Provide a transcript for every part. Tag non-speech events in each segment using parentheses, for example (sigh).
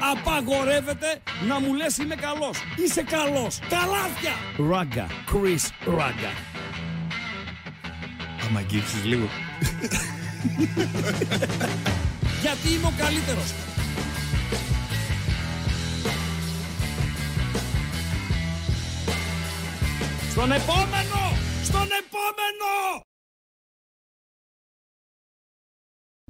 Απαγορεύεται να μου λες είμαι καλός. Είσαι καλός. Καλάθια. Ράγκα. Chris Ράγκα. Άμα αγγίξεις λίγο. (laughs) Γιατί είμαι ο καλύτερος. Στον επόμενο! Στον επόμενο!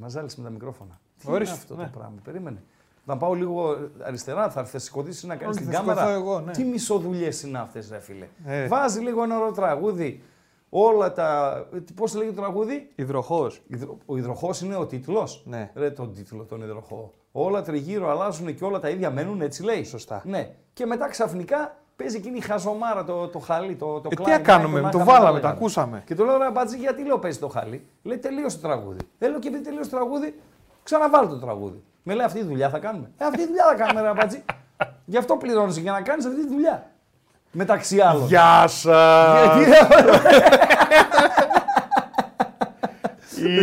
Μας ζάλισε με τα μικρόφωνα. Τι Ορίστε, είναι αυτό ναι. το πράγμα, περίμενε. Να πάω λίγο αριστερά, θα έρθει σηκωθήσει να κάνεις Όχι, την θα κάμερα. σηκωθώ εγώ, ναι. Τι μισοδουλειές είναι αυτές, ρε φίλε. Ε. Βάζει λίγο ένα ωραίο τραγούδι. Όλα τα. Πώς λέγεται το τραγούδι, Υδροχός. Υδρο- Ο υδροχός είναι ο τίτλος. Ναι. Ρε τον τίτλο, τον υδροχό. Όλα τριγύρω αλλάζουν και όλα τα ίδια μένουν, έτσι λέει. Σωστά. Ναι. Και μετά ξαφνικά παίζει εκείνη η χαζομάρα, το, το χαλί, το, το Ε, τι κλάιν, να κάνουμε, να το κάνουμε, βάλαμε, λέγαμε. το ακούσαμε. Και του λέω ρε μπατζή, γιατί λέω παίζει το χαλί. Λέει τελείωσε το τραγούδι. Ε, λέω και επειδή τελείωσε το τραγούδι, ξαναβάλω το τραγούδι. Με λέει αυτή τη δουλειά θα κάνουμε. Ε, αυτή τη δουλειά θα κάνουμε, ρε μπατζή. Γι' αυτό πληρώνει για να κάνεις αυτή τη δουλειά. Μεταξύ άλλων. Γεια σας. Γιατί,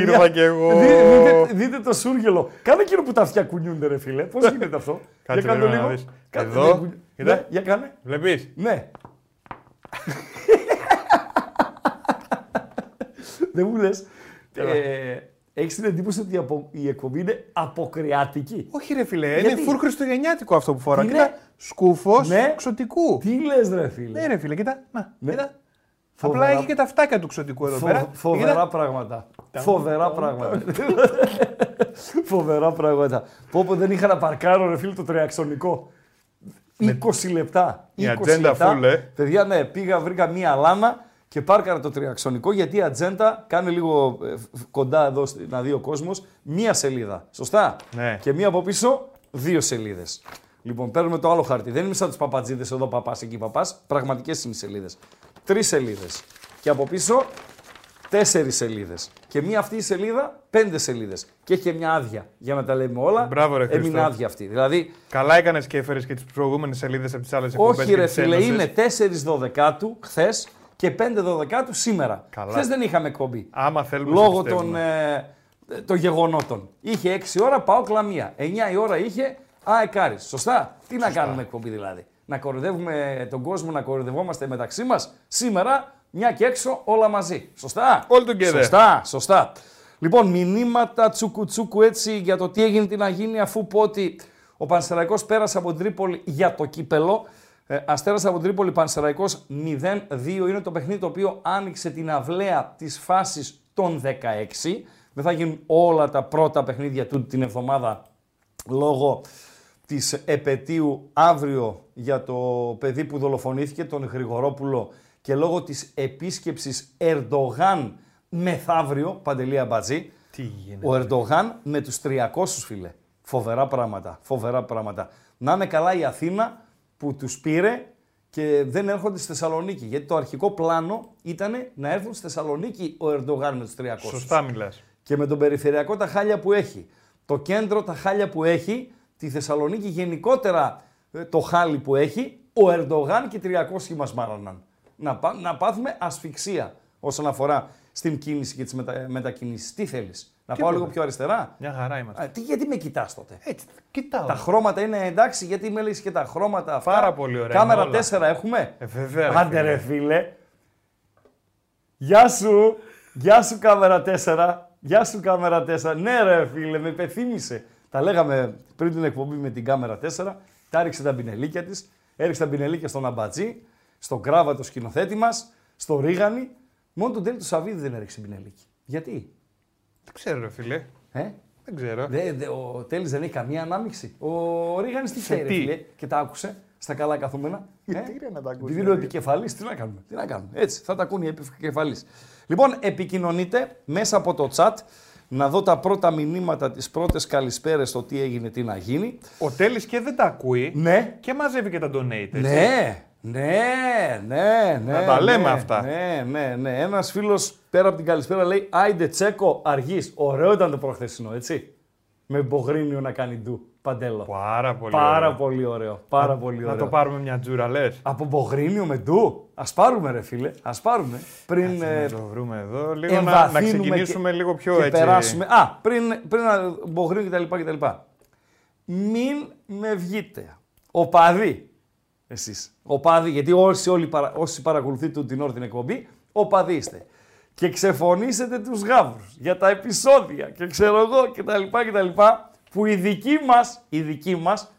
Ήρθα κι εγώ. Δι- δείτε, δείτε το σούργελο. Κάνε εκείνο που τα αυτιά κουνιούνται, ρε φίλε. Πώς γίνεται αυτό; Κάτσε για κάνε το λίγο να λίγο. δεις. Κάνε- Εδώ. ναι, κουνι- Κοίτα. Ναι, για κάνε. Βλέπεις; Ναι. (laughs) Δεν μου λες. Ε, Έχεις την εντύπωση ότι η απο- η εκπομπή είναι αποκριάτικη; Όχι ρε φίλε, είναι Γιατί; φουρ χριστουγεννιάτικο αυτό που φορά. Είναι. Κοίτα, σκούφος Ναι. ξωτικού. Τι λες, ρε φίλε; Ναι ρε φίλε, κοίτα. Να, Ναι. κοίτα. Φοβερά- Απλά έχει και τα φτάκια του ξωτικού εδώ Φο- πέρα. φοβερά Κοίτα. πράγματα. Φοβερά πράγματα. (laughs) φοβερά πράγματα. Πω πω δεν είχα να παρκάρω ρε φίλε το τριαξονικό. 20 λεπτά. Η 20 ατζέντα λεπτά. full, ε. Παιδιά, ναι, πήγα, βρήκα μία λάνα και πάρκαρα το τριαξονικό γιατί η ατζέντα κάνει λίγο ε, φ- κοντά εδώ στη- να δει ο κόσμος μία σελίδα. Σωστά; Ναι. Και μία από πίσω δύο σελίδες. Λοιπόν, παίρνουμε το άλλο χαρτί. Δεν είμαι σαν τους παπατζίδες εδώ, παπάς εκεί, παπάς. Πραγματικές είναι οι σελίδες. Τρεις σελίδες. Και από πίσω τέσσερις σελίδες. Και μία αυτή η σελίδα, πέντε σελίδες. Και έχει και μια άδεια. Για να τα λέμε όλα. Μπράβο, ρε Έμεινε Χριστό. άδεια αυτή. Δηλαδή, Καλά έκανες και έφερες και τις προηγούμενες σελίδες από τις άλλες εκπομπές. όχι ρε φίλε, είναι 4 Δωδεκάτου χθες και 5 Δωδεκάτου σήμερα. Καλά. Χθες δεν είχαμε εκπομπή. Άμα θέλουμε Λόγω σε πιστεύουμε. των, ε, των γεγονότων. Είχε 6 ώρα, πάω κλαμία. 9 η ώρα είχε αεκάρι. Σωστά. Τι να κάνουμε εκπομπή δηλαδή. Να κοροϊδεύουμε τον κόσμο, να κοροϊδευόμαστε μεταξύ μας. Σήμερα, μια και έξω, όλα μαζί. Σωστά. All together. Σωστά, σωστά. Λοιπόν, μηνύματα τσουκουτσούκου έτσι για το τι έγινε τι να γίνει αφού πω ότι ο Πανσεραϊκός πέρασε από την Τρίπολη για το κύπελο. Ε, Αστέρας από την Τρίπολη, Πανσεραϊκός 0-2 είναι το παιχνίδι το οποίο άνοιξε την αυλαία της φάσης των 16. Δεν θα γίνουν όλα τα πρώτα παιχνίδια τούτη την εβδομάδα λόγω της επαιτίου αύριο για το παιδί που δολοφονήθηκε, τον Γρηγορόπουλο και λόγω της επίσκεψης Ερντογάν μεθαύριο, Παντελή Αμπατζή, Τι γίνεται. ο Ερντογάν με τους 300 φίλε. Φοβερά πράγματα, φοβερά πράγματα. Να είναι καλά η Αθήνα που τους πήρε και δεν έρχονται στη Θεσσαλονίκη. Γιατί το αρχικό πλάνο ήταν να έρθουν στη Θεσσαλονίκη ο Ερντογάν με τους 300. Σωστά μιλάς. Και με τον περιφερειακό τα χάλια που έχει, το κέντρο τα χάλια που έχει, τη Θεσσαλονίκη γενικότερα ε, το χάλι που έχει, ο Ερντογάν και οι 300 μας μάραναν. Να, πά- να πάθουμε ασφυξία όσον αφορά στην κίνηση και τις μετα, μετακινήσεις. Τι θέλεις, να πάω Τίποτα. λίγο πιο αριστερά; Μια χαρά είμαστε. Α, τι, γιατί με κοιτάς τότε; Έτσι, κοιτάω. Τα χρώματα είναι εντάξει, γιατί με λες και τα χρώματα αυτά; Πάρα πολύ ωραία Κάμερα είναι όλα. 4 έχουμε; Ε, βέβαια, ρε Άντε φίλε. ρε φίλε. Γεια σου. Γεια σου κάμερα 4. Γεια σου κάμερα 4. Ναι ρε φίλε, με υπεθύμησε. Τα λέγαμε πριν την εκπομπή με την κάμερα 4. Τα έριξε τα πινελίκια της. Έριξε τα πινελίκια στον Αμπατζή, στον Κράβα το σκηνοθέτη μας, στο Ρίγανη. Μόνο τον Τέλη του Σαββίδη δεν έριξε πινελίκι. Γιατί; Δεν ξέρω, ρε φίλε. Ε; Δεν ξέρω. Δε, δε, ο Τέλης δεν έχει καμία ανάμειξη. Ο Ρίγανης τι Σε ξέρει, ρε τι; φίλε, και τα άκουσε στα καλά καθούμενα. (laughs) Γιατί ρε να τα ακούσει, Επειδή είναι ο ρε. επικεφαλής, τι να κάνουμε. Τι να κάνουμε. Έτσι, θα τα ακούνε οι επικεφαλής. Λοιπόν, επικοινωνείτε μέσα από το chat να δω τα πρώτα μηνύματα, τις πρώτες καλησπέρες στο τι έγινε, τι να γίνει. Ο Τέλη και δεν τα ακούει Ναι, και μαζεύει και τα donate. έτσι. ναι, ναι, ναι, ναι. Να τα λέμε ναι, αυτά. Ναι, ναι, ναι. Ένας φίλος πέρα από την καλησπέρα λέει Άιντε Τσέκο, αργή. Ωραίο ήταν το προχθεσινό, έτσι. Με Μπογρίνιο να κάνει ντου. Παντέλο. Πάρα πολύ Πάρα ωραίο. πολύ ωραίο. Πάρα πολύ ωραίο. Να το πάρουμε μια τζούρα, λες. Από Μπογρίνιο με ντου. Α πάρουμε, ρε φίλε. Α πάρουμε. Πριν. ε, Να το βρούμε εδώ. Λίγο να, να εμβαθύνουμε ξεκινήσουμε λίγο πιο και έτσι. περάσουμε. Α, πριν, πριν να Μπογρίνιο κτλ. κτλ. Μην με βγείτε. Οπαδοί. Εσείς. Οπαδοί, γιατί όσοι, όλοι, παρα- όσοι παρακολουθείτε την ώρα την εκπομπή, οπαδοί είστε. Και ξεφωνήσετε τους γάβρους για τα επεισόδια και ξέρω εγώ και τα λοιπά και τα λοιπά, που οι δικοί μας, οι δικοί μας,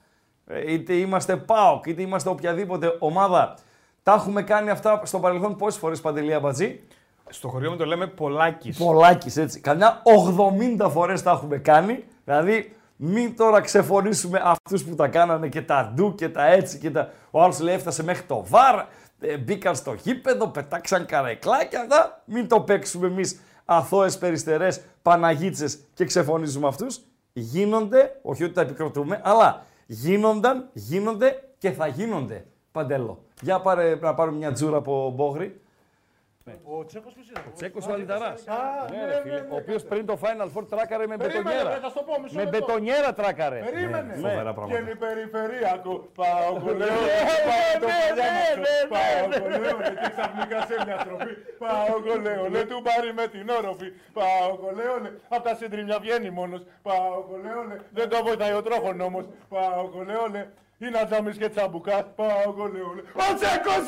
ε, είτε είμαστε ΠΑΟΚ, είτε είμαστε οποιαδήποτε ομάδα, τα έχουμε κάνει αυτά στο παρελθόν πόσες φορές Παντελή Αμπατζή; Στο χωριό μου το λέμε πολλάκι. Πολλάκι έτσι. Καμιά 80 φορές τα έχουμε κάνει. Δηλαδή, μην τώρα ξεφωνήσουμε αυτούς που τα κάνανε και τα ντου και τα έτσι και τα. Ο άλλος λέει έφτασε μέχρι το βαρ, ε, μπήκαν στο γήπεδο, πετάξαν καρεκλάκια. Αυτά. Μην το παίξουμε εμείς αθώες περιστερές Παναγίτσες και ξεφωνίζουμε αυτούς. Γίνονται, όχι ότι τα επικροτούμε, αλλά γίνονταν, γίνονται και θα γίνονται. Παντέλο. Για πάρε, να πάρουμε μια τζούρα από Μπόγρι. Ο Τσέκος ποιος είναι; Τσέκο ο Αλιταρά. ναι, ναι, ναι, ναι. Ο οποίος πριν το Final Four τράκαρε με Περίμενε, μπετονιέρα. θα στο πω, μισό Με λεπτό. μπετονιέρα τράκαρε. Περίμενε. Φοβερά Και πράγματα. είναι η περιφερειακό. Πάω κολέος. ναι, ναι, ναι, Πάω ναι, κολέος. Και ξαφνικά σε μια στροφή. Πάω κολέος. Λε του πάρει με την όροφη. Πάω κολέος. Λε απ' τα σύντριμια βγαίνει μόνος. Πάω κολέος. Λε δεν το βοηθάει ο τρόχον όμως. Πάω κολέος. Λε είναι ατζάμις και τσαμπουκά. Πάω κολέο. Λε ο Τσέκος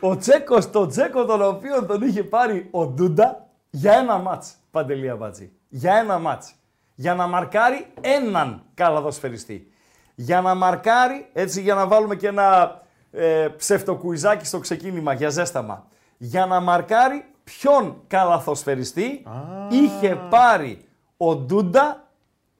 ο Ο Τσέκος, το Τσέκο τον οποίο τον είχε πάρει ο Ντούντα για ένα μάτς. Παντελή Αμπάτζη. Για ένα μάτς. Για να μαρκάρει έναν καλαδοσφαιριστή. Για να μαρκάρει, έτσι για να βάλουμε και ένα ε, ψευτοκουιζάκι στο ξεκίνημα για ζέσταμα. Για να μαρκάρει ποιον καλαθοσφαιριστή είχε πάρει ο Ντούντα,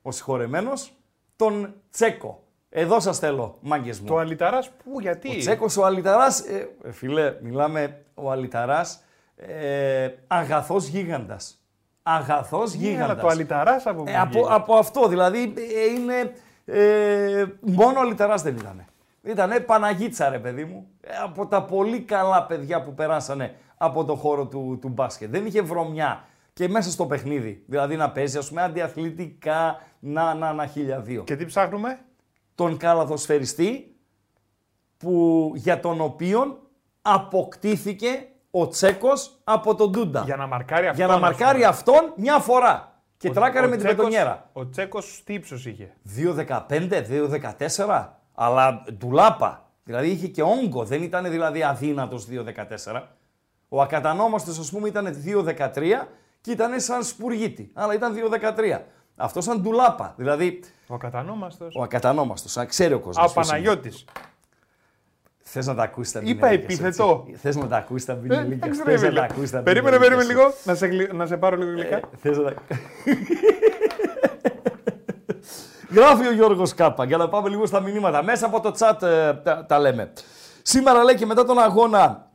ο συγχωρεμένος, τον Τσέκο. Εδώ σας θέλω, μάγκες μου. Το αλυταράς πού, γιατί; Ο Τσέκος ο Αλιταράς, ε, ε, φίλε, μιλάμε ο Αλιταράς, ε, αγαθός γίγαντας. Αγαθός Ναι, γίγαντας. αλλά το αλυταράς από πού Ε, από, βγήκε. από αυτό, δηλαδή ε, είναι, ε, μόνο ο Αλιταράς δεν ήτανε. Ήτανε Παναγίτσα ρε παιδί μου, Ε, από τα πολύ καλά παιδιά που περάσανε από το χώρο του, του μπάσκετ. Δεν είχε βρωμιά και μέσα στο παιχνίδι, δηλαδή να παίζει ας πούμε αντιαθλητικά, να, να, να χίλια δύο Και τι ψάχνουμε; τον καλαδοσφαιριστή που, για τον οποίον αποκτήθηκε ο Τσέκος από τον Ντούντα. Για να μαρκάρει αυτό. Για να μαρκάρει αυτόν μια φορά. Και τράκαρε με την πετονιέρα. Ο Τσέκος τι ύψος είχε; 2-15, 2-14, αλλά ντουλάπα. Δηλαδή είχε και όγκο, δεν ήταν δηλαδή αδύνατος 2-14. Ο ακατανόμαστος ας πούμε ήταν 2-13 και ήταν σαν σπουργίτη, αλλά ήταν 2-13. Αυτό σαν ντουλάπα, δηλαδή Ο ακατανόμαστος. ο ακατανόμαστος, σαν ξέρει ο Α, κόσμος. ο ποιος είναι. Παναγιώτης. Θες να τα ακούσει τα Είπα μπινελίκια. επιθετό. Θες να τα ακούσει τα Ε, μπινελίκια. εντάξει, Θες ρε, να τα φίλε. ακούσει τα Περίμενε, μπινελίκια περίμενε σου. λίγο. Να σε, γλυ- να σε πάρω λίγο γλυκά. Ε, θες να τα... Γράφει ο Γιώργος Κάπα για να πάμε λίγο στα μηνύματα. Μέσα από το chat ε, τα, τα λέμε. Σήμερα λέει και μετά τον αγώνα,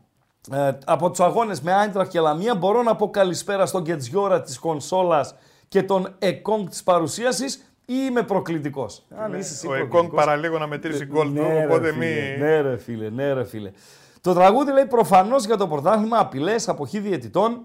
ε, από τους αγώνες με Άιντραχ και Λαμία, μπορώ να πω καλησπέρα στον Κετζιόρα της κονσόλας και τον Εκόνγκ της παρουσίασης ή είμαι προκλητικός. Αν είσαι εσύ Ο Εκόνγκ προκλητικός, παραλίγο να μετρήσει γκολ του, ναι, ρε οπότε φίλε, μη. Ναι, ρε φίλε, ναι, ρε φίλε. Το τραγούδι λέει προφανώς για το πρωτάθλημα απειλές, αποχή διαιτητών.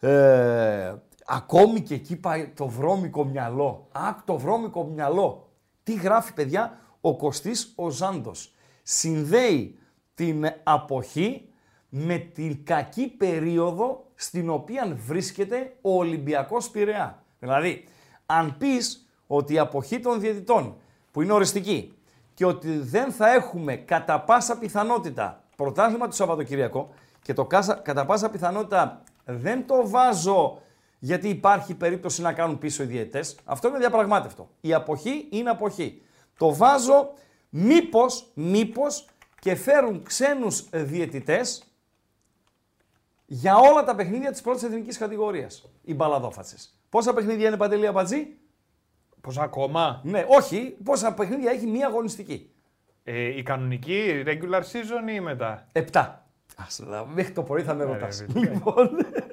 Ε, ακόμη και εκεί πάει το βρώμικο μυαλό. Άκ, το βρώμικο μυαλό. Τι γράφει, παιδιά, ο Κωστής ο Ζάντος. Συνδέει την αποχή με την κακή περίοδο στην οποία βρίσκεται ο Ολυμπιακός Πειραιά. Δηλαδή, αν πεις ότι η αποχή των διαιτητών, που είναι οριστική, και ότι δεν θα έχουμε κατά πάσα πιθανότητα πρωτάθλημα το Σαββατοκυριακό και το κάσα- κατά πάσα πιθανότητα δεν το βάζω γιατί υπάρχει περίπτωση να κάνουν πίσω οι διαιτές. Αυτό είναι διαπραγμάτευτο. Η αποχή είναι αποχή. Το βάζω μήπως, μήπως και φέρουν ξένους διαιτητές για όλα τα παιχνίδια της πρώτης εθνικής κατηγορίας. Οι μπαλαδόφατσες. Πόσα παιχνίδια είναι Παντελή Αμπατζή; Πώ ακόμα; Ναι, όχι. Πόσα παιχνίδια έχει μία αγωνιστική; Ε, η κανονική regular season ή μετά; Επτά. Ας, δηλαδή, μέχρι το πρωί θα με Ναι, ρωτάς. ρε, φίλε. Λοιπόν,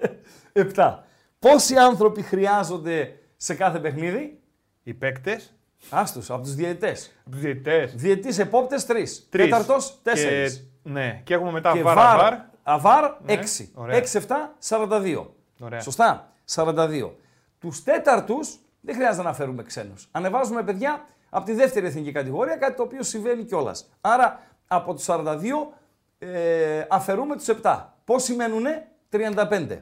(laughs) επτά. Πόσοι άνθρωποι χρειάζονται σε κάθε παιχνίδι; Οι παίκτες. Άστος, από τους διαιτητές. Τους διαιτητές. Διαιτητής επόπτες τρεις. Τέταρτος τέσσερις. Ναι, και έχουμε μετά Και βαρ, βαρ, βαρ. Αβάρ Ναι, 6. ωραία. 6, 7, 42. Ωραία. Σωστά, 42. Τους τέταρτους δεν χρειάζεται να φέρουμε ξένους. Ανεβάζουμε παιδιά από τη δεύτερη εθνική κατηγορία, κάτι το οποίο συμβαίνει κιόλας. Άρα από τους 42 ε, αφαιρούμε τους 7. Πόσοι μένουνε, 35.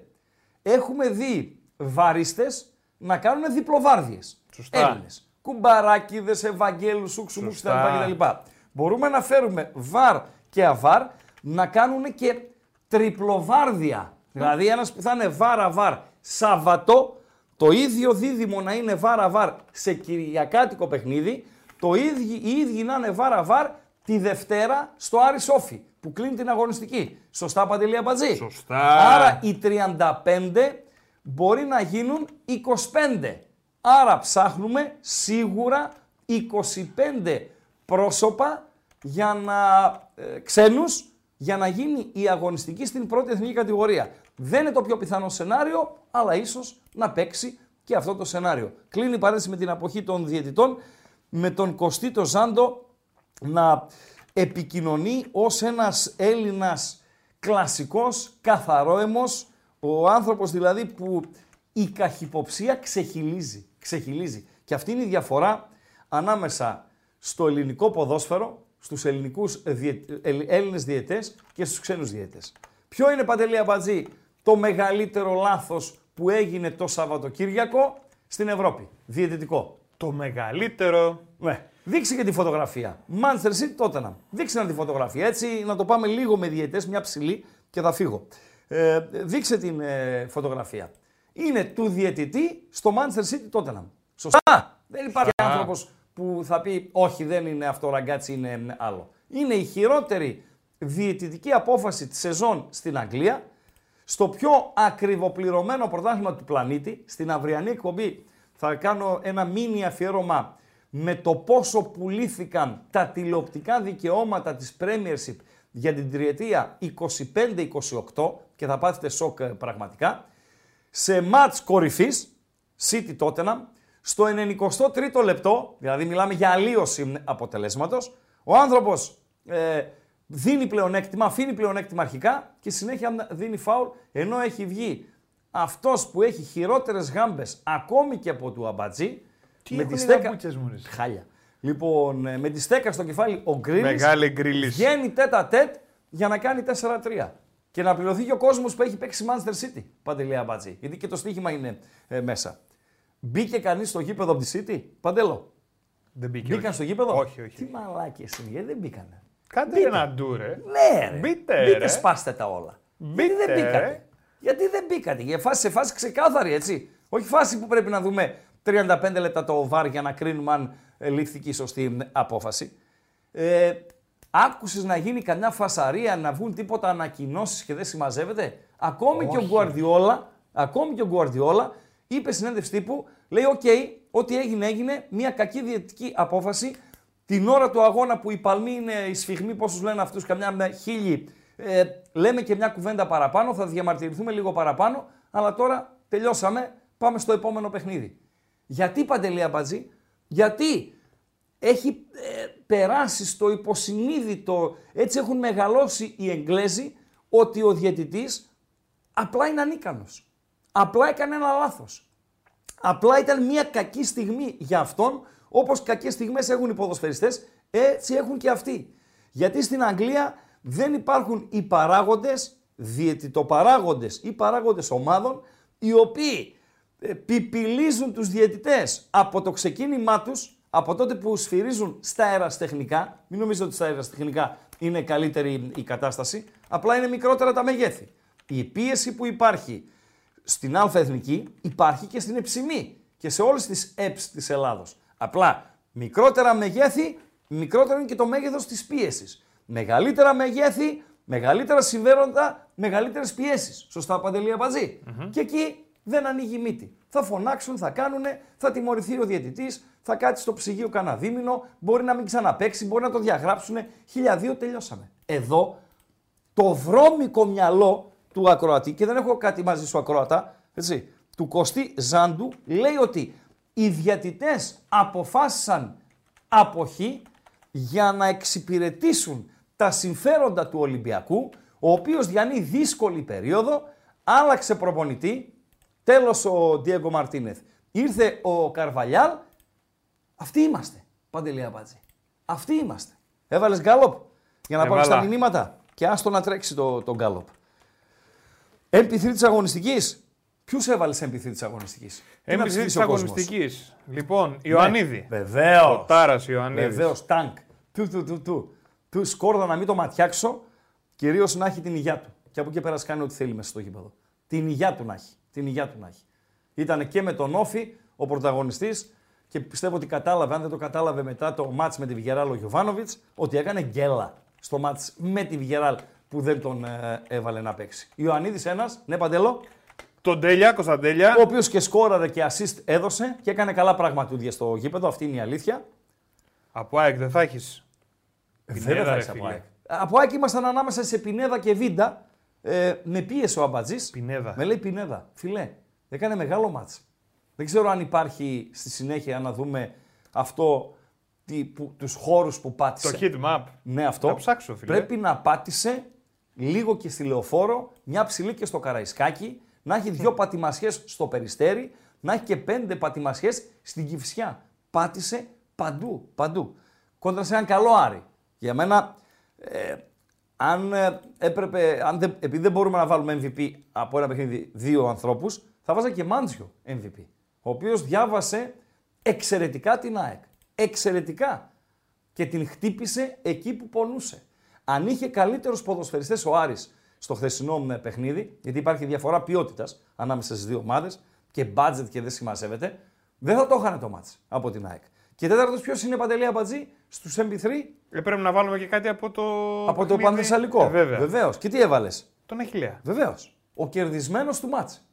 έχουμε δει βαρίστες να κάνουν διπλοβάρδιες. Σωστά. Έλληνες. Κουμπαράκιδες, Ευαγγέλους, Σούξουμου Σωστά. κτλ. Μπορούμε να φέρουμε βαρ και αβάρ να κάνουν και τριπλοβάρδια. Δηλαδή ένας που θα είναι βαρ αβάρ Σαββατό, το ίδιο δίδυμο να είναι βαρ αβάρ σε κυριακάτικο παιχνίδι, το ίδιο, οι ίδιοι να είναι βαρ αβάρ τη Δευτέρα στο Άρη Σόφι που κλείνει την αγωνιστική. Σωστά Παντελή Αμπατζή; Σωστά. Άρα οι 35 μπορεί να γίνουν 25. Άρα ψάχνουμε σίγουρα 25 πρόσωπα για να, ε, ξένους για να γίνει η αγωνιστική στην πρώτη εθνική κατηγορία. Δεν είναι το πιο πιθανό σενάριο, αλλά ίσως να παίξει και αυτό το σενάριο. Κλείνει η παρένθεση με την αποχή των διαιτητών, με τον Κωστίτο Ζάντο να επικοινωνεί ως ένας Έλληνας κλασικός, καθαρόαιμος, ο άνθρωπος δηλαδή που η καχυποψία ξεχυλίζει. ξεχυλίζει. Και αυτή είναι η διαφορά ανάμεσα στο ελληνικό ποδόσφαιρο, στους ελληνικούς διε... ε- Έλληνες διαιτές και στους ξένους διαιτές. Ποιο είναι, Παντελή Αμπατζή, το μεγαλύτερο λάθος που έγινε το Σαββατοκύριακο στην Ευρώπη, διαιτητικό. Το μεγαλύτερο. Ναι. Δείξε και τη φωτογραφία. Manchester City Tottenham. Δείξε να τη φωτογραφία. Έτσι να το πάμε λίγο με διαιτές, μια ψηλή και θα φύγω. Ε, δείξε την ε, φωτογραφία. Είναι του διαιτητή στο Manchester City Tottenham. Σωστά. Δεν υπάρχει Σωστά. άνθρωπος που θα πει όχι δεν είναι αυτό ραγκάτσι είναι άλλο. Είναι η χειρότερη διαιτητική απόφαση της σεζόν στην Αγγλία στο πιο ακριβοπληρωμένο πρωτάθλημα του πλανήτη, στην αυριανή εκπομπή θα κάνω ένα μίνι αφιέρωμα με το πόσο πουλήθηκαν τα τηλεοπτικά δικαιώματα της Premiership για την τριετία 25-28 και θα πάθετε σοκ ε, πραγματικά. Σε μάτς κορυφής, City Tottenham, στο 93ο λεπτό, δηλαδή μιλάμε για αλλίωση αποτελέσματος, ο άνθρωπος ε, δίνει πλεονέκτημα, αφήνει πλεονέκτημα αρχικά και συνέχεια δίνει φάουλ, ενώ έχει βγει αυτός που έχει χειρότερες γάμπες ακόμη και από του Αμπατζή, Τι με έχουν τη οι στέκα... γαμπούτσες μου, ρε. Χάλια. Λοιπόν, ε, με τη στέκα στο κεφάλι ο Γκρίλης Μεγάλη γκρίλης. βγαίνει τέτα τέτ για να κάνει 4-3. Και να πληρωθεί και ο κόσμος που έχει παίξει Manchester City, Παντελή Αμπατζή. Γιατί και το στοίχημα είναι ε, μέσα. Μπήκε κανείς στο γήπεδο από τη City, Παντέλο; Δεν μπήκε. Μπήκαν όχι. στο γήπεδο; Όχι, όχι. Τι μαλάκες είναι, γιατί δεν μπήκανε; Κάντε Μπείτε. ένα ντου, ρε. Ναι, ρε. Μπείτε, Μπείτε, ρε. σπάστε τα όλα. Μπείτε, γιατί δεν μπήκατε. ρε. Γιατί δεν μπήκατε. Για φάση, σε φάση ξεκάθαρη, έτσι. Όχι φάση που πρέπει να δούμε 35 λεπτά το βάρ για να κρίνουμε αν ε, λήφθηκε η σωστή απόφαση. Ε, άκουσες να γίνει καμιά φασαρία, να βγουν τίποτα ανακοινώσεις και δεν συμμαζεύεται; Ακόμη και ο Γκουαρδιόλα, ακόμη και ο Γκουαρδιόλα είπε συνέντευξη τύπου, λέει οκ, ό,τι έγινε έγινε, μια κακή διαιτητική απόφαση. Την ώρα του αγώνα που οι παλμοί είναι, οι σφυγμοί, πόσους λένε αυτούς, καμιά χίλιοι, ε, λέμε και μια κουβέντα παραπάνω, θα διαμαρτυρηθούμε λίγο παραπάνω, αλλά τώρα τελειώσαμε, πάμε στο επόμενο παιχνίδι. Γιατί Παντελή Αμπατζή, γιατί έχει ε, περάσει στο υποσυνείδητο, έτσι έχουν μεγαλώσει οι Εγγλέζοι, ότι ο διαιτητής απλά είναι ανίκανος. Απλά έκανε ένα λάθος. Απλά ήταν μια κακή στιγμή για αυτόν, όπως κακές στιγμές έχουν οι ποδοσφαιριστές, έτσι έχουν και αυτοί. Γιατί στην Αγγλία δεν υπάρχουν οι παράγοντες, διαιτητοπαράγοντες ή παράγοντες ομάδων, οι οποίοι ε, πιπιλίζουν τους διαιτητές από το ξεκίνημά τους, από τότε που σφυρίζουν στα αεραστεχνικά, μην νομίζετε ότι στα αεραστεχνικά είναι καλύτερη η κατάσταση, απλά είναι μικρότερα τα μεγέθη. Η πίεση που υπάρχει στην Α Εθνική υπάρχει και στην Εψημή και σε όλες τις ΕΠΣ της Ελλάδος. Απλά μικρότερα μεγέθη, μικρότερο είναι και το μέγεθος της πίεσης. Μεγαλύτερα μεγέθη, μεγαλύτερα συμφέροντα, μεγαλύτερες πιέσεις. Σωστά Παντελή Αμπατζή. Και εκεί δεν ανοίγει η μύτη. Θα φωνάξουν, θα κάνουνε, θα τιμωρηθεί ο διαιτητής, θα κάτσει στο ψυγείο κανένα δίμηνο, μπορεί να μην ξαναπέξει, μπορεί να το διαγράψουν. Χιλιαδίο τελειώσαμε. Εδώ το βρώμικο μυαλό του ακροατή, και δεν έχω κάτι μαζί σου ακροατά, έτσι, του Κωστή Ζάντου, λέει ότι οι διατητές αποφάσισαν αποχή για να εξυπηρετήσουν τα συμφέροντα του Ολυμπιακού, ο οποίος διανύει δύσκολη περίοδο, άλλαξε προπονητή, τέλος ο Ντιέγκο Μαρτίνεθ. Ήρθε ο Καρβαλιάλ, αυτοί είμαστε, Παντελή Αμπάτζη. Αυτοί είμαστε. Έβαλες γκάλοπ για να πάρεις τα Έβαλα. μηνύματα και άστο να τρέξει το, το γκάλοπ. MP3 της αγωνιστικής, Ποιους έβαλες MVP της αγωνιστικής; MVP της αγωνιστικής. Λοιπόν, Ιωαννίδη. Βεβαίως. Ο Τάρα Ιωαννίδης. Βεβαίως, τάγκ. Του, του, του, του. Του σκόρδα να μην το ματιάξω, κυρίως να έχει την υγεία του. Και από εκεί πέρα κάνει ό,τι θέλει μέσα στο γήπεδο. Την υγεία του να έχει. Την υγεία του να έχει. Ήταν και με τον Όφη ο πρωταγωνιστής και πιστεύω ότι κατάλαβε, αν δεν το κατάλαβε μετά το μάτς με τη Βιγεράλ ο Γιωβάνοβιτς, ότι έκανε γκέλα στο μάτς με τη Βιγεράλ που δεν τον ε, έβαλε να παίξει. Ιωαννίδης ένας, ναι παντελό, Τον Τέλια, Κωνσταντέλια. ο οποίος και σκόραρε και assist έδωσε και έκανε καλά πραγματούδια στο γήπεδο. Αυτή είναι η αλήθεια. Από ΑΕΚ δεν θα έχεις. Βέβαια θα ρε, είσαι από φίλε. ΑΕΚ. Από ΑΕΚ ήμασταν ανάμεσα σε Πινέδα και Βίντα. Ε, με πίεσε ο Αμπατζής. Πινέδα. Με λέει Πινέδα. Φιλέ, έκανε μεγάλο μάτς. Δεν ξέρω αν υπάρχει στη συνέχεια να δούμε αυτό τι, που, τους χώρους που πάτησε. Το heat map. Ναι, αυτό. Θα ψάξω, φίλε. Πρέπει να πάτησε λίγο και στη λεωφόρο, μια ψηλή και στο Καραϊσκάκι, να έχει δυο πατημασιές στο Περιστέρι, να έχει και πέντε πατημασιές στην Κυφσιά. Πάτησε παντού, παντού. Κόντρα σε έναν καλό Άρη. Για μένα, ε, αν ε, έπρεπε, αν δεν, επειδή δεν μπορούμε να βάλουμε MVP από ένα παιχνίδι δύο ανθρώπους, θα βάζα και Μάντζιο MVP. Ο οποίος διάβασε εξαιρετικά την ΑΕΚ. Εξαιρετικά και την χτύπησε εκεί που πονούσε. Αν είχε καλύτερους ποδοσφαιριστές ο Άρης στο χθεσινό με παιχνίδι, γιατί υπάρχει διαφορά ποιότητας ανάμεσα στις δύο ομάδες και budget και δεν συμμαζεύεται, δεν θα το είχαν το μάτς από την ΑΕΚ. Και τέταρτος, ποιος είναι παντελή Αμπατζή στους MP3 Ε, πρέπει να βάλουμε και κάτι από το. από το παιχνίδι. Πανθεσσαλικό. Ε, βέβαια. Βεβαίως. Και τι έβαλες; Τον Αχηλέα. Βεβαίως. Ο κερδισμένος του μάτς.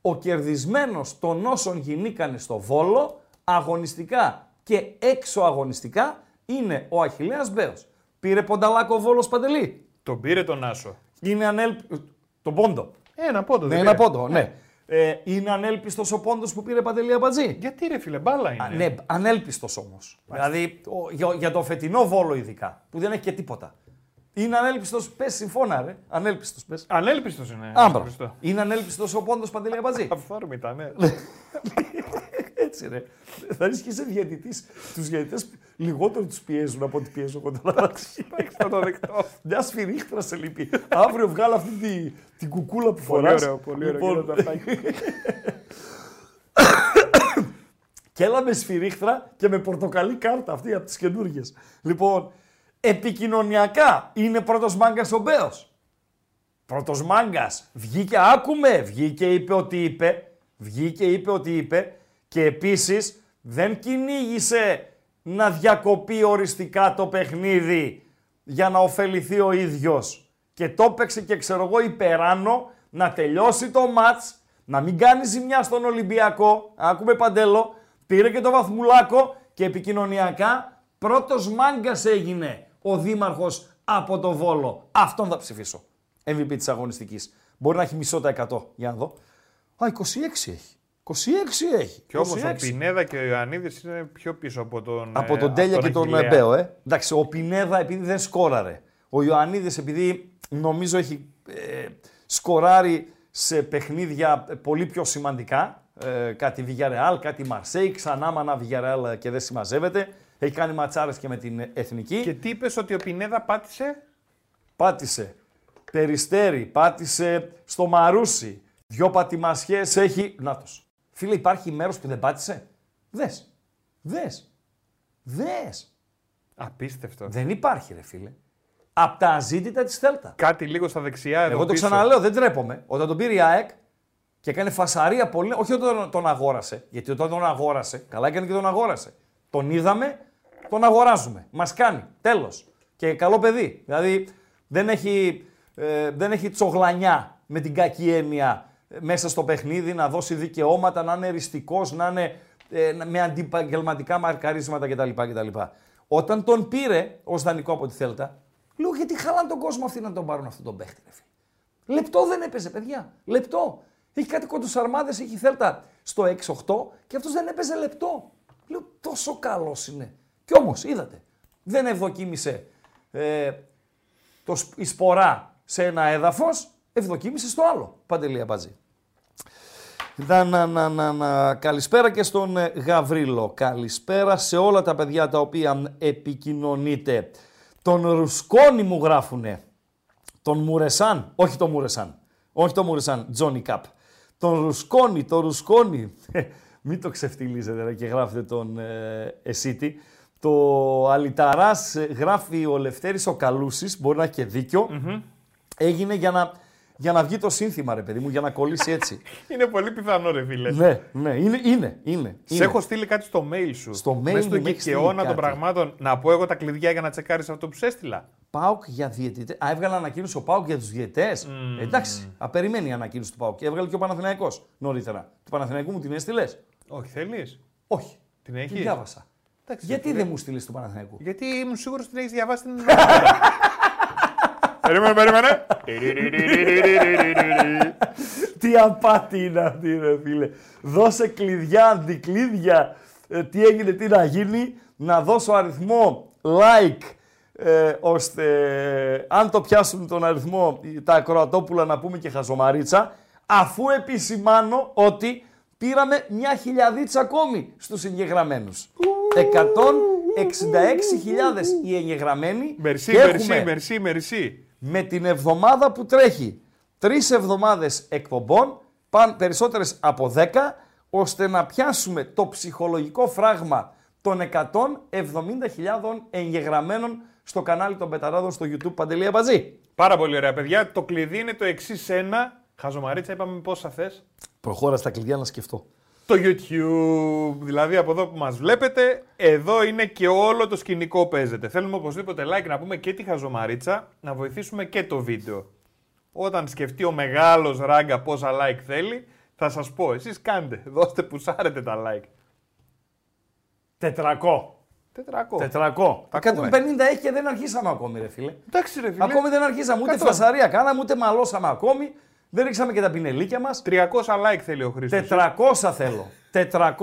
Ο κερδισμένος των όσων γινήκανε στο Βόλο, αγωνιστικά και έξω αγωνιστικά, είναι ο Αχιλέας Μπέος. Πήρε πονταλάκο ο Βόλος Παντελή. Τον πήρε τον Άσο. Είναι ανέλπιστο. Τον πόντο. Ένα πόντο. Ναι, δεν ένα πήρε. πόντο, ναι. Ε, είναι ανέλπιστος ο πόντος που πήρε Παντελή Αμπατζή. Γιατί ρε φίλε, μπάλα είναι. Α, ναι, ανέλπιστος όμως. Δηλαδή ο- για, για το φετινό Βόλο ειδικά, που δεν έχει και τίποτα. Είναι ανέλπιστος, πες συμφώνα, ρε. Ανέλπιστος, πες. Ανέλπιστος είναι. Άμπρα. Χριστό. Είναι ανέλπιστος ο πόντος Παντελή Αμπατζή. (laughs) Αυθόρμητα, ναι. (laughs) Έτσι ρε. Θα ρίξει και είσαι διαιτητής. Τους διαιτητές λιγότερο τους πιέζουν από ό,τι πιέζω εγώ τώρα. Εντάξει, θα το δεχτώ. Μια σφυρίχτρα σε λείπει. Αύριο βγάλω αυτή τη, την κουκούλα που Πολύ φοράς. ωραίο, πολύ ωραίο. Λοιπόν, κύριε Ταφάκη. (laughs) και έλα με σφυρίχτρα και με πορτοκαλί κάρτα αυτή από τις καινούργιες. Λοιπόν, επικοινωνιακά είναι πρώτος μάγκας ο Μπέος. Πρώτος μάγκας. Βγήκε, άκουμε, βγήκε, είπε ότι είπε. Βγήκε, είπε ότι είπε. Και επίσης δεν κυνήγησε να διακοπεί οριστικά το παιχνίδι για να ωφεληθεί ο ίδιος. Και το έπαιξε και ξέρω εγώ υπεράνω να τελειώσει το μάτς, να μην κάνει ζημιά στον Ολυμπιακό. Άκουμε παντέλο, πήρε και το βαθμουλάκο και επικοινωνιακά πρώτος μάγκας έγινε ο δήμαρχος από το Βόλο. Αυτόν θα ψηφίσω. MVP της αγωνιστικής. Μπορεί να έχει μισό τα 100. Για να δω. Α, 26 έχει. 26 έχει. Και όμως 26. ο Πινέδα και ο Ιωαννίδης είναι πιο πίσω από τον. Από ε, τον Τέλια και τον Αχιλλέα. Μπέο, ε. Εντάξει, ο Πινέδα επειδή δεν σκόραρε. Ο Ιωαννίδης επειδή νομίζω έχει ε, σκοράρει σε παιχνίδια πολύ πιο σημαντικά. Ε, κάτι Villarreal, κάτι Μαρσέη, ξανά μανά Villarreal και δεν συμμαζεύεται. Έχει κάνει ματσάρες και με την Εθνική. Και τι είπες ότι ο Πινέδα πάτησε; Πάτησε Περιστέρι, πάτησε στο Μαρούσι. Δυο πατημασιές έχει... Νάτος. Φίλε, υπάρχει μέρος που δεν πάτησε. Δες. Δες. Δες. Απίστευτο. Δεν υπάρχει, ρε φίλε. Απ' τα αζήτητα της Θέλτα. Κάτι λίγο στα δεξιά εδώ Εγώ το πίσω. ξαναλέω, δεν τρέπομαι. Όταν τον πήρε η ΑΕΚ και έκανε φασαρία πολύ, όχι όταν τον, τον αγόρασε, γιατί όταν τον αγόρασε, καλά έκανε και τον αγόρασε. Τον είδαμε, τον αγοράζουμε. Μας κάνει. Τέλος. Και καλό παιδί. Δηλαδή δεν έχει, ε, δεν έχει τσογλανιά με την κακή έννοια ε, μέσα στο παιχνίδι να δώσει δικαιώματα, να είναι εριστικός, να είναι ε, να- με αντιπαγγελματικά μαρκαρίσματα κτλ. κτλ. Όταν τον πήρε ως δανεικό από τη Θέλτα, λέω γιατί χαλάνε τον κόσμο αυτοί να τον πάρουν αυτόν τον παίχτη. Ρε φίλε. Λεπτό δεν έπαιζε, παιδιά. Λεπτό. Έχει κάτι κοντοσαρμάδες, έχει θέλτα στο 6-8 και αυτός δεν έπαιζε λεπτό. Λέω τόσο καλός είναι. Κι όμως, είδατε, δεν ευδοκίμησε ε, το, σ- η σπορά σε ένα έδαφος, ευδοκίμησε στο άλλο. Παντελή Αμπατζή. Να, να, να, να, να. Καλησπέρα και στον ε, Γαβρίλο. Καλησπέρα σε όλα τα παιδιά τα οποία επικοινωνείτε. Τον Ρουσκόνη μου γράφουνε. Τον Μουρεσάν, όχι τον Μουρεσάν. Όχι τον Μουρεσάν, Τζόνι Καπ. τον Ρουσκόνη, τον Ρουσκόνη. Ε, Μην το ξεφτυλίζετε ρε, και γράφετε τον ε, Εσίτη. Το Αλιταράς ε, γράφει ο Λευτέρης ο Καλούσης, μπορεί να έχει και δικιο Έγινε για να, για να βγει το σύνθημα ρε παιδί μου, για να κολλήσει έτσι. (laughs) Είναι πολύ πιθανό, ρε φίλε. ναι, ναι, είναι, είναι, είναι. Σε είναι. έχω στείλει κάτι στο mail σου. Στο mail Μες στο μου έχεις στείλει κικαιώνα των κάτι. πραγμάτων να πω εγώ τα κλειδιά για να τσεκάρεις αυτό που σε έστειλα. Πάουκ για διαιτητές. Α, έβγαλε ανακοίνωση ο Πάουκ για τους διαιτητές. Εντάξει, απεριμένει η ανακοίνωση του Πάουκ. Έβγαλε και ο Παναθηναϊκός νωρίτερα. Του Παναθηναϊκού μου την έστειλες; Όχι, θέλεις; Όχι. Την Τη έχει. διάβασα. Εντάξει, Γιατί φίλε. δεν μου στείλει του Παναθηναϊκού; Γιατί ήμουν σίγουρος ότι την έχεις διαβάσει την. (laughs) περίμενε, περίμενε. Τι απάτη είναι αυτή, ρε φίλε. Δώσε κλειδιά, αντικλείδια. Ε, τι έγινε, τι να γίνει. Να δώσω αριθμό like. Ε, ώστε ε, αν το πιάσουν τον αριθμό τα ακροατόπουλα να πούμε και χαζομαρίτσα αφού επισημάνω ότι πήραμε μια χιλιαδίτσα ακόμη στους εγγεγραμμένους. 166.000 οι εγγεγραμμένοι Μερσή, και μερσή, έχουμε μερσή, μερσή. Με την εβδομάδα που τρέχει. Τρεις εβδομάδες εκπομπών, παν περισσότερες από 10, ώστε να πιάσουμε το ψυχολογικό φράγμα των 170.000 εγγεγραμμένων στο κανάλι των Πεταράδων στο YouTube Παντελή Αμπατζή. Πάρα πολύ ωραία, παιδιά. Το κλειδί είναι το εξής ένα. Χαζομαρίτσα, είπαμε πόσα θες. Προχώρα στα κλειδιά να σκεφτώ. Το YouTube. Δηλαδή από εδώ που μας βλέπετε, εδώ είναι και όλο το σκηνικό παίζεται. Θέλουμε οπωσδήποτε like να πούμε και τη χαζομαρίτσα, να βοηθήσουμε και το βίντεο. Όταν σκεφτεί ο μεγάλος ράγκα πόσα like θέλει, θα σας πω. Εσείς κάντε, (laughs) δώστε πουσάρετε τα like. Τετρακό. 400. Τετρακό. Τα 150 ακούμε. έχει και δεν αρχίσαμε ακόμη, ρε φίλε. Εντάξει ρε φίλε. Ακόμη δεν αρχίσαμε, ούτε Εκατό. φασαρία κάναμε, ούτε μαλώσαμε ακόμη. Δεν ρίξαμε και τα πινελίκια μας. 300 like θέλει ο Χρήστος. 400 θέλω. 400.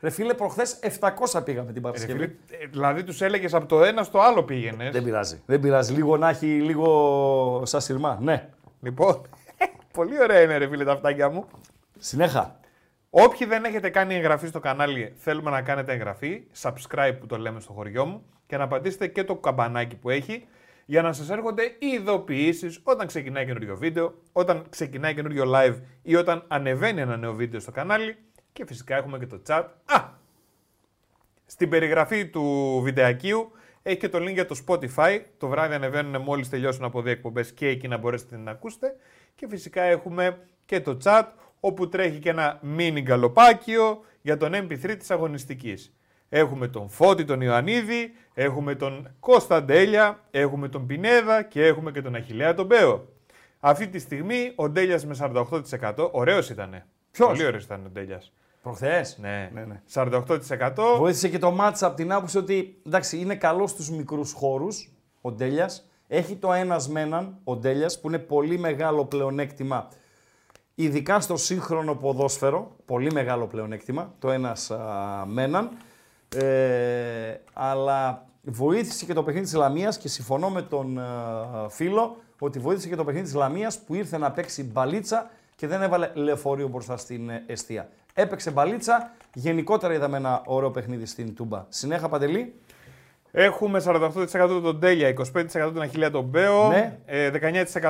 Ρε φίλε, προχθές 700 πήγαμε την Ρε Παρασκευή. φίλε, ε, δηλαδή τους έλεγες από το ένα στο άλλο πήγαινες. Δεν πειράζει. Δεν πειράζει. Λίγο να έχει λίγο σαν σειρμά. Ναι. Λοιπόν, (laughs) πολύ ωραία είναι ρε φίλε τα αυτάκια μου. Συνέχα. Όποιοι δεν έχετε κάνει εγγραφή στο κανάλι, θέλουμε να κάνετε εγγραφή, subscribe που το λέμε στο χωριό μου και να πατήσετε και το καμπανάκι που έχει για να σας έρχονται ειδοποιήσεις όταν ξεκινάει καινούριο βίντεο, όταν ξεκινάει καινούριο live ή όταν ανεβαίνει ένα νέο βίντεο στο κανάλι και φυσικά έχουμε και το chat. Α! Στην περιγραφή του βιντεακίου έχει και το link για το Spotify. Το βράδυ ανεβαίνουν μόλις τελειώσουν από δύο εκπομπές και εκεί να μπορέσετε να ακούσετε. Και φυσικά έχουμε και το chat όπου τρέχει και ένα mini γκαλοπάκιο για τον MP3 της αγωνιστικής. Έχουμε τον Φώτη τον Ιωαννίδη, έχουμε τον Κώστα Ντέλια, έχουμε τον Πινέδα και έχουμε και τον Αχιλέα τον Μπέο. Αυτή τη στιγμή ο Ντέλιας με 48%, ωραίος ήτανε. Ποιος; Πολύ ωραίος ήταν ο Ντέλιας. Προχθές; Ναι. ναι, ναι. 48%. Βοήθησε και το μάτσα από την άποψη ότι εντάξει, είναι καλός στους μικρούς χώρους ο Ντέλιας. Έχει το ένας με έναν ο Ντέλιας που είναι πολύ μεγάλο πλεονέκτημα. Ειδικά στο σύγχρονο ποδόσφαιρο, πολύ μεγάλο πλεονέκτημα, το ένας με έναν. Ε, αλλά βοήθησε και το παιχνίδι της Λαμίας και συμφωνώ με τον α, φίλο ότι βοήθησε και το παιχνίδι της Λαμίας που ήρθε να παίξει μπαλίτσα και δεν έβαλε λεωφορείο μπροστά στην ε, εστία. Έπαιξε μπαλίτσα, γενικότερα είδαμε ένα ωραίο παιχνίδι στην Τούμπα. Συνέχα Παντελή, Έχουμε 48% τον Τέλια, 25% τον Αχιλέα τον Μπέο, Ναι. ε,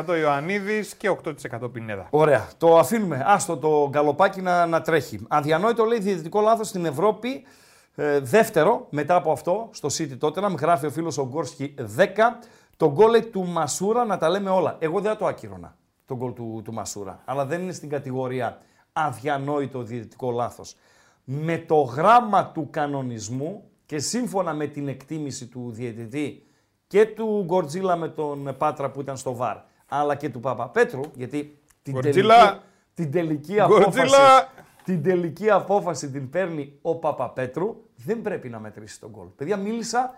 19% Ιωαννίδης και 8% Πινέδα. Ωραία. Το αφήνουμε. Άστο το γκαλοπάκι να, να τρέχει. Αδιανόητο λέει διαιτητικό λάθος στην Ευρώπη. Ε, δεύτερο, μετά από αυτό, στο City Tottenham, γράφει ο φίλος ο Γκόρσκι 10. Το γκολ λέει, του Μασούρα να τα λέμε όλα. Εγώ δεν θα το άκυρωνα, το γκολ του, του Μασούρα. Αλλά δεν είναι στην κατηγορία αδιανόητο διαιτητικό λάθος. Με το γράμμα του κανονισμού και σύμφωνα με την εκτίμηση του διαιτητή και του Γκορτζίλα με τον Πάτρα που ήταν στο ΒΑΡ, αλλά και του Παπαπέτρου, γιατί την Γκορτζίλα! τελική, την τελική απόφαση, Γκορτζίλα! την τελική απόφαση την παίρνει ο Παπαπέτρου, δεν πρέπει να μετρήσει το γκολ. Παιδιά, μίλησα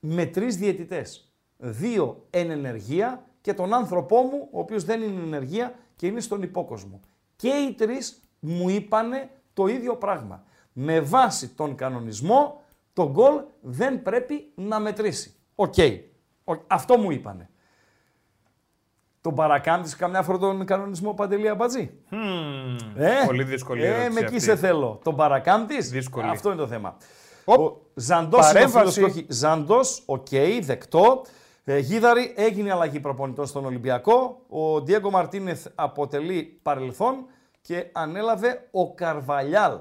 με τρεις διαιτητές. Δύο εν ενεργεία και τον άνθρωπό μου, ο οποίος δεν είναι εν ενεργεία και είναι στον υπόκοσμο. Και οι τρεις μου είπανε το ίδιο πράγμα. Με βάση τον κανονισμό, το γκολ δεν πρέπει να μετρήσει. Οκ. Ο- Αυτό μου είπανε. Τον παρακάμπτεις καμιά φορά τον κανονισμό Παντελή Αμπατζή. Ε, Πολύ δύσκολη ε, ερώτηση με εκεί αυτή. σε θέλω. Τον παρακάμπτεις; Δύσκολη. Αυτό είναι το θέμα. Οπ, Ο Ζαντός είναι ο παρέμβαση. φίλος και όχι. Ζαντός, οκ, δεκτό. Ε, Γίδαρη, έγινε αλλαγή προπονητών στον Ολυμπιακό. Ο Ντιέγκο Μαρτίνεθ αποτελεί παρελθόν και ανέλαβε ο Καρβαλιάλ.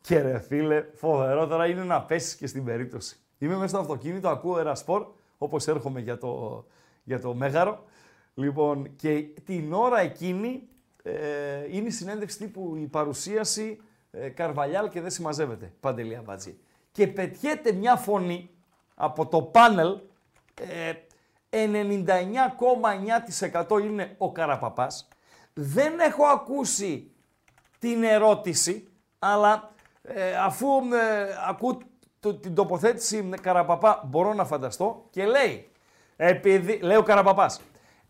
Και ρε φίλε, φοβερό τώρα είναι να πέσεις και στην περίπτωση. Είμαι μέσα στο αυτοκίνητο, ακούω ένα σπορ, όπως έρχομαι για το, για το Μέγαρο. Λοιπόν, και την ώρα εκείνη ε, είναι η συνέντευξη τύπου, η παρουσίαση ε, Καρβαλιάλ και δεν συμμαζεύεται, Παντελία Μπατζή. Και πετιέται μια φωνή από το πάνελ, ε, 99,9% είναι ο Καραπαπάς. Δεν έχω ακούσει την ερώτηση, αλλά ε, αφού ε, ακούω την τοποθέτηση Καραπαπά μπορώ να φανταστώ και λέει, επειδή, λέει ο Καραπαπάς,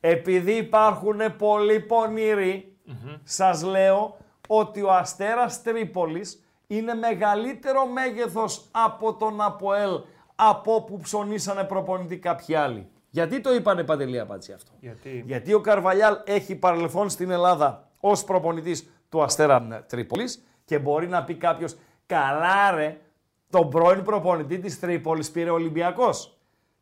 επειδή υπάρχουν πολλοί πονηροί, σας λέω ότι ο Αστέρας Τρίπολης είναι μεγαλύτερο μέγεθος από τον Αποέλ από που ψωνίσανε προπονητή κάποιοι άλλοι. Γιατί το είπανε Παντελή Απάτσι αυτό; Γιατί... Γιατί ο Καρβαλιάλ έχει παρελθόν στην Ελλάδα ως προπονητής του Αστέρα Τρίπολης και μπορεί να πει κάποιος καλά ρε, τον πρώην προπονητή της Τρίπολης πήρε ο Ολυμπιακός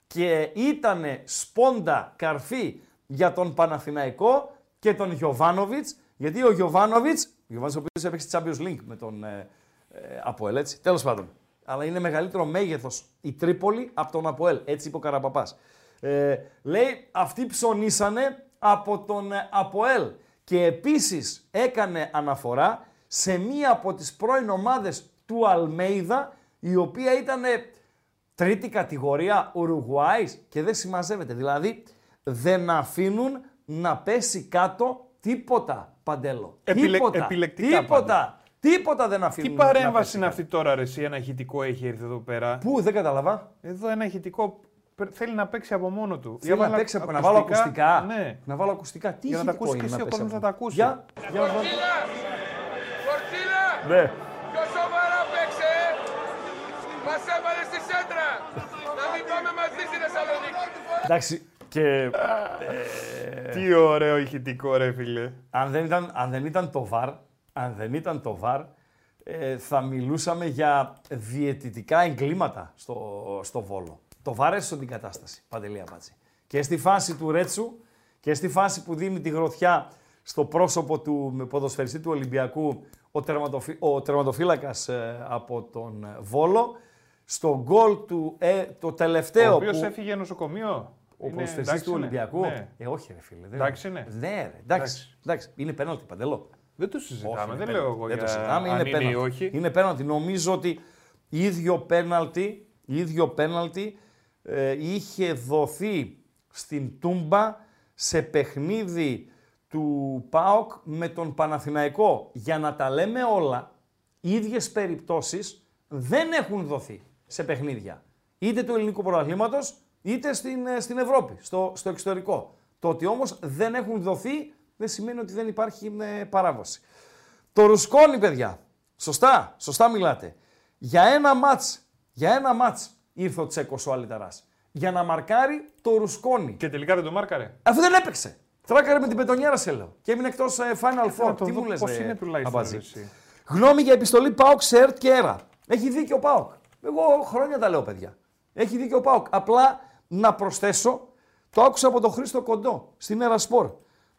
και ήτανε σπόντα καρφί για τον Παναθηναϊκό και τον Γιωβάνοβιτς γιατί ο Γιωβάνοβιτς, ο Γιωβάνοβιτς ο οποίος έπαιξε Champions League με τον ε, ε, Αποέλ, έτσι, τέλος πάντων. Αλλά είναι μεγαλύτερο μέγεθος η Τρίπολη από τον Αποέλ, έτσι είπε ο Καραπαπάς. Ε, λέει, αυτοί ψωνίσανε από τον ε, Αποέλ και επίσης έκανε αναφορά σε μία από τις πρώην ομάδες του Αλμέιδα, η οποία ήταν τρίτη κατηγορία Ουρουγουάης και δεν συμμαζεύεται. Δηλαδή δεν αφήνουν να πέσει κάτω τίποτα, Παντέλο. Επιλε- τίποτα. επιλεκτικά Τίποτα. Τίποτα δεν αφήνουν. Τι να παρέμβαση πέσει είναι κάτω. αυτή τώρα, ρε, εσύ, ένα ηχητικό έχει έρθει εδώ πέρα; Πού, δεν κατάλαβα. Εδώ ένα ηχητικό πε- θέλει να παίξει από μόνο του. Θέλει να, Έβαλα παίξει, από- να βάλω ακουστικά. Ναι. Να βάλω ακουστικά. Τι Για να τα ηχητικό ακούσει είναι και εσύ, ο παίξει κόσμος αυτό. να τα ακούσει. Για, για να βάλω. Φορτίλα! Ναι. Πιο σοβαρά παίξε! Μας έβαλες στη σέντρα! Να μην πάμε μαζί στη Θεσσαλονίκη! Εντάξει, και Τι ωραίο ηχητικό, ρε φίλε. αν δεν ήταν, αν δεν ήταν το VAR, αν δεν ήταν το VAR, ε, θα μιλούσαμε για διαιτητικά εγκλήματα στο, στο Βόλο. Το VAR έσωσε την κατάσταση, Παντελή Απάτση. Και στη φάση του Ρέτσου και στη φάση που δίνει τη γροθιά στο πρόσωπο του ποδοσφαιριστή του Ολυμπιακού ο, τερματοφύ, ο τερματοφύλακας ε, από τον Βόλο, στο γκολ του ε, το τελευταίο Ο οποίος που... έφυγε νοσοκομείο; Ο Είναι- ποδοσφαιριστής εντάξει του είναι. Ολυμπιακού. Ναι. Ε, όχι, ρε φίλε. δεν- Εντάξει είναι. Ναι, ρε, εντάξει. Εντάξει. εντάξει. Είναι πέναλτι παντελώ. Δεν το συζητάμε. Όχι, δεν είναι λέω πέναλτι. εγώ Δεν για το συζητάμε, αν είναι είναι ή πέναλτι. όχι. Είναι πέναλτι. Νομίζω ότι ίδιο πέναλτι, ίδιο πέναλτι ε, είχε δοθεί στην Τούμπα σε παιχνίδι του ΠΑΟΚ με τον Παναθηναϊκό. Για να τα λέμε όλα, οι ίδιες περιπτώσεις δεν έχουν δοθεί σε παιχνίδια. Είτε του ελληνικού πρωταθλήματος, είτε στην, ε, στην Ευρώπη, στο, στο εξωτερικό. Το ότι όμως δεν έχουν δοθεί δεν σημαίνει ότι δεν υπάρχει ε, παράβαση. Το ρουσκόνι, παιδιά. Σωστά, σωστά μιλάτε. Για ένα μάτς, για ένα μάτς ήρθε ο Τσέκος ο Αλιταράς. Για να μαρκάρει το ρουσκόνι. Και τελικά δεν το μάρκαρε. Αφού δεν έπαιξε. Τράκαρε με την πετονιέρα σε λέω. Και έμεινε εκτός ε, Final Four. Να το Τι δω μου λες, πώς ρε, είναι τουλάχιστον, Αμπατζή. ρε, εσύ. Γνώμη για επιστολή ΠΑΟΚ σε ΕΡΤ και ΕΡΑ. Έχει δίκιο ο ΠΑΟΚ. Εγώ χρόνια τα λέω, παιδιά. Έχει δίκιο ο ΠΑΟΚ. Απλά να προσθέσω, το άκουσα από τον Χρήστο Κοντό στην ΕΡΑ Σπορ.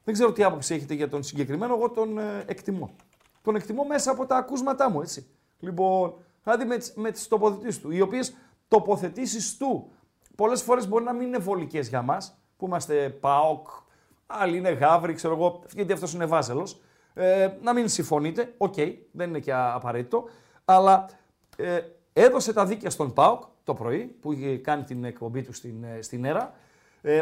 Δεν ξέρω τι άποψη έχετε για τον συγκεκριμένο, εγώ τον ε, εκτιμώ. Τον εκτιμώ μέσα από τα ακούσματά μου, έτσι. Λοιπόν, δηλαδή με, τις- με τις τοποθετήσεις του, οι οποίες τοποθετήσεις του πολλές φορές μπορεί να μην είναι βολικές για μας, που είμαστε ΠΑΟΚ, άλλοι είναι γάβροι, ξέρω εγώ, γιατί αυτός είναι βάζελος. Ε, να μην συμφωνείτε, οκ, δεν είναι και α- απαραίτητο, αλλά ε, έδωσε τα δίκαια στον ΠΑΟΚ το πρωί, που είχε κάνει την εκπομπή του στην, ε, στην ΕΡΑ, ε,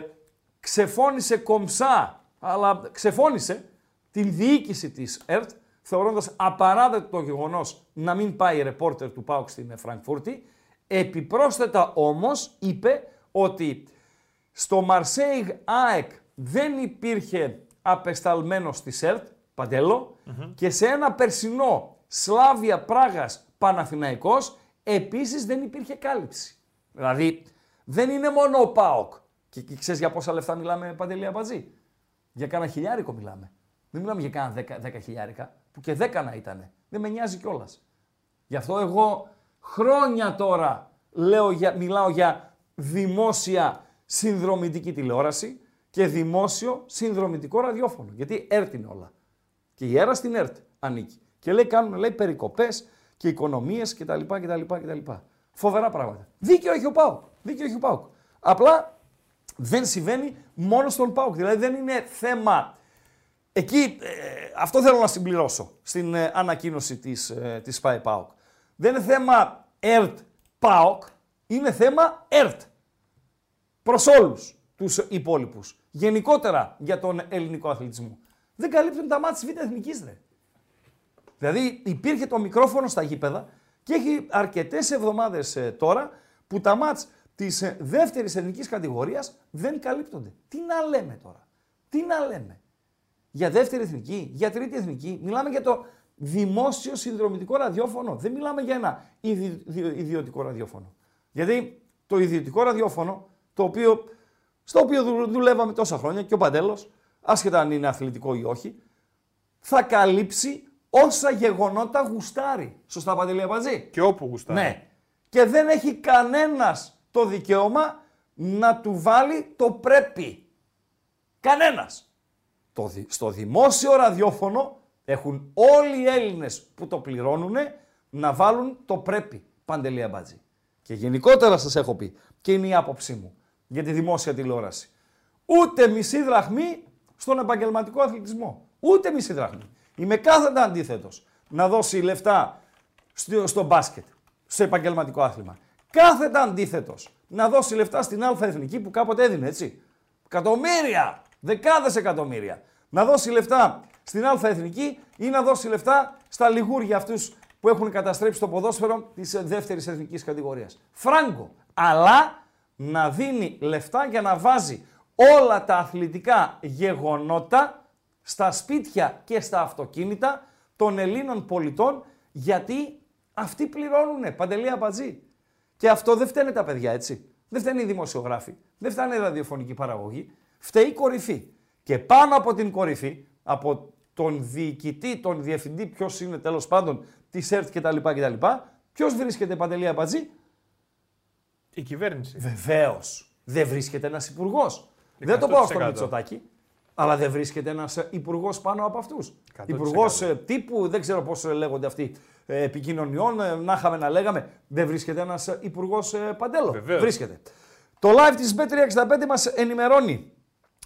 ξεφώνησε κομψά, αλλά ξεφώνησε την διοίκηση της ΕΡΤ, θεωρώντας απαράδεκτο το γεγονός να μην πάει ρεπόρτερ του ΠΑΟΚ στην ε, Φραγκφούρτη. Επιπρόσθετα όμως είπε ότι στο Μαρσέιγ ΑΕΚ δεν υπήρχε απεσταλμένος της ΕΡΤ, παντελο και σε ένα περσινό Σλάβια Πράγας Παναθηναϊκός επίσης δεν υπήρχε κάλυψη. Δηλαδή δεν είναι μόνο ο ΠΑΟΚ. Και, και ξέρεις για πόσα λεφτά μιλάμε Παντελή Αμπατζή; Για κάνα χιλιάρικο μιλάμε. Δεν μιλάμε για κάνα δέκα, δέκα χιλιάρικα, που και δέκα να ήταν. Δεν με νοιάζει κιόλας. Γι' αυτό εγώ χρόνια τώρα λέω για, μιλάω για δημόσια συνδρομητική τηλεόραση και δημόσιο συνδρομητικό ραδιόφωνο. Γιατί έρτηνε όλα. Και η ΕΡΑ στην ΕΡΤ ανήκει. Και λέει κάνουν λέει, περικοπές και οικονομίες κτλ. κτλ, κτλ. Φοβερά πράγματα. Δίκαιο έχει ο Πάουκ. Δίκαιο έχει ο Πάουκ. Απλά δεν συμβαίνει μόνο στον Πάουκ. Δηλαδή δεν είναι θέμα. Εκεί ε, αυτό θέλω να συμπληρώσω στην ε, ανακοίνωση της, ε, της ΠΑΕ ΠΑΟΚ. Δεν είναι θέμα ΕΡΤ ΠΑΟΚ, είναι θέμα ΕΡΤ. Προς όλους τους υπόλοιπους. Γενικότερα για τον ελληνικό αθλητισμό. Δεν καλύπτουν τα μάτια της Β' Εθνικής, ρε. Δηλαδή υπήρχε το μικρόφωνο στα γήπεδα και έχει αρκετές εβδομάδες ε, τώρα που τα μάτς της ε, δεύτερης εθνικής κατηγορίας δεν καλύπτονται. Τι να λέμε τώρα; Τι να λέμε; Για δεύτερη εθνική, για τρίτη εθνική. Μιλάμε για το δημόσιο συνδρομητικό ραδιόφωνο. Δεν μιλάμε για ένα ιδι- δι- ιδιωτικό ραδιόφωνο. Γιατί το ιδιωτικό ραδιόφωνο, το οποίο, στο οποίο δου- δουλεύαμε τόσα χρόνια και ο Παντέλος, άσχετα αν είναι αθλητικό ή όχι, θα καλύψει όσα γεγονότα γουστάρει. Σωστά Παντελή Αμπατζή. Και όπου γουστάρει. Ναι. Και δεν έχει κανένας το δικαίωμα να του βάλει το πρέπει. Κανένας. Το, δι- στο δημόσιο ραδιόφωνο έχουν όλοι οι Έλληνες που το πληρώνουν να βάλουν το πρέπει. Παντελή Αμπάτζη. Και γενικότερα σας έχω πει και είναι η άποψή μου για τη δημόσια τηλεόραση. Ούτε μισή δραχμή στον επαγγελματικό αθλητισμό. Ούτε μισή δραχμή. Είμαι κάθετα αντίθετος να δώσει λεφτά στο, στο μπάσκετ, στο επαγγελματικό άθλημα. Κάθετα αντίθετος να δώσει λεφτά στην Α Εθνική που κάποτε έδινε, έτσι. Εκατομμύρια, δεκάδες εκατομμύρια. Να δώσει λεφτά στην Α Εθνική ή να δώσει λεφτά στα λιγούρια αυτούς που έχουν καταστρέψει το ποδόσφαιρο της δεύτερης εθνικής κατηγορίας. Φράγκο. Αλλά να δίνει λεφτά για να βάζει όλα τα αθλητικά γεγονότα στα σπίτια και στα αυτοκίνητα των Ελλήνων πολιτών γιατί αυτοί πληρώνουνε, παντελή απατζή. Και αυτό δεν φταίνε τα παιδιά, έτσι. Δεν φταίνε οι δημοσιογράφοι, δεν φτάνε η ραδιοφωνική παραγωγή. Φταίει η κορυφή. Και πάνω από την κορυφή, από τον διοικητή, τον διευθυντή, ποιος είναι τέλος πάντων της ΕΡΤ κτλ. κτλ Ποιος βρίσκεται παντελή απατζή, Η κυβέρνηση. Βεβαίως. Δεν βρίσκεται ένας υπουργός. Δεν το πάω στο 100%. Μητσοτάκι. Αλλά δεν βρίσκεται ένας υπουργός πάνω από αυτούς. 100%. Υπουργός τύπου, δεν ξέρω πώς λέγονται αυτοί, ε, επικοινωνιών, ε, να είχαμε να λέγαμε. Δεν βρίσκεται ένας υπουργός παντέλο. Βεβαίως. Βρίσκεται. Το live της Bet365 μας ενημερώνει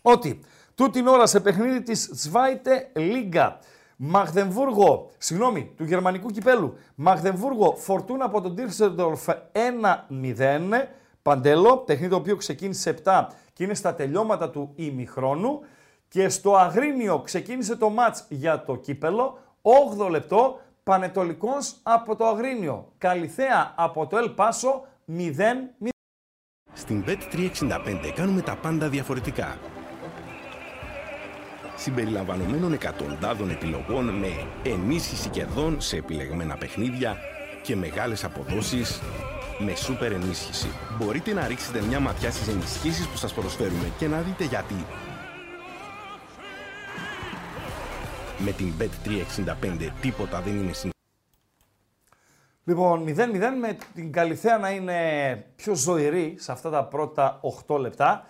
ότι τούτη την ώρα σε παιχνίδι της Zweite Liga Μαγδεμβούργο, συγγνώμη, του γερμανικού κυπέλου, Μαγδεμβούργο Φορτούνα από τον Τίρσεντορφ 1-0, Παντέλο, παιχνίδι το οποίο ξεκίνησε 7 και είναι στα τελειώματα του ημιχρόνου και στο Αγρίνιο ξεκίνησε το μάτς για το κύπελο, 8 λεπτό, Πανετολικός από το Αγρίνιο, Καλιθέα από το Ελ Πάσο 0-0. Στην Bet365 κάνουμε τα πάντα διαφορετικά. Συμπεριλαμβανομένων εκατοντάδων επιλογών με ενίσχυση κερδών σε επιλεγμένα παιχνίδια και μεγάλες αποδόσεις με σούπερ ενίσχυση. Μπορείτε να ρίξετε μια ματιά στις ενισχύσεις που σας προσφέρουμε και να δείτε γιατί. Με την Bet365 τίποτα δεν είναι συνήθιστο. Λοιπόν, 0-0 με την Καλιθέα να είναι πιο ζωηρή σε αυτά τα πρώτα 8 λεπτά.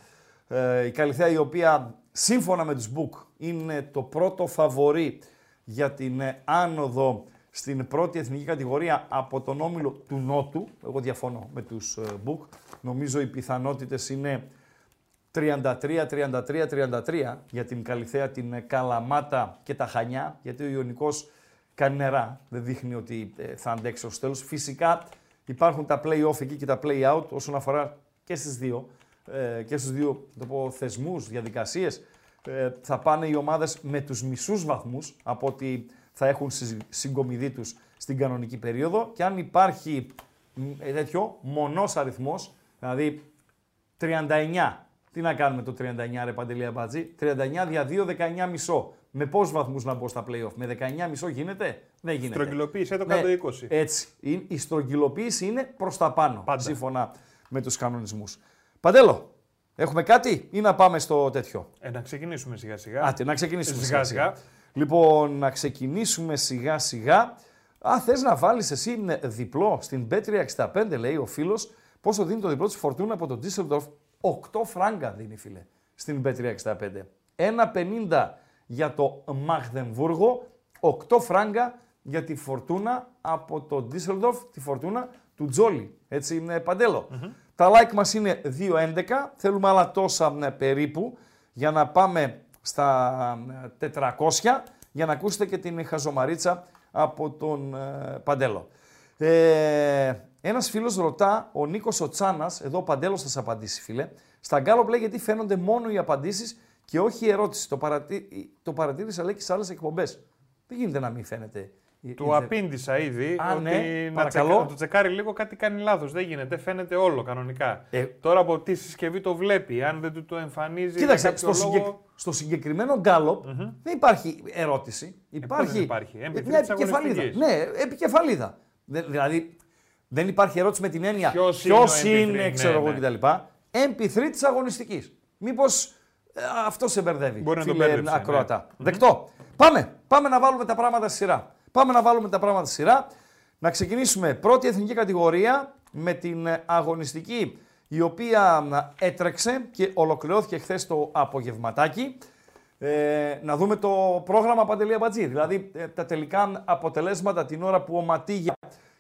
Ε, η Καλιθέα η οποία σύμφωνα με τους Book είναι το πρώτο φαβορί για την ε, άνοδο στην πρώτη εθνική κατηγορία από τον όμιλο του Νότου. Εγώ διαφωνώ με τους ε, Book. Νομίζω οι πιθανότητες είναι 33-33-33 για την Καλιθέα, την ε, Καλαμάτα και τα Χανιά, γιατί ο Ιωνικός κάνει νερά, δεν δείχνει ότι ε, θα αντέξει ως τέλος. Φυσικά υπάρχουν τα play-off εκεί και τα play-out όσον αφορά και στις δύο, ε, και στους δύο το πω, θεσμούς, διαδικασίες. Ε, θα πάνε οι ομάδες με τους μισούς βαθμούς από ότι θα έχουν συ- συγκομιδή τους στην κανονική περίοδο και αν υπάρχει μ, ε, τέτοιο μονός αριθμός, δηλαδή 39. Τι να κάνουμε το 39 ρε Παντελή Αμπατζή. 39 δια 2, 19 μισό. Με πόσους βαθμούς να μπω στα play-off; Με 19 μισό γίνεται; Δεν γίνεται. Στρογγυλοποίησε το Ναι, κάτω 20. Έτσι. Η, η στρογγυλοποίηση είναι προς τα πάνω. Πάντα. Σύμφωνα με τους κανονισμούς. Παντέλο, έχουμε κάτι ή να πάμε στο τέτοιο; Ε, να ξεκινήσουμε σιγά σιγά. Άτε, να ξεκινήσουμε Σιγά, σιγά σιγά. σιγά. Λοιπόν, να ξεκινήσουμε σιγά σιγά. Α, θες να βάλεις εσύ ε, διπλό στην Bet365, λέει ο φίλος. Πόσο δίνει το διπλό της Φορτούνα από τον Düsseldorf. 8 φράγκα δίνει, φίλε, στην Bet365. 1,50 για το Μαγδεμβούργο, 8 φράγκα για τη Φορτούνα από το Ντίσσελντορφ, τη Φορτούνα του Τζόλι. Έτσι είναι παντέλο. Τα like μας είναι 2.11, θέλουμε άλλα τόσα ναι, περίπου για να πάμε στα ε, 400 για να ακούσετε και την χαζομαρίτσα από τον ε, Παντέλο. Ε, ένας φίλος ρωτά, ο Νίκος ο Τσάνας, εδώ ο Παντέλος θα σας απαντήσει φίλε, στα Γκάλοπ λέει γιατί φαίνονται μόνο οι απαντήσεις και όχι η ερώτηση. Το, παρατή, το παρατήρησα λέει και σε άλλες εκπομπές. Δεν γίνεται να μην φαίνεται. η- Του η- απήντησα ήδη Α, ότι ναι, να, παρακαλώ. τσεκα- να το τσεκάρει λίγο κάτι κάνει λάθος. Δεν γίνεται, φαίνεται όλο κανονικά. Ε, Τώρα από τι συσκευή το βλέπει, αν δεν του το εμφανίζει. Κοίταξε, για κάποιο στο, λόγο... συγκεκ- στο συγκεκριμένο γκάλοπ δεν υπάρχει ερώτηση. Υπάρχει, δεν υπάρχει, MP3 μια της επικεφαλίδα. αγωνιστικής. Ναι, επικεφαλίδα. Δε- δηλαδή, δεν υπάρχει ερώτηση με την έννοια Ποιος ποιος είναι ο είναι, MP3, ναι, ξέρω εγώ ναι. κτλ. MP3 της αγωνιστικής. Μήπως ε, αυτό σε μπερδεύει, Μπορεί να τον φίλε μπέρδεψε, ναι. ακροατά. Δεκτό. Πάμε, πάμε να βάλουμε τα πράγματα στη σειρά. Πάμε να βάλουμε τα πράγματα στη σειρά. Να ξεκινήσουμε πρώτη εθνική κατηγορία με την ε, αγωνιστική η οποία ε, έτρεξε και ολοκληρώθηκε χθες το απογευματάκι. Ε, να δούμε το πρόγραμμα Παντελή Αμπατζή. Δηλαδή ε, τα τελικά αποτελέσματα την ώρα που ο Ματίγια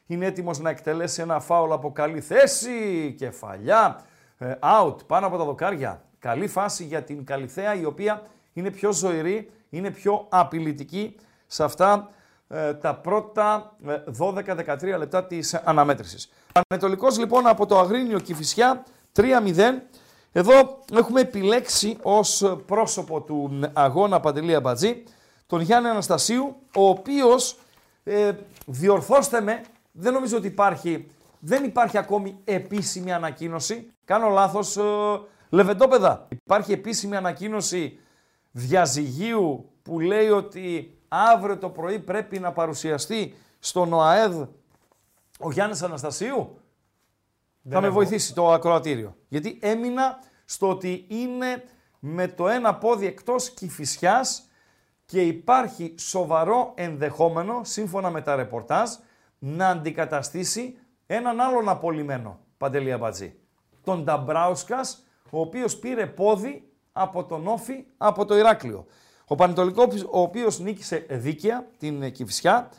είναι έτοιμος να εκτελέσει ένα φάουλ από καλή θέση, κεφαλιά, ε, out, πάνω από τα δοκάρια. Καλή φάση για την Καλυθέα η οποία είναι πιο ζωηρή, είναι πιο απειλητική σε αυτά ε, τα πρώτα ε, 12-13 λεπτά της αναμέτρησης. Πανετολικός λοιπόν από το Αγρίνιο Κηφισιά 3-0. Εδώ έχουμε επιλέξει ως πρόσωπο του αγώνα Παντελή Αμπατζή τον Γιάννη Αναστασίου, ο οποίος, ε, διορθώστε με, δεν νομίζω ότι υπάρχει, δεν υπάρχει ακόμη επίσημη ανακοίνωση. Κάνω λάθος, ε, Λεβεντόπεδα. Υπάρχει επίσημη ανακοίνωση διαζυγίου που λέει ότι αύριο το πρωί πρέπει να παρουσιαστεί στον ΟΑΕΔ ο Γιάννης Αναστασίου. θα με έχω. βοηθήσει το ακροατήριο. Γιατί έμεινα στο ότι είναι με το ένα πόδι εκτός Κηφισιάς και υπάρχει σοβαρό ενδεχόμενο, σύμφωνα με τα ρεπορτάζ, να αντικαταστήσει έναν άλλον απολυμένο, Παντελή Αμπατζή. Τον Νταμπράουσκας, ο οποίος πήρε πόδι από τον Όφη, από το Ηράκλειο. Ο Πανετολικός, ο οποίος νίκησε δίκαια την ε, Κηφισιά,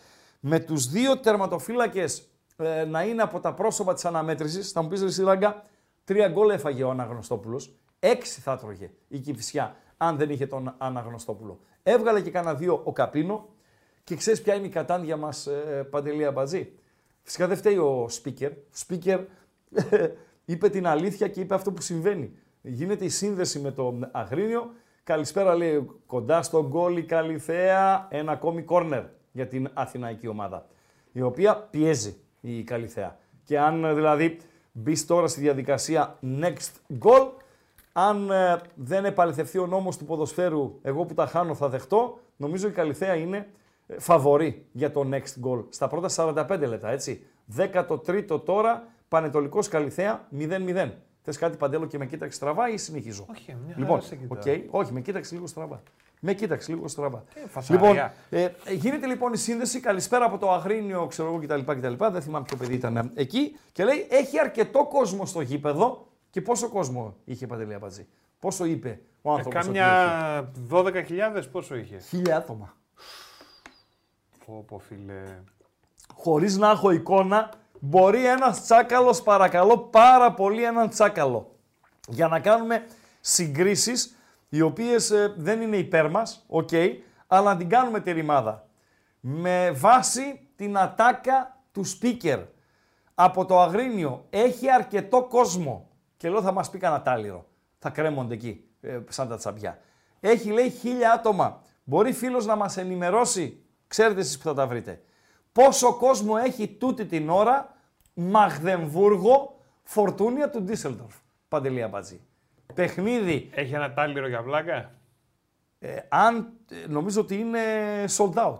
με τους δύο τερματοφύλακες ε, να είναι από τα πρόσωπα της αναμέτρησης. Θα μου πεις, ρε Σιλάγκα, τρία γκολ έφαγε ο Αναγνωστόπουλος. Έξι θα τρώγε η Κηφισιά, αν δεν είχε τον Αναγνωστόπουλο. Έβγαλε και κανένα δύο ο Καπίνο και ξέρεις ποια είναι η κατάντια μας, ε, Παντελή Αμπατζή; Φυσικά δεν φταίει ο speaker. Ο speaker (laughs) είπε την αλήθεια και είπε αυτό που συμβαίνει. Γίνεται η σύνδεση με το Αγρίνιο. Καλησπέρα λέει κοντά στον γκολ η Καλυθέα. Ένα ακόμη κόρνερ για την αθηναϊκή ομάδα. Η οποία πιέζει η Καλλιθέα. Και αν ε, δηλαδή μπεις τώρα στη διαδικασία next goal, αν ε, δεν επαληθευτεί ο νόμος του ποδοσφαίρου, εγώ που τα χάνω θα δεχτώ, νομίζω η Καλλιθέα είναι ε, φαβορή για το next goal. Στα πρώτα 45 λεπτά, έτσι. 13ο τώρα, Παναιτωλικός Καλλιθέα 0-0. Θες κάτι Παντέλο και με κοίταξε στραβά ή συνεχίζω; Όχι, μια χαρά Λοιπόν, σε κοιτάω. οκ, όχι, με κοίταξε λίγο στραβά. Με κοίταξε λίγο στραβά. φασαρία. λοιπόν, ε, ε, γίνεται λοιπόν η σύνδεση. Καλησπέρα από το Αγρίνιο, ξέρω εγώ κτλ. κτλ. Δεν θυμάμαι ποιο παιδί ήταν ε, εκεί. Και λέει: Έχει αρκετό κόσμο στο γήπεδο. Και πόσο κόσμο είχε Παντελή Αμπατζή. Πόσο είπε ο Ε, άνθρωπος. Κάμια 12.000 πόσο είχε; Χίλια άτομα. Πω, πω φίλε. Χωρίς να έχω εικόνα, μπορεί ένας τσάκαλος, παρακαλώ πάρα πολύ έναν τσάκαλο. Για να κάνουμε συγκρίσεις οι οποίες δεν είναι υπέρ μας, οκ, αλλά να την κάνουμε τη ρημάδα. Με βάση την ατάκα του speaker από το Αγρίνιο έχει αρκετό κόσμο. Και λέω θα μας πει κανένα τάλιρο. Θα κρέμονται εκεί, ε, σαν τα τσαμπιά. Έχει λέει χίλια άτομα. Μπορεί φίλος να μας ενημερώσει, ξέρετε εσείς που θα τα βρείτε. Πόσο κόσμο έχει τούτη την ώρα Μαγδεμβούργο, Φορτούνια του Ντίσσελντορφ. Παντελή Αμπατζή. Παιχνίδι, Έχει ένα τάλιρο για βλάκα; ε, αν, ε, νομίζω ότι είναι sold out.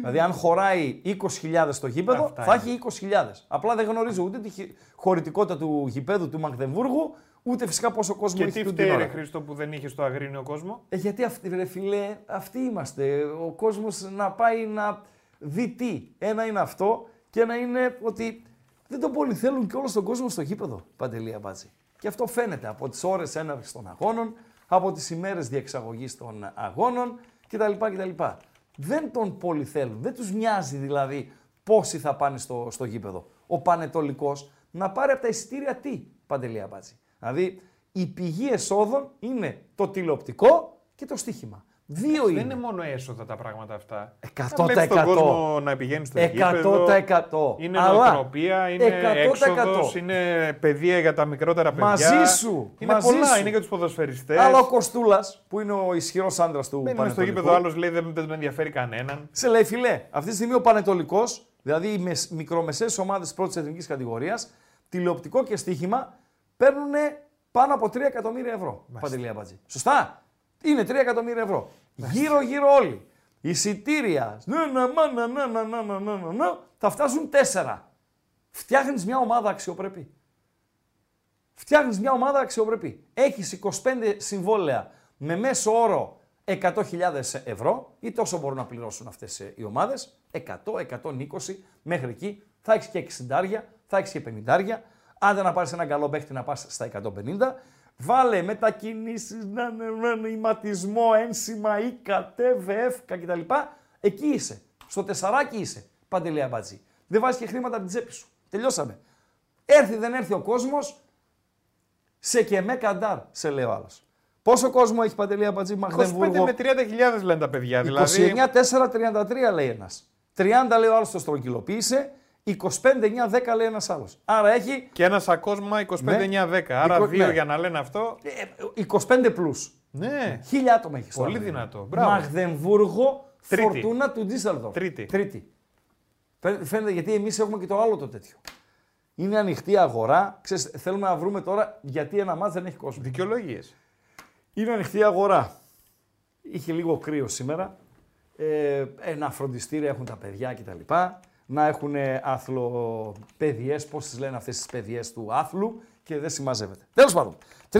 δηλαδή αν χωράει 20.000 στο γήπεδο, Αυτά θα είναι. έχει 20.000. Απλά δεν γνωρίζω ούτε τη χει- χωρητικότητα του γηπέδου του Μαγδεμβούργου, ούτε φυσικά πόσο κόσμο Και έχει τι τούτη την φταίει ώρα. ρε Χρήστο που δεν είχε στο αγρίνιο κόσμο; Ε, γιατί αυτοί, ρε φίλε, αυτοί είμαστε. Ο κόσμος να πάει να δει τι. Ένα είναι αυτό και ένα είναι ότι δεν τον πολύ θέλουν και όλο τον κόσμο στο γήπεδο, Παντελή Αμπάτζη. Και αυτό φαίνεται από τις ώρες έναρξης των αγώνων, από τις ημέρες διεξαγωγής των αγώνων κτλ. κτλ. Δεν τον πολύ θέλουν. Δεν τους μοιάζει δηλαδή πόσοι θα πάνε στο, στο γήπεδο. Ο Πανετολικός να πάρει από τα εισιτήρια τι, Παντελή Αμπάτζη. Δηλαδή η πηγή εσόδων είναι το τηλεοπτικό και το στοίχημα. Δύο Δεν είναι. είναι μόνο έσοδα τα πράγματα αυτά. 100%. Να βλέπεις τον κόσμο να πηγαίνει στο 100%. γήπεδο. Είναι Αλλά νοοτροπία, είναι 100%. έξοδος, είναι παιδεία για τα μικρότερα παιδιά. Μαζί σου, Είναι μαζί πολλά, σου. είναι για τους ποδοσφαιριστές. Αλλά ο Κοστούλα, που είναι ο ισχυρός άντρα του Μπαίνουμε στο Πανετολικού, γήπεδο, άλλος λέει δεν, δεν με ενδιαφέρει κανέναν. σε λέει φιλέ. Αυτή τη στιγμή ο Πανετολικός, δηλαδή οι μεσ- μικρομεσαίες ομάδες πρώτης εθνικής κατηγορίας, τηλεοπτικό και στοίχημα παίρνουν πάνω από 3 εκατομμύρια ευρώ. Παντελή Αμπατζή. Σωστά; Είναι 3 εκατομμύρια ευρώ. Γύρω-γύρω όλοι. Εισιτήρια. Ναι, ναι, ναι, ναι, ναι, ναι, ναι, ναι, ναι, ναι, θα φτάσουν 4. Φτιάχνεις μια ομάδα αξιοπρεπή. Φτιάχνεις μια ομάδα αξιοπρεπή. Έχεις 25 συμβόλαια με μέσο όρο 100.000 ευρώ ή τόσο μπορούν να πληρώσουν αυτές οι ομάδες; 100, 120 μέχρι εκεί. Θα έχεις και 60, θα έχεις και 50. Άντε να πάρεις έναν καλό παίχτη να πας στα 150. Βάλε μετακινήσεις, ηματισμό, ένσημα, οίκα, ΤΒΕΦ κτλ. Εκεί είσαι. Στο τεσσαράκι είσαι. Παντελεία μπατζή. Δεν βάζεις και χρήματα από την τσέπη σου. Τελειώσαμε. Έρθει δεν έρθει ο κόσμος, σε και με καντάρ, σε λέει ο άλλος. Πόσο κόσμο έχει παντελή Αμπατζή 25 Μαγδεμβούργο. με 30.000 λένε τα παιδιά. Δηλαδή, 29-4-33 λέει ένας. 30 λέει ο άλλος το στρογγυλοποίησε. 25-9-10 λέει ένας άλλος. Άρα έχει και ένας ακόμα 25-9-10. Άρα Εικο- δύο ναι. για να λένε αυτό. ε, 25 πλούς. Ναι. Χίλια άτομα έχει. στο Πολύ Αγγλία. δυνατό. Μπράβο. Μαγδεμβούργο, Τρίτη. φορτούνα του Ντίσσελδορφ. Τρίτη. Τρίτη. Φαίνεται- Φαίνεται γιατί εμείς έχουμε και το άλλο το τέτοιο. Είναι ανοιχτή αγορά. Ξέρεις, θέλουμε να βρούμε τώρα γιατί ένα μάτς δεν έχει κόσμο. Δικαιολογίες. Είναι ανοιχτή αγορά. Είχε λίγο κρύο σήμερα. Ε, ένα φροντιστήρια έχουν τα παιδιά κτλ. Να έχουν αθλοπαιδιές, πώς τις λένε αυτές τις παιδιές του άθλου και δεν συμμαζεύεται. Τέλος πάντων, 3-0,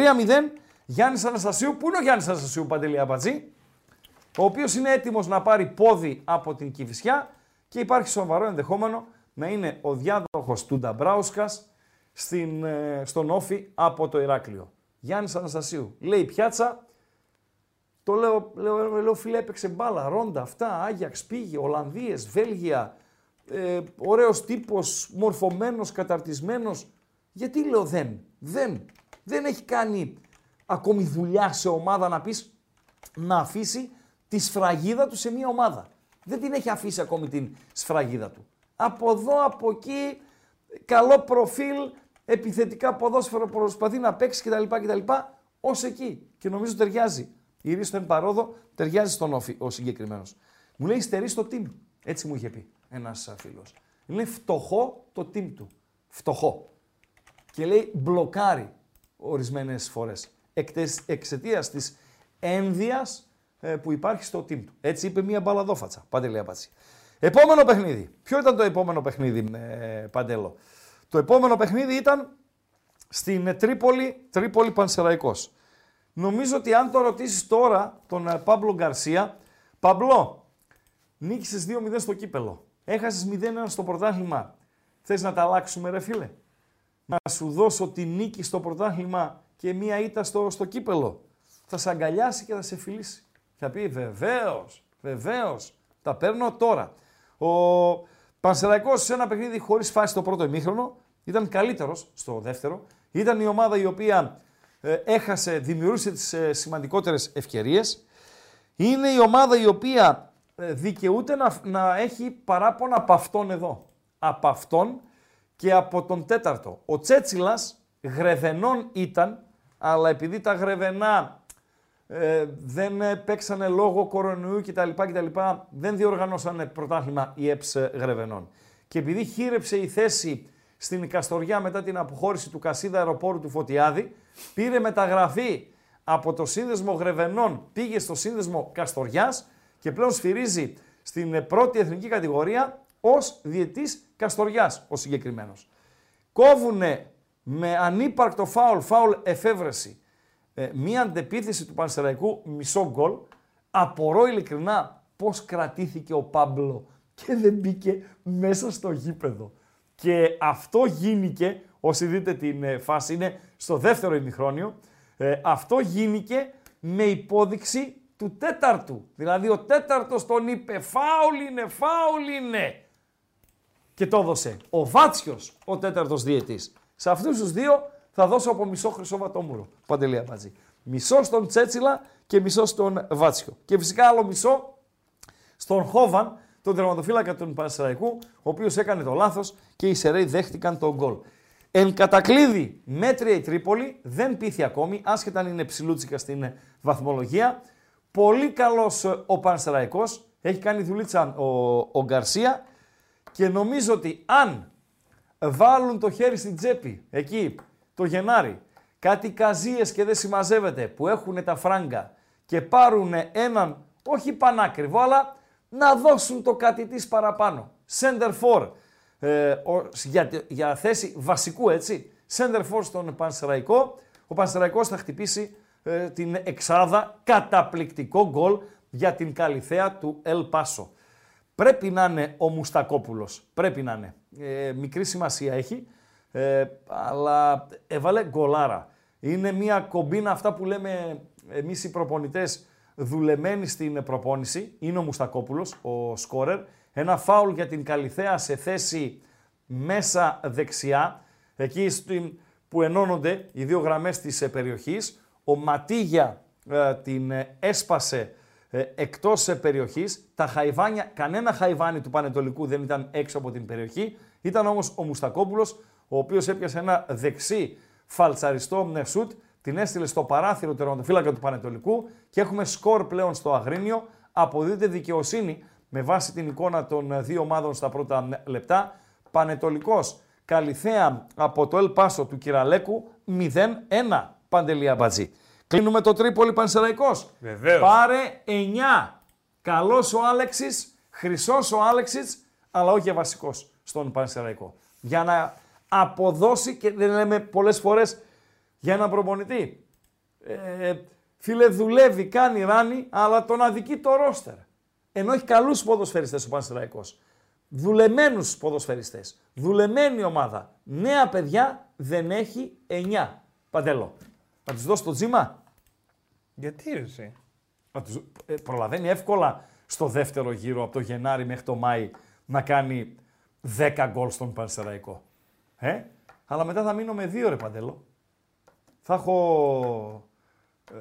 Γιάννης Αναστασίου. Πού είναι ο Γιάννης Αναστασίου, Παντελή Αμπατζή, ο οποίος είναι έτοιμος να πάρει πόδι από την Κηφισιά και υπάρχει σοβαρό ενδεχόμενο να είναι ο διάδοχος του Νταμπράουσκας στην, ε, στον Όφη από το Ηράκλειο. Γιάννης Αναστασίου. Λέει πιάτσα, το λέω, λέω, λέω φίλε έπαιξε μπάλα, ρόντα, αυτά, Άγιαξ πήγε, Ολλανδίες, Βέλγια, ε, ωραίος τύπος, μορφωμένος, καταρτισμένος. Γιατί λέω δεν, δεν, δεν έχει κάνει ακόμη δουλειά σε ομάδα να πεις να αφήσει τη σφραγίδα του σε μια ομάδα. Δεν την έχει αφήσει ακόμη την σφραγίδα του. Από εδώ, από εκεί, καλό προφίλ, επιθετικά ποδόσφαιρο προσπαθεί να παίξει κτλ. κτλ Ω εκεί. Και νομίζω ταιριάζει. Η Ρίστο εν παρόδο ταιριάζει στον όφη ο συγκεκριμένος. Μου λέει στερεί στο team. Έτσι μου είχε πει ένας φίλος. Είναι φτωχό το team του. Φτωχό. Και λέει μπλοκάρει ορισμένες φορές. Εξαιτίας της ένδυας που υπάρχει στο team του. Έτσι είπε μία μπαλαδόφατσα. Πάντε λέει απάτσι. Επόμενο παιχνίδι. Ποιο ήταν το επόμενο παιχνίδι, ε, Παντέλο; Το επόμενο παιχνίδι ήταν στην ε, Τρίπολη, Τρίπολη Πανσεραϊκός. Νομίζω ότι αν το ρωτήσεις τώρα τον ε, Παύλο Γκαρσία, Παμπλό, νίκησες 2-0 στο κύπελο, έχασες 0-1 στο πρωτάθλημα, θες να τα αλλάξουμε ρε φίλε; Να σου δώσω τη νίκη στο πρωτάθλημα και μία ήττα στο, στο κύπελο. Θα σε αγκαλιάσει και θα σε φιλήσει. Θα πει βεβαίως, βεβαίως, τα παίρνω τώρα. Ο Πανσεραϊκός σε ένα παιχνίδι χωρίς φάση το πρώτο ημίχρονο ήταν καλύτερος στο δεύτερο. Ήταν η ομάδα η οποία ε, έχασε, δημιούργησε τις ε, σημαντικότερες ευκαιρίες. Είναι η ομάδα η οποία ε, δικαιούται να, να έχει παράπονα από αυτόν εδώ. Από αυτόν και από τον τέταρτο. Ο Τσέτσιλας γρεβενών ήταν, αλλά επειδή τα γρεβενά ε, δεν ε, παίξανε λόγω κορονοϊού κτλ, κτλ. Δεν διοργανώσανε πρωτάθλημα η ΕΠΣ Γρεβενών. Και επειδή χείρεψε η θέση στην Καστοριά μετά την αποχώρηση του Κασίδα αεροπόρου του Φωτιάδη, πήρε μεταγραφή από το σύνδεσμο Γρεβενών, πήγε στο σύνδεσμο Καστοριάς και πλέον σφυρίζει στην ε, πρώτη εθνική κατηγορία ως διετής Καστοριάς ο συγκεκριμένος. Κόβουνε με ανύπαρκτο φάουλ, φάουλ εφεύρεση, ε, μία αντεπίθεση του Πανσεραϊκού μισό γκολ. Απορώ ειλικρινά πώς κρατήθηκε ο Πάμπλο και δεν μπήκε μέσα στο γήπεδο. Και αυτό γίνηκε, όσοι δείτε την ε, φάση, είναι στο δεύτερο ημιχρόνιο, ε, αυτό γίνηκε με υπόδειξη του τέταρτου. Δηλαδή ο τέταρτος τον είπε φάουλ είναι, φάουλ είναι. Και το έδωσε. Ο Βάτσιος, ο τέταρτος διετής. Σε αυτούς τους δύο θα δώσω από μισό χρυσό βατόμουρο. Παντελή Αμπατζή. Μισό στον Τσέτσιλα και μισό στον Βάτσιο. Και φυσικά άλλο μισό στον Χόβαν, τον τερματοφύλακα του Πανσεραϊκού, ο οποίος έκανε το λάθος και οι Σεραίοι δέχτηκαν τον γκολ. Εν κατακλείδη, μέτρια η Τρίπολη, δεν πείθει ακόμη, άσχετα αν είναι ψηλούτσικα στην βαθμολογία. Πολύ καλός ε, ο Πανσεραϊκός, έχει κάνει δουλίτσα ο, ο Γκαρσία και νομίζω ότι αν βάλουν το χέρι στην τσέπη εκεί το Γενάρη, κάτι καζίες και δεν συμμαζεύεται που έχουν τα φράγκα και πάρουν έναν, όχι πανάκριβο, αλλά να δώσουν το κάτι της παραπάνω. Center for, ε, για, για θέση βασικού έτσι, center for στον Πανσεραϊκό. Ο Πανσεραϊκός θα χτυπήσει ε, την εξάδα καταπληκτικό γκολ για την καλυθέα του Ελ Πάσο. Πρέπει να είναι ο Μουστακόπουλος, πρέπει να είναι. Ε, μικρή σημασία έχει, ε, αλλά έβαλε γκολάρα. Είναι μια κομπίνα αυτά που λέμε εμείς οι προπονητές δουλεμένοι στην προπόνηση. Είναι ο Μουστακόπουλος, ο σκόρερ. Ένα φάουλ για την Καλυθέα σε θέση μέσα δεξιά, εκεί στην, που ενώνονται οι δύο γραμμές της ε, περιοχής. Ο Ματίγια ε, την ε, έσπασε ε, εκτός περιοχής. Τα χαϊβάνια, κανένα χαϊβάνι του Πανετολικού δεν ήταν έξω από την περιοχή. Ήταν όμως ο Μουστακόπουλος, ο οποίος έπιασε ένα δεξί φαλτσαριστό σουτ, την έστειλε στο παράθυρο τερματοφύλακα του Πανετολικού και έχουμε σκορ πλέον στο Αγρίνιο. Αποδίδεται δικαιοσύνη με βάση την εικόνα των δύο ομάδων στα πρώτα λεπτά. Πανετολικός Καλυθέα από το Ελ Πάσο του Κυραλέκου 0-1 Παντελία Μπατζή. Κλείνουμε το Τρίπολι Πανσεραϊκός. Βεβαίως. Πάρε 9. Καλός ο Άλεξης, χρυσός ο Άλεξης, αλλά όχι βασικός στον Πανσεραϊκό. Για να αποδώσει και δεν λέμε πολλές φορές για έναν προπονητή. Ε, φίλε δουλεύει, κάνει ράνι, αλλά τον αδικεί το ρόστερ. Ενώ έχει καλούς ποδοσφαιριστές ο Πανσεραϊκός. Δουλεμένους ποδοσφαιριστές. Δουλεμένη ομάδα. Νέα παιδιά δεν έχει 9. Παντέλο. Θα τους δώσει το τζίμα. Γιατί ρε, εσύ; Να τους, ε, προλαβαίνει εύκολα στο δεύτερο γύρο από το Γενάρη μέχρι το Μάη να κάνει 10 γκολ στον Πανσεραϊκό. Ε; Αλλά μετά θα μείνω με δύο ρε Παντέλο. Θα έχω ε,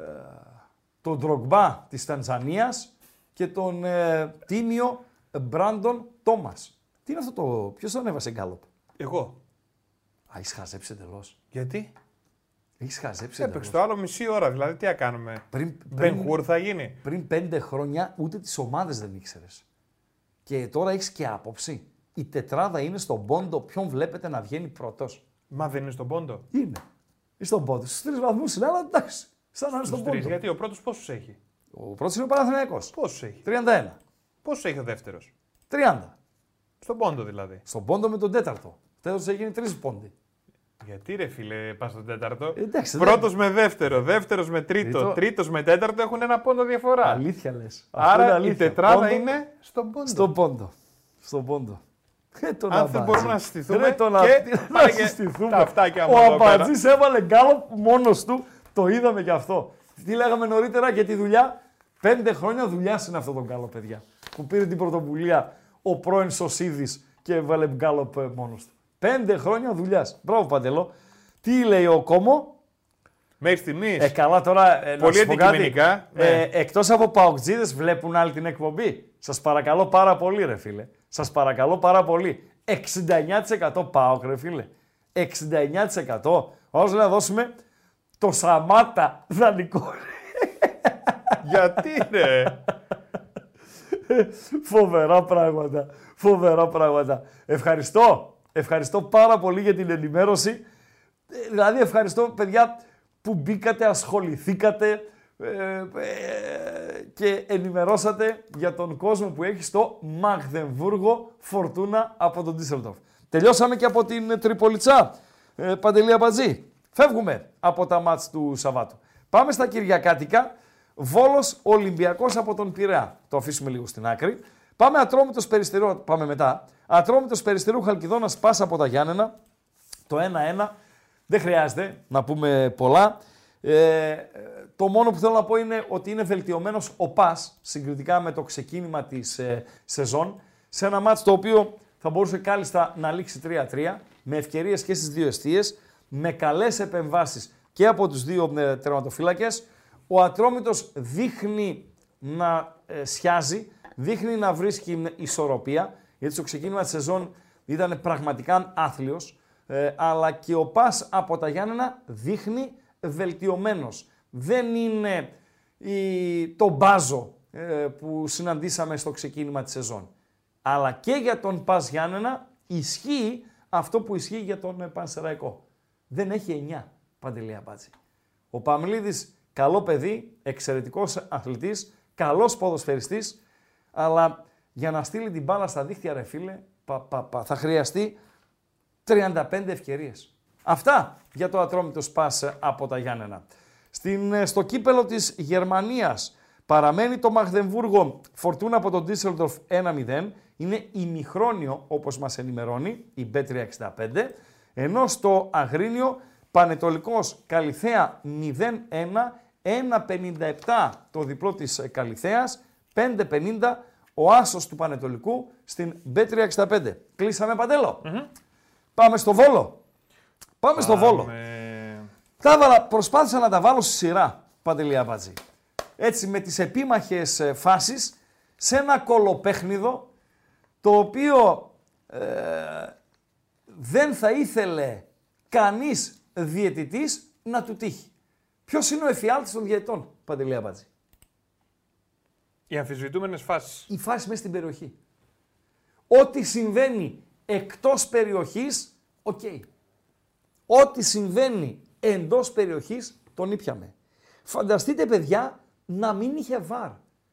τον Ντρογκμπά της Τανζανίας και τον ε, τίμιο Μπράντον Τόμας. Τι είναι αυτό το... Ποιος τον έβασε γκάλοπ. Εγώ. Α, έχεις χαζέψει εντελώς. Γιατί; Έχεις χαζέψει Έπαιξε εντελώς. το άλλο μισή ώρα, δηλαδή τι να κάνουμε; Πριν, Μπεν πριν, Χουρ θα γίνει; πριν πέντε χρόνια ούτε τις ομάδες δεν ήξερες. Και τώρα έχεις και άποψη. Η τετράδα είναι στον πόντο ποιον βλέπετε να βγαίνει πρώτος. Μα δεν είναι στον πόντο. Είναι. Είναι στον πόντο. Στους τρεις βαθμούς είναι, αλλά εντάξει. Σαν να είναι στον Στους τρεις, πόντο. γιατί ο πρώτος πόσους έχει; Ο πρώτος είναι ο Παναθηναϊκός. Πόσους έχει; 31. Πόσους έχει ο δεύτερος; 30. Στον πόντο δηλαδή. Στον πόντο με τον τέταρτο. Ο τέταρτος έγινε τρεις πόντοι. Γιατί ρε φίλε, πας στον τέταρτο; Ε, εντάξει, δεν- Πρώτος με δεύτερο, δεύτερος με τρίτο, Τρίτο. τρίτος με τέταρτο έχουν ένα πόντο διαφορά. Αλήθεια λες. Αυτό είναι Άρα η αλήθεια. τετράδα Πόντο είναι στον πόντο. Στον πόντο. Στον πόντο. Ε, τον Αν δεν Αμπατζή. μπορούμε να συστηθούμε Ρε, τον και Α- πάνε να και συστηθούμε. τα αυτάκια μου Ο εδώ πέρα. Αμπατζής έβαλε γκάλωπ μόνος του. Το είδαμε και αυτό. Τι λέγαμε νωρίτερα για τη δουλειά; Πέντε χρόνια δουλειά είναι αυτό το γκάλωπ, παιδιά. Που πήρε την πρωτοβουλία ο πρώην Σωσίδης και έβαλε γκάλωπ ε, μόνος του. Πέντε χρόνια δουλειάς. Μπράβο, Παντελό. Τι λέει ο Κόμο, Μέχρι στιγμής. ε, καλά τώρα ε, να Πολύ σου πω κάτι. αντικειμενικά, ναι. Ε, εκτός από παοκτζίδες βλέπουν άλλη την εκπομπή. Σας παρακαλώ πάρα πολύ ρε φίλε. Σας παρακαλώ πάρα πολύ. 69% ΠΑΟΚ ρε φίλε. 69%. Όσο να δώσουμε το Σαμάτα δανεικό. Γιατί ρε. Φοβερά πράγματα. Φοβερά πράγματα. Ευχαριστώ. Ευχαριστώ πάρα πολύ για την ενημέρωση. Ε, Δηλαδή ευχαριστώ παιδιά που μπήκατε, ασχοληθήκατε ε, ε, και ενημερώσατε για τον κόσμο που έχει στο Μαγδεμβούργο Φορτούνα από τον Ντίσσελντορφ. Τελειώσαμε και από την ε, Τριπολιτσά. Ε, Παντελή Αμπατζή. Φεύγουμε από τα μάτς του Σαββάτου. Πάμε στα Κυριακάτικα. Βόλος Ολυμπιακός από τον Πειραιά. Το αφήσουμε λίγο στην άκρη. Πάμε Ατρόμητος Περιστερίου, πάμε μετά. Ατρόμητος Περιστερίου Χαλκιδόνας πάσα από τα Γιάννενα. Το 1-1. Δεν χρειάζεται να πούμε πολλά. Ε, το μόνο που θέλω να πω είναι ότι είναι βελτιωμένος ο Πας συγκριτικά με το ξεκίνημα της ε, σεζόν σε ένα μάτς το οποίο θα μπορούσε κάλλιστα να λήξει 3-3 με ευκαιρίες και στις δύο αιστείες, με καλές επεμβάσεις και από τους δύο ε, τερματοφύλακες. Ο Ατρόμητος δείχνει να ε, σιάζει, δείχνει να βρίσκει ισορροπία, γιατί στο ξεκίνημα της σεζόν ήταν πραγματικά άθλιος, ε, αλλά και ο Πας από τα Γιάννενα δείχνει βελτιωμένος. Δεν είναι η, το μπάζο ε, που συναντήσαμε στο ξεκίνημα της σεζόν. Αλλά και για τον Πας Γιάννενα ισχύει αυτό που ισχύει για τον ε, Πανσεραϊκό. Δεν έχει 9, Παντελή Αμπάτση. Ο Παμλίδης, καλό παιδί, εξαιρετικός αθλητής, καλός ποδοσφαιριστής, αλλά για να στείλει την μπάλα στα δίχτυα, ρε φίλε, πα, πα, πα, θα χρειαστεί 35 ευκαιρίες. Αυτά για το ατρόμητος σπάσε από τα Γιάννενα. Στην, ε, στο κύπελο της Γερμανίας παραμένει το Μαγδεμβούργο φορτούνα από τον Ντίσσελντορφ 1-0. Είναι ημιχρόνιο όπως μας ενημερώνει η B365. Ενώ στο Αγρίνιο Πανετολικός Καλιθέα 0-1. 1-57 το διπλό της Καλιθέας. 5-50 ο άσος του Πανετολικού στην B365. Κλείσαμε Πάμε στο Βόλο. Πάμε, στο Βόλο. Τα έβαλα, προσπάθησα να τα βάλω στη σειρά, Παντελή Αμπατζή. Έτσι, με τις επίμαχες ε, φάσεις, σε ένα κολοπέχνιδο, το οποίο ε, δεν θα ήθελε κανείς διαιτητής να του τύχει. Ποιος είναι ο εφιάλτης των διαιτητών, Παντελή Αμπατζή. Οι αμφισβητούμενες φάσεις. Η φάση μέσα στην περιοχή. Ό,τι συμβαίνει εκτός περιοχής, οκ. Ό,τι συμβαίνει εντός περιοχής, τον ήπιαμε. Φανταστείτε, παιδιά, να μην είχε VAR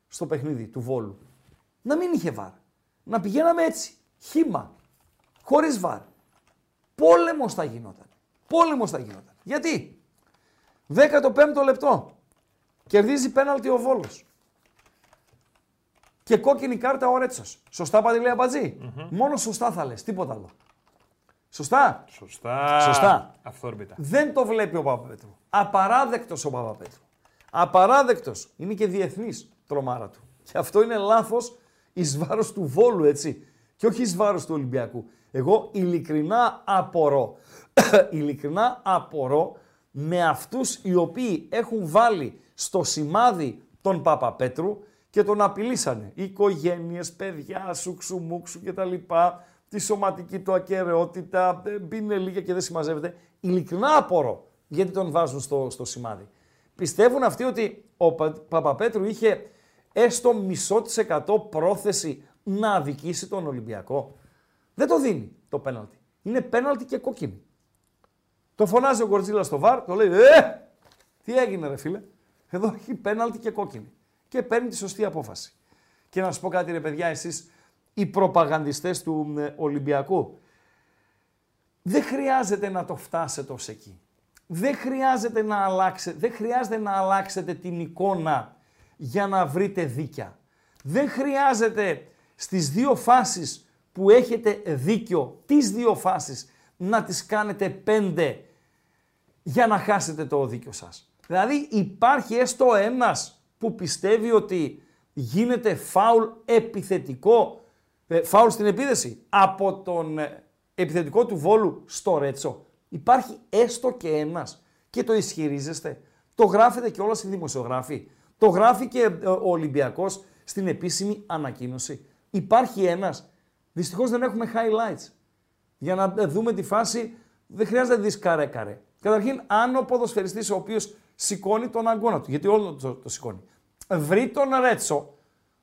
στο παιχνίδι του Βόλου. Να μην είχε VAR. Να πηγαίναμε έτσι, χύμα, χωρίς VAR. Πόλεμος θα γινόταν. Πόλεμος θα γινόταν. Γιατί; 15ο λεπτό. Κερδίζει πέναλτι ο Βόλος. Και κόκκινη κάρτα ο Ρέτσος. Σωστά Παντελή Αμπατζή. Μόνο σωστά θα λες, τίποτα άλλο. Σωστά; Σωστά. Σωστά. Αυθόρμητα. Δεν το βλέπει ο Παπαπέτρου. Απαράδεκτος ο Παπαπέτρου. Απαράδεκτος. Είναι και διεθνής τρομάρα του. Και αυτό είναι λάθος εις βάρος του Βόλου, έτσι. Και όχι εις βάρος του Ολυμπιακού. Εγώ ειλικρινά απορώ. (coughs) ειλικρινά απορώ με αυτούς οι οποίοι έχουν βάλει στο σημάδι τον Παπαπέτρου και τον απειλήσανε. Οικογένειες, παιδιά, σουξου μουξου κτλ τη σωματική του ακαιρεότητα, μπίνε λίγα και δεν συμμαζεύεται. Ειλικρινά απορώ γιατί τον βάζουν στο, στο σημάδι. Πιστεύουν αυτοί ότι ο Πα, Παπαπέτρου είχε έστω μισό της εκατό πρόθεση να αδικήσει τον Ολυμπιακό. Δεν το δίνει το πέναλτι. Είναι πέναλτι και κόκκινη. Το φωνάζει ο Γκορτζίλα στο βαρ, το λέει Ε! Τι έγινε, ρε φίλε; Εδώ έχει πέναλτι και κόκκινη. Και παίρνει τη σωστή απόφαση. Και να σας πω κάτι, ρε παιδιά, εσείς οι προπαγανδιστές του ε, Ολυμπιακού. Δεν χρειάζεται να το φτάσετε ως εκεί. Δεν χρειάζεται να αλλάξετε, δεν χρειάζεται να αλλάξετε την εικόνα για να βρείτε δίκια. Δεν χρειάζεται στις δύο φάσεις που έχετε δίκιο, τις δύο φάσεις, να τις κάνετε πέντε για να χάσετε το δίκιο σας. Δηλαδή υπάρχει έστω ένας που πιστεύει ότι γίνεται φάουλ επιθετικό ε, φάουλ στην επίδεση από τον ε, επιθετικό του Βόλου στο Ρέτσο. Υπάρχει έστω και ένας και το ισχυρίζεστε. Το γράφετε και όλα στη δημοσιογράφη. Το γράφει και ε, ο Ολυμπιακός στην επίσημη ανακοίνωση. Υπάρχει ένας. Δυστυχώς δεν έχουμε highlights. Για να δούμε τη φάση δεν χρειάζεται να δεις καρέ καρέ. Καταρχήν, αν ο ποδοσφαιριστής ο οποίος σηκώνει τον αγκώνα του, γιατί όλο το, το σηκώνει, βρει τον Ρέτσο,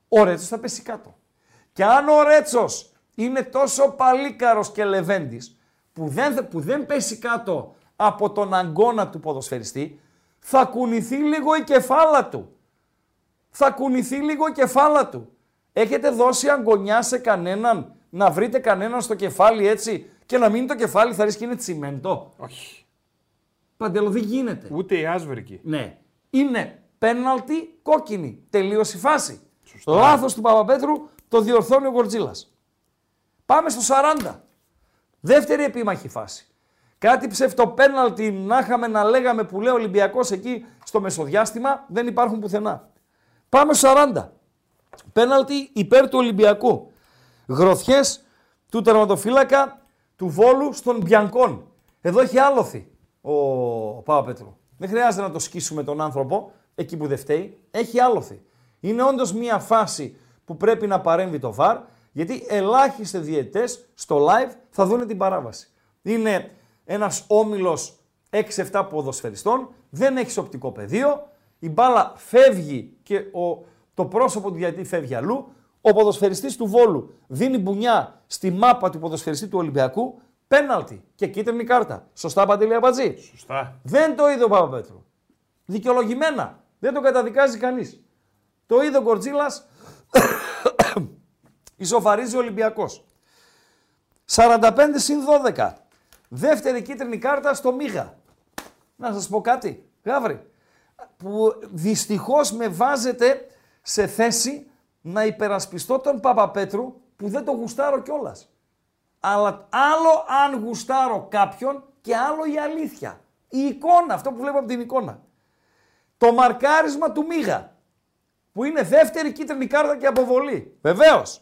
ο Ρέτσος θα πέσει κάτω. Και αν ο Ρέτσος είναι τόσο παλίκαρος και λεβέντης που δεν, που δεν πέσει κάτω από τον αγκώνα του ποδοσφαιριστή, θα κουνηθεί λίγο η κεφάλα του. Θα κουνηθεί λίγο η κεφάλα του. Έχετε δώσει αγκονιά σε κανέναν να βρείτε κανέναν στο κεφάλι έτσι και να μείνει το κεφάλι θα ρίσκει είναι τσιμέντο; Όχι. Παντελο δεν γίνεται. Ούτε η άσβερκη. Ναι. Είναι πέναλτι κόκκινη. Τελείωσε η φάση. Λάθος του Παπαπέτρου το διορθώνει ο Γκορτζίλα. Πάμε στο 40. Δεύτερη επίμαχη φάση. Κάτι ψευτοπέναλτι να είχαμε να λέγαμε που λέει ο Ολυμπιακός εκεί στο μεσοδιάστημα δεν υπάρχουν πουθενά. Πάμε στο 40. Πέναλτι υπέρ του Ολυμπιακού. Γροθιές του τερματοφύλακα του Βόλου στον Μπιανκόν. Εδώ έχει άλοθη ο Παπαπέτρου. Δεν χρειάζεται να το σκίσουμε τον άνθρωπο εκεί που δεν φταίει. Έχει άλοθη. Είναι όντως μια φάση που πρέπει να παρέμβει το VAR γιατί ελάχιστοι διαιτές στο live θα δουν την παράβαση. Είναι ένας όμιλος 6-7 ποδοσφαιριστών, δεν έχεις οπτικό πεδίο, η μπάλα φεύγει και ο, το πρόσωπο του διαιτητή φεύγει αλλού, ο ποδοσφαιριστής του Βόλου δίνει μπουνιά στη μάπα του ποδοσφαιριστή του Ολυμπιακού, πέναλτι και κίτρινη κάρτα. Σωστά, Παντελή Αμπατζή. Σωστά. Δεν το είδε ο Παπαπέτρου. Δικαιολογημένα. Δεν το καταδικάζει κανείς. Το είδε ο Γκορτζίλας, (coughs) ισοφαρίζει ο Ολυμπιακός. 45 συν 12. Δεύτερη κίτρινη κάρτα στο Μίγα. Να σας πω κάτι, Γάβρη, που δυστυχώς με βάζετε σε θέση να υπερασπιστώ τον Παπαπέτρου που δεν το γουστάρω κιόλας. Αλλά άλλο αν γουστάρω κάποιον και άλλο η αλήθεια. Η εικόνα, αυτό που βλέπω από την εικόνα. Το μαρκάρισμα του Μίγα, που είναι δεύτερη κίτρινη κάρτα και αποβολή. Βεβαίως.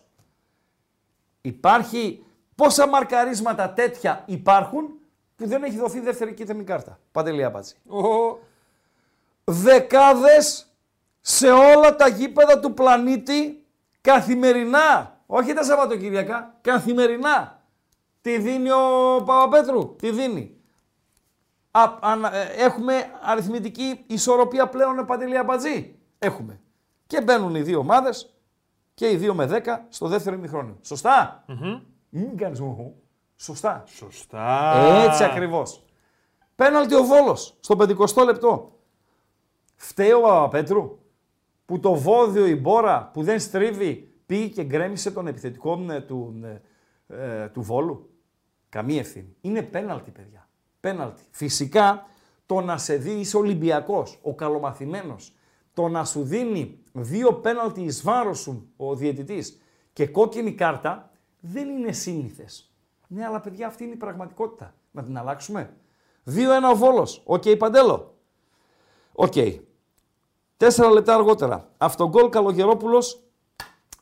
Υπάρχει πόσα μαρκαρίσματα τέτοια υπάρχουν που δεν έχει δοθεί δεύτερη κίτρινη κάρτα. Παντελή απάντηση. Δεκάδες σε όλα τα γήπεδα του πλανήτη καθημερινά. Όχι τα Σαββατοκυριακά, καθημερινά. Τι δίνει ο Παπαπέτρου, τι δίνει. Α, ανα- ε, έχουμε αριθμητική ισορροπία πλέον Παντελή Αμπατζή. Έχουμε. Και μπαίνουν οι δύο ομάδες και οι δύο με 10 στο δεύτερο ημιχρόνιο. Σωστά; Μην κάνεις μου. Σωστά. Σωστά. Έτσι ακριβώς. Πέναλτι ο Βόλος στο 50 λεπτό. Φταίει ο Παπαπέτρου που το βόδιο η μπόρα που δεν στρίβει πήγε και γκρέμισε τον επιθετικό ε, του, ε, ε, του Βόλου. Καμία ευθύνη. Είναι πέναλτι παιδιά. Πέναλτι. Φυσικά το να σε δει είσαι Ολυμπιακός, ο καλομαθημένος. Το να σου δίνει δύο πέναλτι εις βάρος σου ο διαιτητής και κόκκινη κάρτα δεν είναι σύνηθες. Ναι, αλλά παιδιά αυτή είναι η πραγματικότητα. Να την αλλάξουμε. 2-1 ο Βόλος. Οκ, Παντέλο. Οκ. Τέσσερα λεπτά αργότερα. Αυτογκόλ Καλογερόπουλος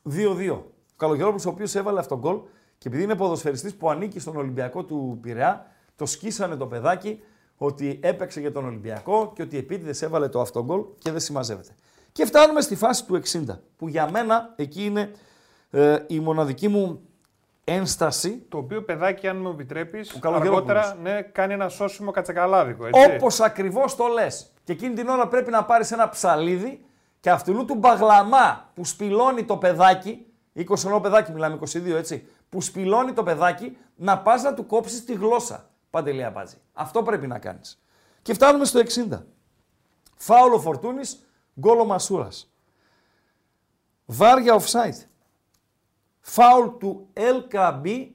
2-2. Ο Καλογερόπουλος ο οποίος έβαλε αυτογκόλ και επειδή είναι ποδοσφαιριστής που ανήκει στον Ολυμπιακό του Πειραιά, το σκίσανε το παιδάκι ότι έπαιξε για τον Ολυμπιακό και ότι επίτηδες έβαλε το αυτογκόλ και δεν συμμαζεύεται. Και φτάνουμε στη φάση του 60, που για μένα εκεί είναι ε, η μοναδική μου ένσταση Το οποίο παιδάκι, αν μου επιτρέπεις, Καλογερόπουλος. αργότερα ναι, κάνει ένα σώσιμο κατσακαλάδικο. Έτσι. Όπως ακριβώς το λες. Και εκείνη την ώρα πρέπει να πάρεις ένα ψαλίδι και αυτού του μπαγλαμά που σπηλώνει το παιδάκι, 20 χρονών παιδάκι μιλάμε, 22 έτσι, που σπηλώνει το παιδάκι, να πας να του κόψεις τη γλώσσα. Παντελή Αμπάτζη. Αυτό πρέπει να κάνεις. Και φτάνουμε στο 60. Φάουλο Φορτούνης, γκολ ο Μασούρας. Βάρια offside. Φάουλ του LKB,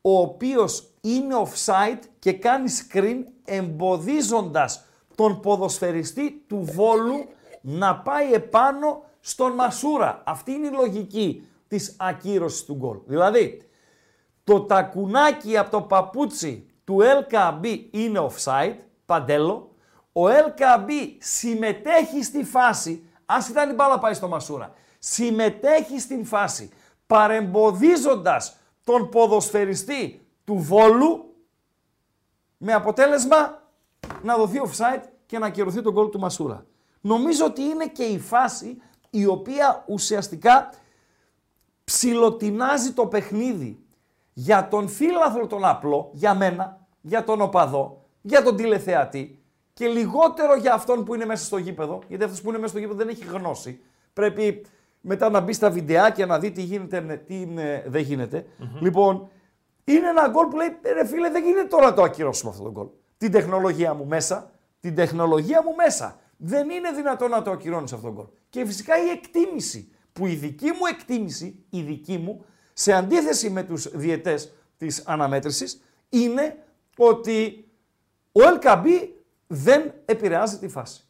ο οποίος είναι offside και κάνει screen εμποδίζοντας τον ποδοσφαιριστή του Βόλου να πάει επάνω στον Μασούρα. Αυτή είναι η λογική της ακύρωσης του γκολ. Δηλαδή, το τακουνάκι από το παπούτσι του LKB είναι offside, παντέλο. Ο LKB συμμετέχει στη φάση, ας ήταν η μπάλα πάει στο Μασούρα, συμμετέχει στην φάση παρεμποδίζοντας τον ποδοσφαιριστή του Βόλου με αποτέλεσμα να δοθεί offside και να ακυρωθεί το γκολ του Μασούρα. Νομίζω ότι είναι και η φάση η οποία ουσιαστικά ψιλοτινάζει το παιχνίδι για τον φίλαθλο τον απλό, για μένα, για τον οπαδό, για τον τηλεθεατή και λιγότερο για αυτόν που είναι μέσα στο γήπεδο, γιατί αυτός που είναι μέσα στο γήπεδο δεν έχει γνώση. Πρέπει μετά να μπει στα βιντεάκια να δει τι γίνεται, ναι, τι ε, δεν γινεται Λοιπόν, είναι ένα γκολ που λέει, ρε φίλε, δεν γίνεται τώρα να το ακυρώσουμε αυτό το γκολ. Την τεχνολογία μου μέσα, την τεχνολογία μου μέσα. Δεν είναι δυνατόν να το ακυρώνεις αυτό το γκολ. Και φυσικά η εκτίμηση, που η δική μου εκτίμηση, η δική μου, σε αντίθεση με τους διαιτές της αναμέτρησης, είναι ότι ο LKB δεν επηρεάζει τη φάση.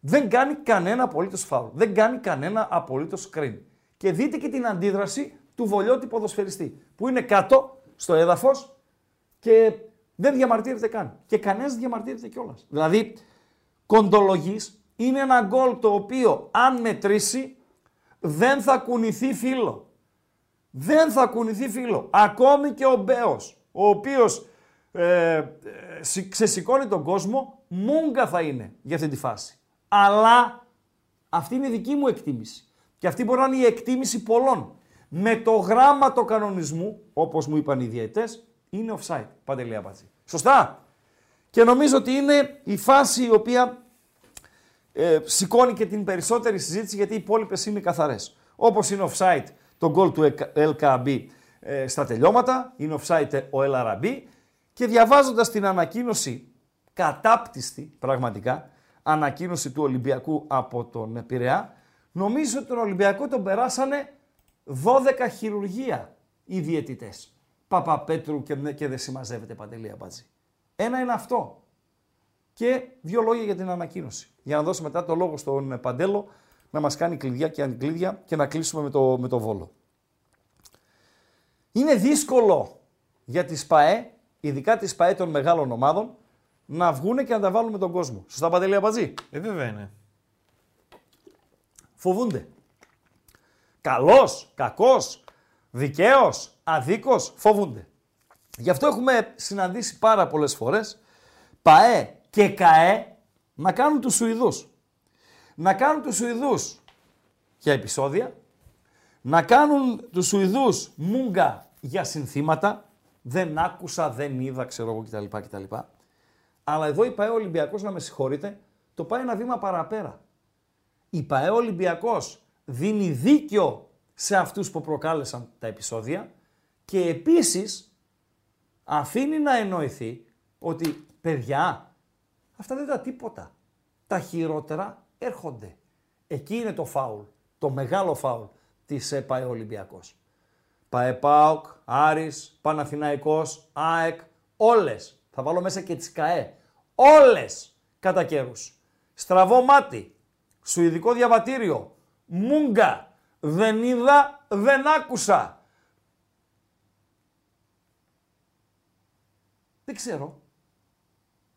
Δεν κάνει κανένα απολύτως φάουλ. Δεν κάνει κανένα απολύτως screen. Και δείτε και την αντίδραση του βολιώτη ποδοσφαιριστή, που είναι κάτω στο έδαφος και Δεν διαμαρτύρεται καν. Και κανένας δεν διαμαρτύρεται κιόλας. Δηλαδή, κοντολογής είναι ένα γκολ το οποίο αν μετρήσει δεν θα κουνηθεί φίλο. Δεν θα κουνηθεί φίλο. Ακόμη και ο Μπέος, ο οποίος ε, ε, συ- ξεσηκώνει τον κόσμο, μούγκα θα είναι για αυτή τη φάση. Αλλά αυτή είναι η δική μου εκτίμηση. Και αυτή μπορεί να είναι η εκτίμηση πολλών. Με το γράμμα του κανονισμού, όπως μου είπαν οι διαιτές, είναι offside. Παντελή Αμπατζή. Σωστά. Και νομίζω ότι είναι η φάση η οποία ε, σηκώνει και την περισσότερη συζήτηση γιατί οι υπόλοιπες είναι καθαρές. Όπως είναι offside το γκολ του LKB ε, στα τελειώματα, είναι offside ο LRB και διαβάζοντας την ανακοίνωση, κατάπτυστη πραγματικά, ανακοίνωση του Ολυμπιακού από τον Πειραιά, νομίζω ότι τον Ολυμπιακό τον περάσανε 12 χειρουργία οι διαιτητές. Παπαπέτρου και, και δεν συμμαζεύεται Παντελή Αμπατζή. Ένα είναι αυτό. Και δύο λόγια για την ανακοίνωση. Για να δώσω μετά το λόγο στον Παντέλο να μας κάνει κλειδιά και ανκλείδια και να κλείσουμε με το, με το Βόλο. Είναι δύσκολο για τις ΠαΕ, ειδικά τις ΠαΕ των μεγάλων ομάδων, να βγούνε και να τα βάλουν με τον κόσμο. Σωστά Παντελή Αμπατζή; Ε, βέβαια είναι. Φοβούνται. Καλός, κακός, δικαίος, αδίκος, φοβούνται. Γι' αυτό έχουμε συναντήσει πάρα πολλές φορές ΠαΕ και ΚαΕ να κάνουν τους Σουηδούς. Να κάνουν τους Σουηδούς για επεισόδια, να κάνουν τους Σουηδούς μούγκα για συνθήματα, δεν άκουσα, δεν είδα, ξέρω εγώ κτλ. κτλ. Αλλά εδώ η ΠαΕ Ολυμπιακός, να με συγχωρείτε, το πάει ένα βήμα παραπέρα. Η ΠαΕ Ολυμπιακός δίνει δίκιο σε αυτούς που προκάλεσαν τα επεισόδια και επίσης αφήνει να εννοηθεί ότι παιδιά, αυτά δεν τα τίποτα. Τα χειρότερα έρχονται. Εκεί είναι το φάουλ, το μεγάλο φάουλ της ε, ΠαΕ Ολυμπιακός. ΠαΕ ΠΑΟΚ, Άρης, Παναθηναϊκός, ΑΕΚ, όλες. Θα βάλω μέσα και τις ΚαΕ. Όλες κατά καιρούς. Στραβό μάτι, Σουηδικό διαβατήριο, Μούγκα, δεν είδα, δεν άκουσα. Δεν ξέρω.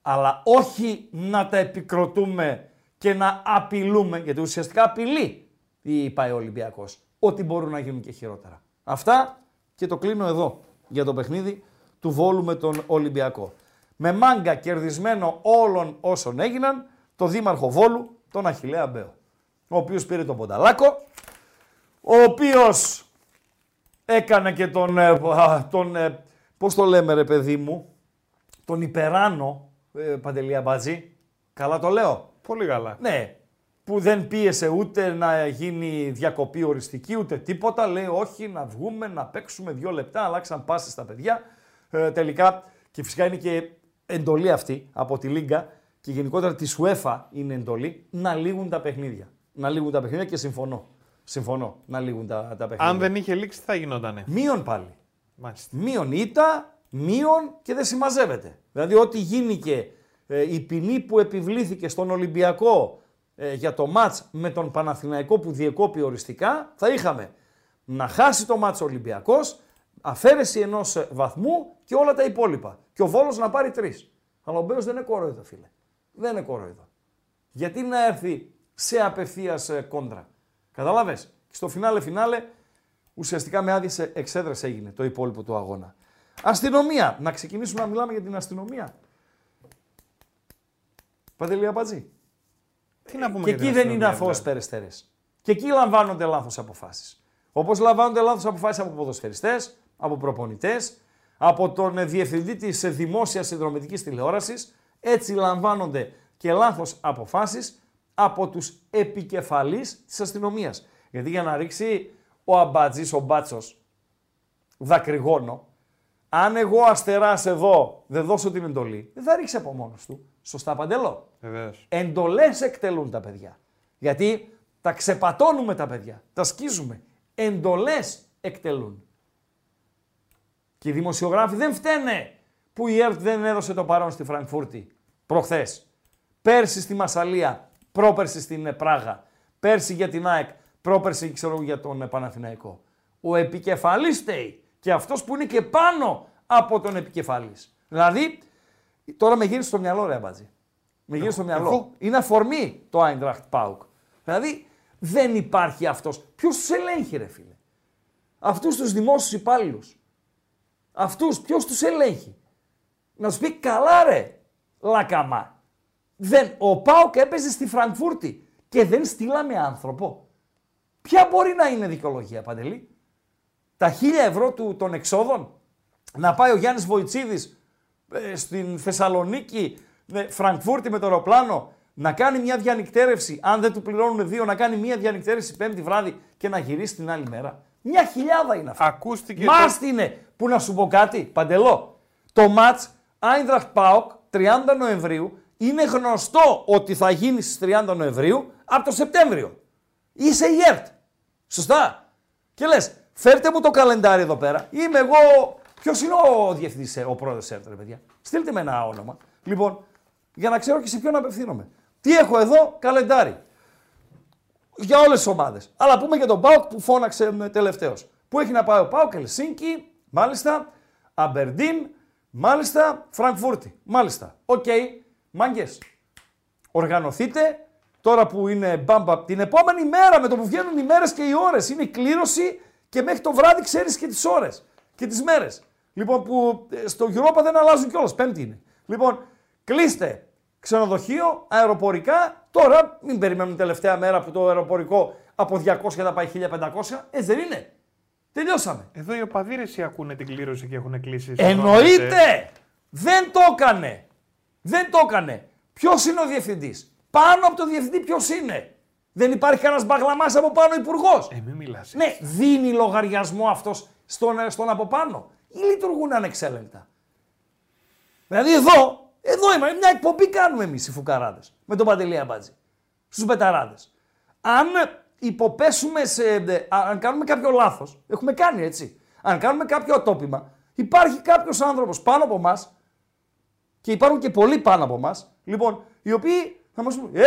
Αλλά όχι να τα επικροτούμε και να απειλούμε, γιατί ουσιαστικά απειλεί η ΠαΕ Ολυμπιακός, ότι μπορούν να γίνουν και χειρότερα. Αυτά και το κλείνω εδώ για το παιχνίδι του Βόλου με τον Ολυμπιακό. Με μάγκα κερδισμένο όλων όσων έγιναν, το δήμαρχο Βόλου, τον Αχιλέα Μπέο, ο οποίος πήρε τον Πονταλάκο, ο οποίος έκανε και τον, ε, α, τον ε, πώς το λέμε ρε παιδί μου, τον υπεράνω, ε, Παντελία Μπατζή, καλά το λέω. Πολύ καλά. Ναι, που δεν πίεσε ούτε να γίνει διακοπή οριστική ούτε τίποτα. Λέει όχι να βγούμε, να παίξουμε δύο λεπτά, αλλάξαν πάσει στα παιδιά. Ε, τελικά και φυσικά είναι και εντολή αυτή από τη Λίγκα και γενικότερα της UEFA είναι εντολή να λήγουν τα παιχνίδια. Να λήγουν τα παιχνίδια και συμφωνώ. Συμφωνώ να λήγουν τα, τα παιχνίδια. Αν δεν είχε λήξει, τι θα γινότανε. Μείον πάλι. Μάλιστα. Μείον ήττα, μείον και δεν συμμαζεύεται. Δηλαδή ό,τι γίνηκε, ε, η ποινή που επιβλήθηκε στον Ολυμπιακό ε, για το μάτς με τον Παναθηναϊκό που διεκόπη οριστικά, θα είχαμε να χάσει το μάτς ο Ολυμπιακός, αφαίρεση ενός ε, βαθμού και όλα τα υπόλοιπα. Και ο Βόλος να πάρει τρεις. Αλλά ο Μπέος δεν είναι κορόιδο φίλε. Δεν είναι κορόιδο. Γιατί να έρθει σε απευθείας ε, κόντρα. Καταλάβες. Και στο φινάλε φινάλε ουσιαστικά με άδειε εξέδρε έγινε το υπόλοιπο του αγώνα. Αστυνομία. Να ξεκινήσουμε να μιλάμε για την αστυνομία. Παντελή Αμπατζή. Τι να πούμε Και για την εκεί δεν είναι αστυνομία, αθώο δηλαδή. περιστερέ. Και εκεί λαμβάνονται λάθος αποφάσεις. Όπως λαμβάνονται λάθος αποφάσεις από ποδοσφαιριστές, από προπονητές, από τον ε, διευθυντή της δημόσιας συνδρομητικής τηλεόρασης, έτσι λαμβάνονται και λάθος αποφάσεις από τους επικεφαλείς της αστυνομίας. Γιατί για να ρίξει ο αμπάτζη, ο μπάτσος, δακρυγόνο, αν εγώ αστεράς εδώ δεν δώσω την εντολή, δεν θα ρίξει από μόνος του. Σωστά, Παντελό. Βεβαίως. Εντολές εκτελούν τα παιδιά. Γιατί τα ξεπατώνουμε τα παιδιά, τα σκίζουμε. Εντολές εκτελούν. Και οι δημοσιογράφοι δεν φταίνε που η ΕΡΤ δεν έδωσε το παρόν στη Φραγκφούρτη προχθές. Πέρσι στη Μασαλία, πρόπερσι στην ε, Πράγα. Πέρσι για την ΑΕΚ, πρόπερσι ξέρω εγώ, για τον ε, Παναθηναϊκό. Ο επικεφαλής φταίει και αυτός που είναι και πάνω από τον επικεφαλής. Δηλαδή Τώρα με γύρισε στο μυαλό, ρε Αμπάτζη. Με γύρισε στο μυαλό. εγώ; Είναι αφορμή το Eintracht Pauk. Δηλαδή δεν υπάρχει αυτός. Ποιος τους ελέγχει, ρε φίλε; Αυτούς τους δημόσιους υπάλληλους. Αυτούς, ποιος τους ελέγχει; Να σου πει καλά, ρε, λακαμά. Δεν, ο Πάοκ έπαιζε στη Φραγκφούρτη και δεν στείλαμε άνθρωπο. Ποια μπορεί να είναι δικαιολογία, Παντελή; Τα χίλια ευρώ του, των εξόδων να πάει ο Γιάννης Βοητσίδης ε, στην Θεσσαλονίκη, ε, Φραγκφούρτη με το αεροπλάνο, να κάνει μια διανυκτέρευση, αν δεν του πληρώνουν δύο, να κάνει μια διανυκτέρευση πέμπτη βράδυ και να γυρίσει την άλλη μέρα. Μια χιλιάδα είναι αυτό. Ακούστηκε. Μάστ το- είναι. Που να σου πω κάτι, Παντελό. Το μάτς Eintracht Pauk 30 Νοεμβρίου είναι γνωστό ότι θα γίνει στις 30 Νοεμβρίου από το Σεπτέμβριο. Είσαι η ΕΡΤ. Σωστά. Και λες, φέρτε μου το καλεντάρι εδώ πέρα. Είμαι εγώ... Ποιος είναι ο διευθυντής, ε, ο πρόεδρος ΕΡΤ, ρε παιδιά. Στείλτε με ένα όνομα. Λοιπόν, για να ξέρω και σε ποιον απευθύνομαι. Τι έχω εδώ, καλεντάρι για όλες τις ομάδες. Αλλά πούμε για τον ΠΑΟΚ που φώναξε τελευταίος. Πού έχει να πάει ο ΠΑΟΚ, Ελσίνκι, μάλιστα, Αμπερντίν, μάλιστα, Φραγκφούρτη. Μάλιστα. Οκ, μάγκες. Οργανωθείτε. Τώρα που είναι μπαμπα, την επόμενη μέρα με το που βγαίνουν οι μέρες και οι ώρες. Είναι η κλήρωση και μέχρι το βράδυ ξέρεις και τις ώρες και τις μέρες. Λοιπόν, που ε, στο Europa δεν αλλάζουν κιόλας. Πέμπτη είναι. Λοιπόν, κλείστε ξενοδοχείο, αεροπορικά. Τώρα μην περιμένουμε τελευταία μέρα που το αεροπορικό από 200 θα πάει 1500. Έτσι δεν είναι. Τελειώσαμε. Εδώ οι οπαδίρες ακούνε την κλήρωση και έχουν κλείσει. Εννοείται! Δεν το έκανε. Δεν το έκανε. Ποιος είναι ο διευθυντής; Πάνω από το διευθυντή ποιος είναι; Δεν υπάρχει κανένας μπαγλαμάς από πάνω υπουργός. Ε, μην μιλάς. Ναι, δίνει λογαριασμό αυτός στον, στον από πάνω ή λειτουργούν ανεξέλεγκτα. Δηλαδή εδώ, εδώ είμαστε, μια εκπομπή κάνουμε εμείς οι φουκαράδες με τον Παντελή Αμπάτζη. Στους πεταράδε. Αν υποπέσουμε σε. ε, Αν κάνουμε κάποιο λάθος, έχουμε κάνει έτσι. Αν κάνουμε κάποιο ατόπιμα, υπάρχει κάποιος άνθρωπος πάνω από εμά και υπάρχουν και πολλοί πάνω από εμά, λοιπόν, οι οποίοι θα μας πούν, Ε,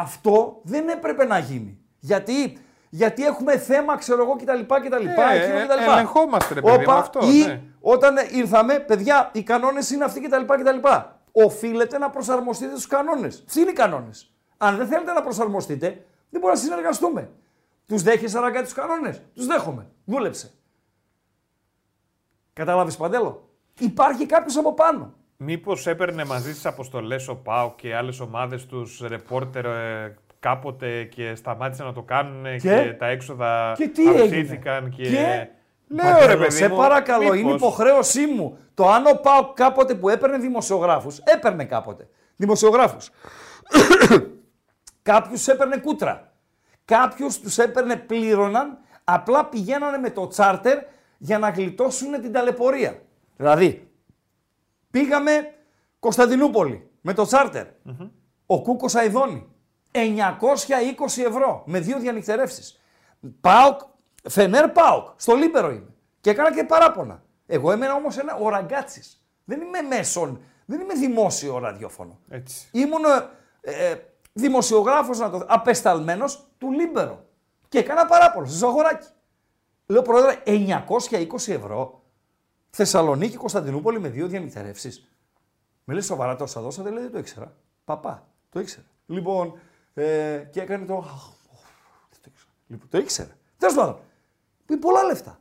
αυτό δεν έπρεπε να γίνει. Γιατί, γιατί έχουμε θέμα, ξέρω εγώ, κτλ. κτλ, Ε, εκείνο ε, κτλ. ελεγχόμαστε, ρε παιδί μου, αυτό, ή ναι. όταν ήρθαμε, παιδιά, οι κανόνες είναι αυτοί κτλ. κτλ. Οφείλετε να προσαρμοστείτε στους κανόνες. Αυτοί είναι οι κανόνες. Αν δεν θέλετε να προσαρμοστείτε, δεν μπορούμε να συνεργαστούμε. Τους δέχεσαι να κάνεις τους κανόνες. Τους δέχομαι. Δούλεψε. Κατάλαβες παντέλο; Υπάρχει κάποιος από πάνω. Μήπως έπαιρνε μαζί στι αποστολές ο Πάο και άλλες ομάδες τους ρεπόρτερ ε, κάποτε και σταμάτησαν να το κάνουν και, Και; τα έξοδα Και τι έγινε; αυξήθηκαν και. Και; Λέω Παντέλο, ρε παιδί σε μου, παρακαλώ, είναι μήπως- υποχρέωσή μου. Το αν ο Πάο κάποτε που έπαιρνε δημοσιογράφους, έπαιρνε κάποτε δημοσιογράφους. Κάποιους έπαιρνε κούτρα. Κάποιους τους έπαιρνε, πλήρωναν, απλά πηγαίνανε με το τσάρτερ για να γλιτώσουν την ταλαιπωρία. Δηλαδή, πήγαμε Κωνσταντινούπολη με το τσαρτερ Ο Κούκος Αϊδόνη. 920 ευρώ με δύο διανυκτερεύσεις. Πάοκ, Φενέρ Πάοκ, στο Λίπερο είμαι. Και έκανα και παράπονα. Εγώ έμενα όμως ένα ο ραγκάτσης. Δεν είμαι μέσον, δεν είμαι δημόσιο ραδιόφωνο. Έτσι. Ήμουν ε, ε, δημοσιογράφος, να το απεσταλμένος του Λίμπερο. Και έκανα παράπονο στο Ζαγοράκι. Λέω πρόεδρε, 920 ευρώ. Θεσσαλονίκη, Κωνσταντινούπολη με δύο διανυκτερεύσεις. Με λέει σοβαρά τόσα δώσατε, λέει δεν το ήξερα. Παπά, το ήξερα. Λοιπόν, ε, και έκανε το. «Αχ, οχ, δεν το ήξερα. Λοιπόν, το ήξερα. Τέλος πάντων, πει πολλά λεφτά.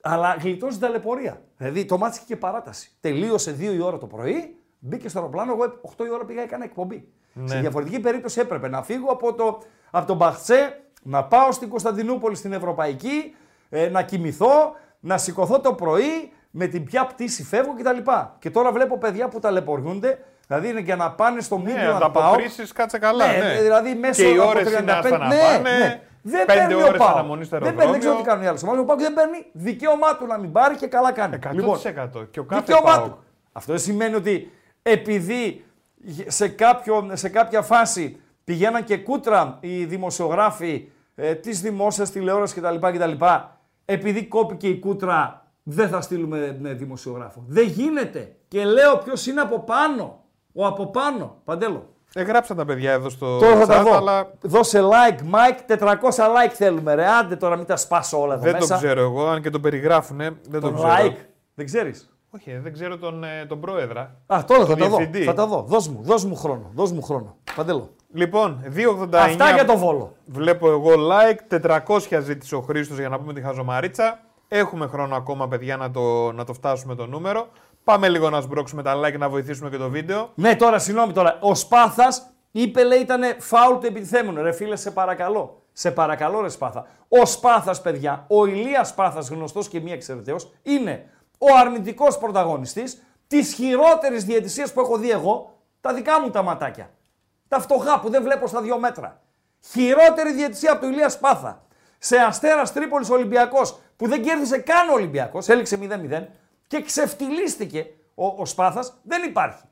Αλλά γλιτώσει την ταλαιπωρία. Δηλαδή το ματς είχε και παράταση. Τελείωσε 2 η ώρα το πρωί, μπήκε στο αεροπλάνο. Εγώ 8 η ώρα πήγα έκανα εκπομπή. Σε διαφορετική περίπτωση έπρεπε να φύγω από, το, από τον Μπαχτσέ, να πάω στην Κωνσταντινούπολη στην Ευρωπαϊκή, ε, να κοιμηθώ, να σηκωθώ το πρωί, με την ποια πτήση φεύγω κτλ. Και τώρα βλέπω παιδιά που ταλαιπωριούνται, δηλαδή είναι για να πάνε στο Ναι, μήνυμα να να πάω. αποκρίσεις, κάτσε καλά. Ναι, ναι. δηλαδή μέσω και οι από ώρες 35 είναι άστα να ναι, πάνε. ναι. Δεν Πέντε παίρνει ο ώρες Πάο. αναμονής στο Δεν παίρνει, δεν ξέρω τι αεροδρόμιο. κάνουν οι άλλε ομάδε. Ο Πάοκ δεν παίρνει δικαίωμά του να μην πάρει και καλά κάνει. 100%. Λοιπόν, και ο κάθε δικαίωμά ΠΑΟΚ. του. Αυτό δεν σημαίνει ότι επειδή σε, κάποιο, σε κάποια φάση πηγαίναν και κούτρα οι δημοσιογράφοι ε, τη δημόσια τηλεόρασης κτλ, κτλ. Επειδή κόπηκε η κούτρα, δεν θα στείλουμε ναι, δημοσιογράφο. Δεν γίνεται. Και λέω ποιος είναι από πάνω. Ο από πάνω. Παντέλο. Εγγράψαν τα παιδιά εδώ στο Τώρα θα τα chat, δω. αλλά Δώσε like, Mike, 400 like θέλουμε ρε. Άντε τώρα μην τα σπάσω όλα εδώ δεν μέσα. το ξέρω εγώ. Αν και τον περιγράφουνε, δεν Το το ξέρω. like. Δεν ξέρεις; Όχι, ε, δεν ξέρω τον, ε, τον πρόεδρα. Α, τώρα θα Τον τα δω. διευθυντή. Θα τα δω. Δώσ' μου, δώσ' μου χρόνο. Δώσ' μου χρόνο. Παντέλο. Λοιπόν, 2,89. Αυτά για το Βόλο. Βλέπω εγώ like. 400 ζήτησε ο Χρήστος για να πούμε τη χαζομαρίτσα. Έχουμε χρόνο ακόμα, παιδιά, να το, να το φτάσουμε το νούμερο. Πάμε λίγο να σμπρώξουμε τα like να βοηθήσουμε και το βίντεο. Ναι, τώρα, συγγνώμη τώρα. Ο Σπάθας είπε, λέει, ήταν φάουλ του επιτιθέμενου. Ρε φίλε, σε παρακαλώ. Σε παρακαλώ, ρε Σπάθα. Ο Σπάθας, παιδιά, ο Ηλίας Σπάθας, γνωστός και μη εξαιρεταίος, είναι ο αρνητικός πρωταγωνιστής της χειρότερης διαιτησίας που έχω δει εγώ, τα δικά μου τα ματάκια. Τα φτωχά που δεν βλέπω στα δύο μέτρα. Χειρότερη διαιτησία από του Ηλίας Σπάθα. Σε αστέρας Τρίπολης Ολυμπιακός που δεν κέρδισε καν ο Ολυμπιακός, έληξε 0-0 και ξεφτυλίστηκε ο, ο Σπάθας, δεν υπάρχει.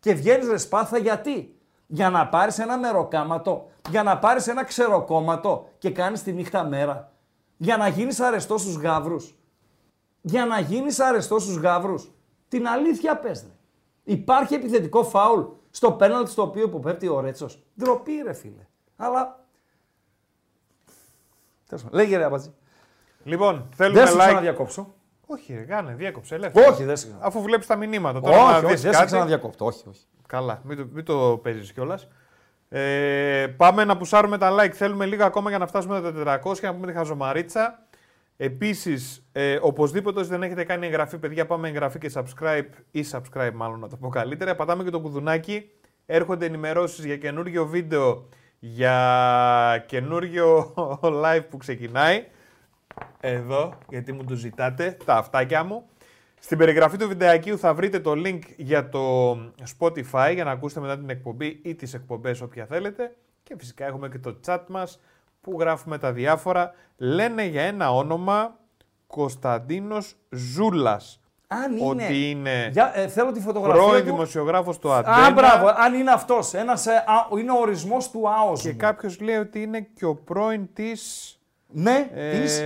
Και βγαίνεις ρε Σπάθα γιατί; Για να πάρεις ένα μεροκάματο, για να πάρεις ένα ξεροκόμματο και κάνεις τη νύχτα μέρα. Για να γίνεις αρεστός στους γάβρου. Για να γίνεις αρεστός στους γάβρου. Την αλήθεια πες ρε. Υπάρχει επιθετικό φάουλ στο πέναλτι στο οποίο υποπέπτει ο Ρέτσος. Ντροπή ρε φίλε. Αλλά. Τέλος πάντων. Λέγε ρε Αμπατζή. Λοιπόν, θέλουμε Δεν σε like. ξαναδιακόψω. Όχι, ρε, κάνε, διέκοψε. Ελεύθερα. Όχι, δεν σε Αφού βλέπεις τα μηνύματα. Τώρα Όχι, να όχι, δεις δεν σε κάτι. ξαναδιακόπτω. Όχι, όχι. Καλά, μην το, μην το παίζεις κιόλας. Ε, πάμε να πουσάρουμε τα like. Θέλουμε λίγα ακόμα για να φτάσουμε τα 400 και να πούμε τη χαζομαρίτσα. Επίσης, ε, οπωσδήποτε όσοι δεν έχετε κάνει εγγραφή, παιδιά, πάμε εγγραφή και subscribe ή subscribe, μάλλον να το πω καλύτερα. Πατάμε και το κουδουνάκι. Έρχονται ενημερώσεις για καινούριο βίντεο, για καινούριο (laughs) live που ξεκινάει. Εδώ, γιατί μου το ζητάτε, τα αυτάκια μου. Στην περιγραφή του βιντεακίου θα βρείτε το link για το Spotify για να ακούσετε μετά την εκπομπή ή τις εκπομπές όποια θέλετε. Και φυσικά έχουμε και το chat μας που γράφουμε τα διάφορα. Λένε για ένα όνομα Κωνσταντίνος Ζούλας. Αν είναι. Ότι είναι Για, ε, θέλω τη φωτογραφία πρώην του. δημοσιογράφος του Α, Αντένα. μπράβο, αν είναι αυτός. Ένας, ε, α, είναι ο ορισμός του άος. Και μου. κάποιος λέει ότι είναι και ο πρώην της... Ναι, Ε, της.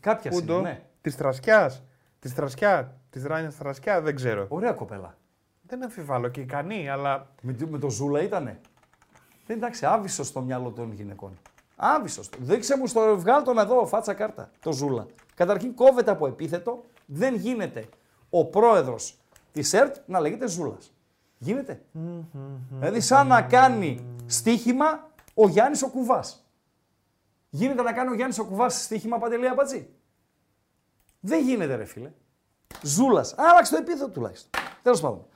Κάποιας πού είναι, το; ναι. Της Τρασκιάς. Της Τρασκιά. Της Ράνιας Τρασκιά, δεν ξέρω. Ωραία κοπέλα. Δεν αμφιβάλλω και ικανή, αλλά Με, το- με το Ζούλα ήτανε. Δεν εντάξει, άβυσο στο μυαλό των γυναικών. Άβυσος. Δείξε μου στο βγάλ τον εδώ, φάτσα κάρτα. Το Ζούλα. Καταρχήν κόβεται από επίθετο. Δεν γίνεται ο πρόεδρος της ΕΡΤ να λέγεται Ζούλας. Γίνεται. δηλαδή, σαν να κάνει στοίχημα ο Γιάννη ο Κουβά. Γίνεται να κάνει ο Γιάννη ο Κουβά στοίχημα παντελή απατζή. Δεν γίνεται, ρε φίλε. Ζούλα. Άλλαξε το επίθετο τουλάχιστον. Τέλο πάντων.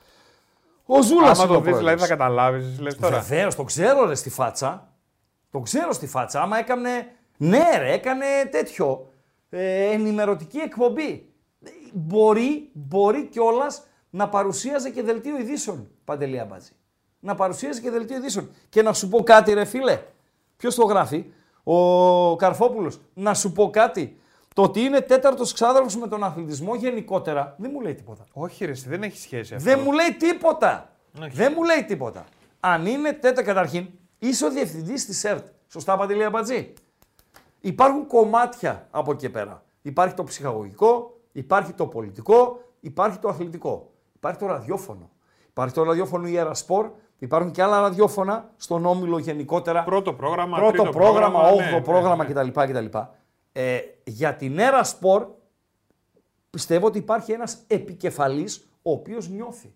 Ο Ζούλα άμα το δεις δηλαδή θα καταλάβεις, λες τώρα. Βεβαίω, το ξέρω ρε στη φάτσα. Το ξέρω στη φάτσα. Άμα έκανε. Ναι, ρε, έκανε τέτοιο. Ε, ενημερωτική εκπομπή. Ε, Μπορεί, μπορεί κιόλας να παρουσίαζε και δελτίο ειδήσεων. Παντελή Αμπάτζη. Να παρουσίαζε και δελτίο ειδήσεων. Και να σου πω κάτι, ρε φίλε. Ποιος το γράφει, ο Καρφόπουλος. Να σου πω κάτι. Το ότι είναι τέταρτος ξάδερφος με τον αθλητισμό γενικότερα δεν μου λέει τίποτα. Όχι ρε, εσύ, δεν έχει σχέση αυτό. Δεν μου λέει τίποτα. Όχι. Δεν μου λέει τίποτα. Αν είναι τέτα καταρχήν, είσαι ο διευθυντής της ΕΡΤ. Σωστά, Παντελή Αμπατζή; Υπάρχουν κομμάτια από εκεί και πέρα. Υπάρχει το ψυχαγωγικό, υπάρχει το πολιτικό, υπάρχει το αθλητικό. Υπάρχει το ραδιόφωνο. Υπάρχει το ραδιόφωνο Ιερα Σπορ. Υπάρχουν και άλλα ραδιόφωνα στον Όμιλο γενικότερα. Πρώτο πρόγραμμα, Πρώτο τρίτο πρόγραμμα, πρόγραμμα, όγδοο ναι, πρόγραμμα ναι, κτλ. κτλ. Ε, για την Έρα Σπορ πιστεύω ότι υπάρχει ένας επικεφαλής ο οποίος νιώθει.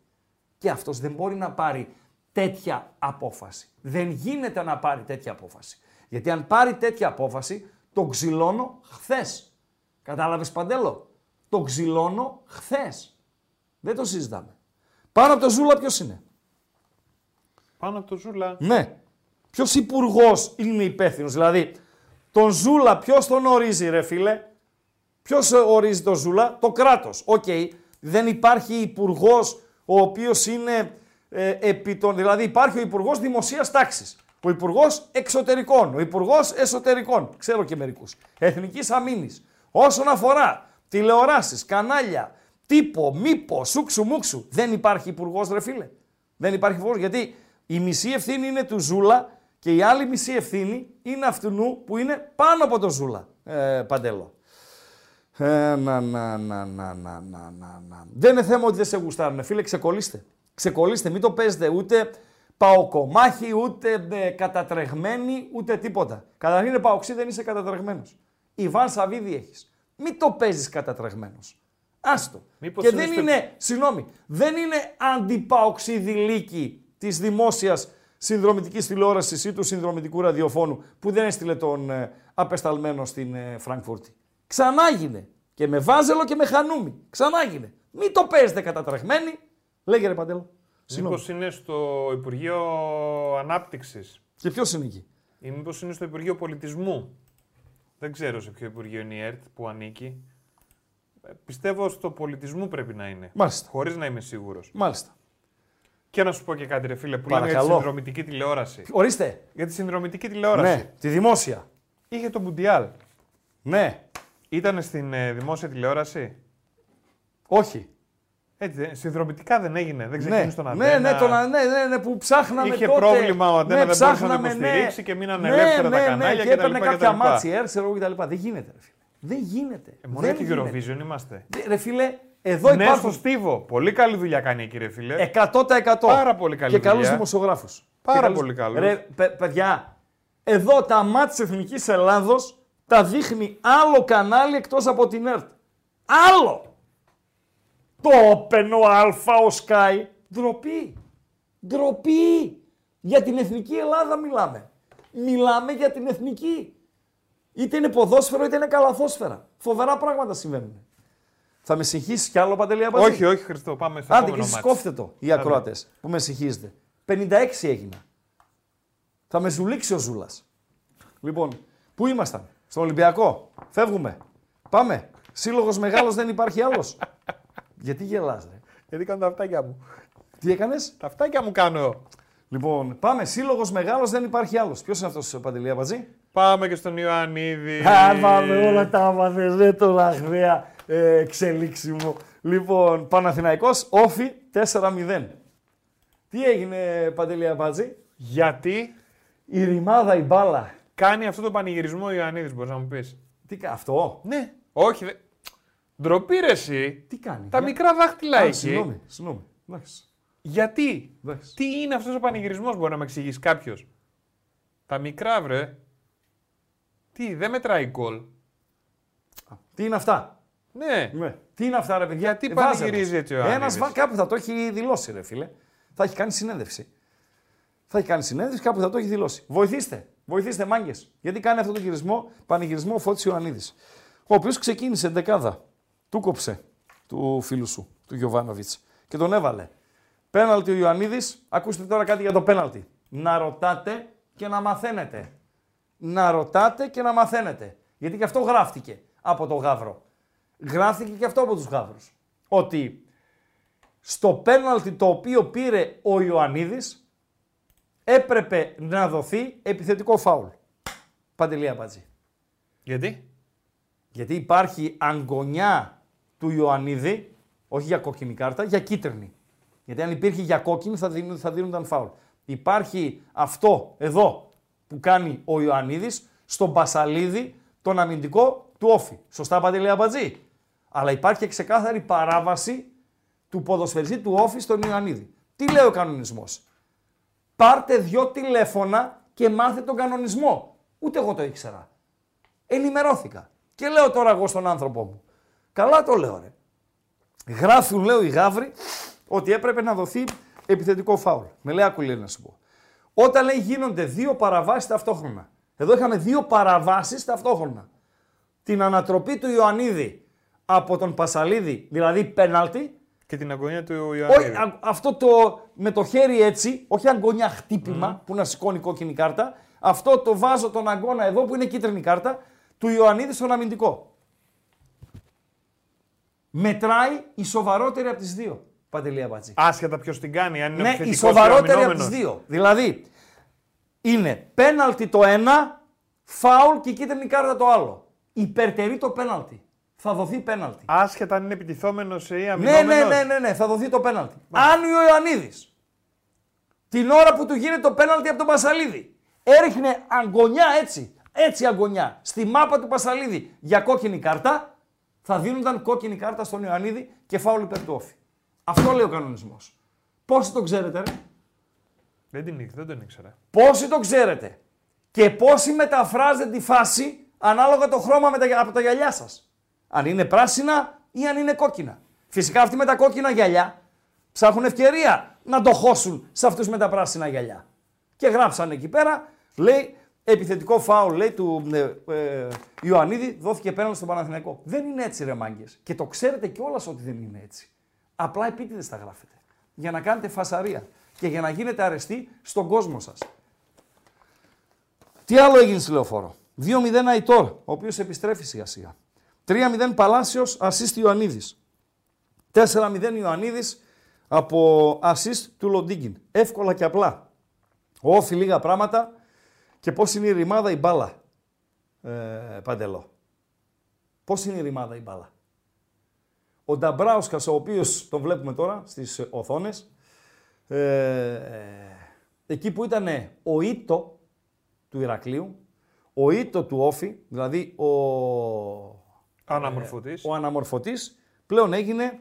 Και αυτός δεν μπορεί να πάρει τέτοια απόφαση. Δεν γίνεται να πάρει τέτοια απόφαση. Γιατί αν πάρει τέτοια απόφαση, το ξυλώνω χθες. Κατάλαβες Παντέλο; Το ξυλώνω χθες. Δεν το συζητάμε. Πάνω από το Ζούλα ποιος είναι; Πάνω από το Ζούλα. Ναι. Ποιος υπουργός είναι υπεύθυνος, δηλαδή τον Ζούλα, ποιος τον ορίζει, ρε φίλε; Ποιος ορίζει τον Ζούλα, το κράτος. Οκ. Δεν υπάρχει υπουργός ο οποίος είναι ε, επί των, δηλαδή υπάρχει ο Υπουργός Δημοσίας Τάξης, ο Υπουργός Εξωτερικών, ο Υπουργός Εσωτερικών, ξέρω και μερικούς, Εθνικής Αμύνης. Όσον αφορά τηλεοράσεις, κανάλια, τύπο, μήπο, σούξου μουξου, δεν υπάρχει Υπουργός, ρε φίλε. Δεν υπάρχει Υπουργός γιατί η μισή ευθύνη είναι του Ζούλα και η άλλη μισή ευθύνη είναι αυτού που είναι πάνω από το Ζούλα. Ε, παντέλο. Ε, να, να, να, να, να, να, να. Δεν είναι θέμα ότι δεν σε γουστάρουν, φίλε, ξεκολλήστε. Ξεκολλήστε, μην το παίζετε ούτε παοκομάχη, ούτε ε, κατατρεγμένοι, ούτε τίποτα. Καταρχήν είναι παοξή, δεν είσαι κατατρεγμένος. Ιβάν Σαββίδη έχεις. Μην το παίζεις κατατρεγμένος. Άστο. Μήπως και είναι δεν στο- είναι, συγγνώμη, δεν είναι αντιπαοξίδη λύκη της δημόσιας συνδρομητικής τηλεόρασης ή του συνδρομητικού ραδιοφώνου που δεν έστειλε τον ε, απεσταλμένο στην ε, Φραγκφούρτη. Ξανάγινε. Και με βάζελο και με χανούμι. Ξανάγινε. Μην το παίζετε κατατρεχμένοι. Λέγε ρε Παντέλο. Συγγνώμη. Μήπως είναι στο Υπουργείο Ανάπτυξης; Και ποιος είναι εκεί; ή μήπως είναι στο Υπουργείο Πολιτισμού; Δεν ξέρω σε ποιο Υπουργείο είναι η ΕΡΤ που ανήκει. Ε, Πιστεύω στο πολιτισμού πρέπει να είναι. Μάλιστα. Χωρίς να είμαι σίγουρος. Μάλιστα. Και να σου πω και κάτι, ρε φίλε, που λέμε για τη Παρακαλώ. συνδρομητική τηλεόραση. Ορίστε. Για τη συνδρομητική τηλεόραση. Ναι, τη δημόσια. Είχε το Μουντιάλ. Ναι. Ήταν στην ε, δημόσια τηλεόραση; Όχι. Έτσι, δεν- συνδρομητικά δεν έγινε. Δεν Ναι, ξεκίνησε τον ναι, Αντένα. ναι, τον Α- ναι, ναι, ναι, που ψάχναμε Είχε τότε. πρόβλημα ο Αντένα, δεν μπορούσε να το ψάχναμε, υποστηρίξει και μείνανε ναι, ελεύθερα ναι, τα ναι, κανάλια και κτλ, έπαιρνε κτλ. κάποια μάτση, έρ, ξέρω εγώ κτλ. Δεν γίνεται, ρε φίλε. Δεν γίνεται. Ε, μόνο δεν για το γίνεται. Eurovision είμαστε. Δε- Ρε φίλε, εδώ Ναι, υπάρχουν στο Στίβο. Πολύ καλή δουλειά κάνει εκεί, ρε φίλε. 100%. Πάρα πολύ καλή Και καλούς δουλειά. δημοσιογράφους. Πάρα Και καλούς- πολύ καλούς. Ρε, παι- παιδιά, εδώ τα μάτια της Εθνικής Ελλάδος τα δείχνει άλλο κανάλι εκτός από την ΕΡΤ. Άλλο! Το Open, ο Αλφα, ο Sky. Ντροπή. Ντροπή. Για την Εθνική Ελλάδα μιλάμε. Μιλάμε για την Εθνική. Είτε είναι ποδόσφαιρο είτε είναι καλαθόσφαιρα. Φοβερά πράγματα συμβαίνουν. Θα με συγχύσεις κι άλλο παντελή Αμπατζή. όχι, όχι, Χριστό. Πάμε στο Άντε και επόμενο εσείς μάτς. κόφτε το, οι ακροατές που με συγχύζετε. 56 έγινα. Θα με ζουλήξει ο Ζούλας. Λοιπόν, πού ήμασταν, στον Ολυμπιακό; Φεύγουμε. Πάμε. Σύλλογος μεγάλος δεν υπάρχει άλλος. Γιατί γελάς, ρε; Γιατί κάνω τα αυτάκια μου. Τι έκανες; Τα αυτάκια μου κάνω. Λοιπόν, πάμε. Σύλλογος μεγάλος δεν υπάρχει άλλος. Ποιος είναι αυτός, Παντελή Αμπατζή. Πάμε και στον Ιωαννίδη. Άμαμε όλα τα άμαθες, ρε τον αγραία ε, εξελίξιμο. Λοιπόν, Παναθηναϊκός, όφι 4-0. Τι έγινε, Παντελή Αμπατζή. Γιατί; Η ρημάδα η μπάλα. κάνει αυτό το πανηγυρισμό ο Ιωαννίδης, μπορείς να μου πεις. Τι κα- αυτό; Ναι. Όχι, δε... Ντροπή ρε εσύ. Τι κάνει. Τα Για- μικρά δάχτυλα Α, εκεί. Συγγνώμη, συγγνώμη. Εντάξει. Γιατί; Εντάξει. Τι είναι αυτός ο πανηγυρισμός, μπορεί να με εξηγήσει κάποιος; Τα μικρά, βρε. Τι, δεν μετράει γκολ. Τι είναι αυτά; Ναι. Ναι. Τι είναι αυτά, ρε παιδιά; Γιατί πανηγυρίζει έτσι ο Ιωαννίδης; Ένα κάπου θα το έχει δηλώσει, ρε φίλε. Θα έχει κάνει συνέντευξη. Θα έχει κάνει συνέντευξη, κάπου θα το έχει δηλώσει. Βοηθήστε. Βοηθήστε, μάγκες. Γιατί κάνει αυτόν τον γυρισμό, πανηγυρισμό ο Φώτης Ιωαννίδης. Ο οποίος ξεκίνησε δεκάδα. Του κόψε του φίλου σου, του Γιωβάνοβιτς. Και τον έβαλε. Πέναλτι ο Ιωαννίδης. Ακούστε τώρα κάτι για το πέναλτι. Να ρωτάτε και να μαθαίνετε. Να ρωτάτε και να μαθαίνετε. Γιατί και αυτό γράφτηκε από το Γαύρο. Γράφτηκε και αυτό από τους Γαύρους. Ότι στο πέναλτι το οποίο πήρε ο Ιωαννίδης έπρεπε να δοθεί επιθετικό φάουλ. Παντελή Αμπατζή. Γιατί; Γιατί υπάρχει αγκονιά του Ιωαννίδη, όχι για κόκκινη κάρτα, για κίτρινη. Γιατί αν υπήρχε για κόκκινη θα, δίνουν, θα δίνονταν φάουλ. Υπάρχει αυτό εδώ που κάνει ο Ιωαννίδης στον Πασαλίδη, τον αμυντικό του Όφη. Σωστά Παντελή Αμπατζή. Αλλά υπάρχει και ξεκάθαρη παράβαση του ποδοσφαιριστή του Όφη στον Ιωαννίδη. Τι λέει ο κανονισμός; Πάρτε δυο τηλέφωνα και μάθε τον κανονισμό. Ούτε εγώ το ήξερα. Ενημερώθηκα. Και λέω τώρα εγώ στον άνθρωπό μου. Καλά το λέω ρε. Γράφουν λέω οι γάβροι ότι έπρεπε να δοθεί επιθετικό φάουλ. Με λέει άκου λέει να σου πω. Όταν λέει γίνονται δύο παραβάσεις ταυτόχρονα. Εδώ είχαμε δύο παραβάσεις ταυτόχρονα. Την ανατροπή του Ιωαννίδη από τον Πασαλίδη, δηλαδή πέναλτι, Και την αγωνία του όχι, Ιωαννίδη. α- αυτό το με το χέρι έτσι, όχι αγκονιά χτύπημα που να σηκώνει κόκκινη κάρτα. Αυτό το βάζω τον αγκώνα εδώ που είναι κίτρινη κάρτα του Ιωαννίδη στον αμυντικό. Μετράει η σοβαρότερη από τις δύο. Παντελία Μπατζή. Άσχετα ποιος την κάνει, αν είναι Ναι, η επιθετικός σοβαρότερη ή από αμυνόμενος. τις δύο. Δηλαδή, είναι πέναλτι το ένα, φάουλ και κίτρινη κάρτα το άλλο. Υπερτερεί το πέναλτι. Θα δοθεί πέναλτι. Άσχετα αν είναι επιτιθόμενος ή Ναι, αμυνόμενος. ναι, ναι, ναι, ναι, θα δοθεί το πέναλτι. Αν ο Ιωαννίδης την ώρα που του γίνεται το πέναλτι από τον Πασαλίδη έριχνε αγκονιά έτσι, έτσι αγκονιά, στη μάπα του Πασαλίδη για κόκκινη κάρτα, θα δίνονταν κόκκινη κάρτα στον Ιωαννίδη και φάουλ υπέρ του όφη. Αυτό λέει ο κανονισμός. Πόσοι το ξέρετε, ρε; Δεν, την, ήξερα, δεν τον ήξερα. Πόσοι το ξέρετε. Και πόσοι μεταφράζετε τη φάση ανάλογα το χρώμα με τα, από τα γυαλιά σας. Αν είναι πράσινα, ή αν είναι κόκκινα. Φυσικά αυτοί με τα κόκκινα γυαλιά ψάχνουν ευκαιρία να το χώσουν σε αυτούς με τα πράσινα γυαλιά. Και γράψαν εκεί πέρα, λέει, επιθετικό φάουλ λέει, του ε, ε, Ιωαννίδη, δόθηκε πέναλτι στον Παναθηναϊκό. Δεν είναι έτσι ρε μάγκες. Και το ξέρετε κιόλας ότι δεν είναι έτσι. Απλά επίτηδες τα γράφετε. Για να κάνετε φασαρία και για να γίνετε αρεστοί στον κόσμο σας. Τι άλλο έγινε στη λεωφόρο; 2-0 Αϊτόρ, ο οποίος επιστρέφει σιγά σιγά. 3-0 Παλάσιος, assist Ιωαννίδης. 4-0 Ιωαννίδης από assist του Λοντίγκιν. Εύκολα και απλά. Όφι λίγα πράγματα και πώς είναι η ρημάδα η μπάλα. Ε, παντελό. Πώς είναι η ρημάδα η μπάλα; Ο Νταμπράουσκας, ο οποίος τον βλέπουμε τώρα στις οθόνες, ε, εκεί που ήταν ο Ήτο του Ηρακλείου, ο Ήτο του Όφη, δηλαδή ο, Αναμορφωτής. ο αναμορφωτής, πλέον έγινε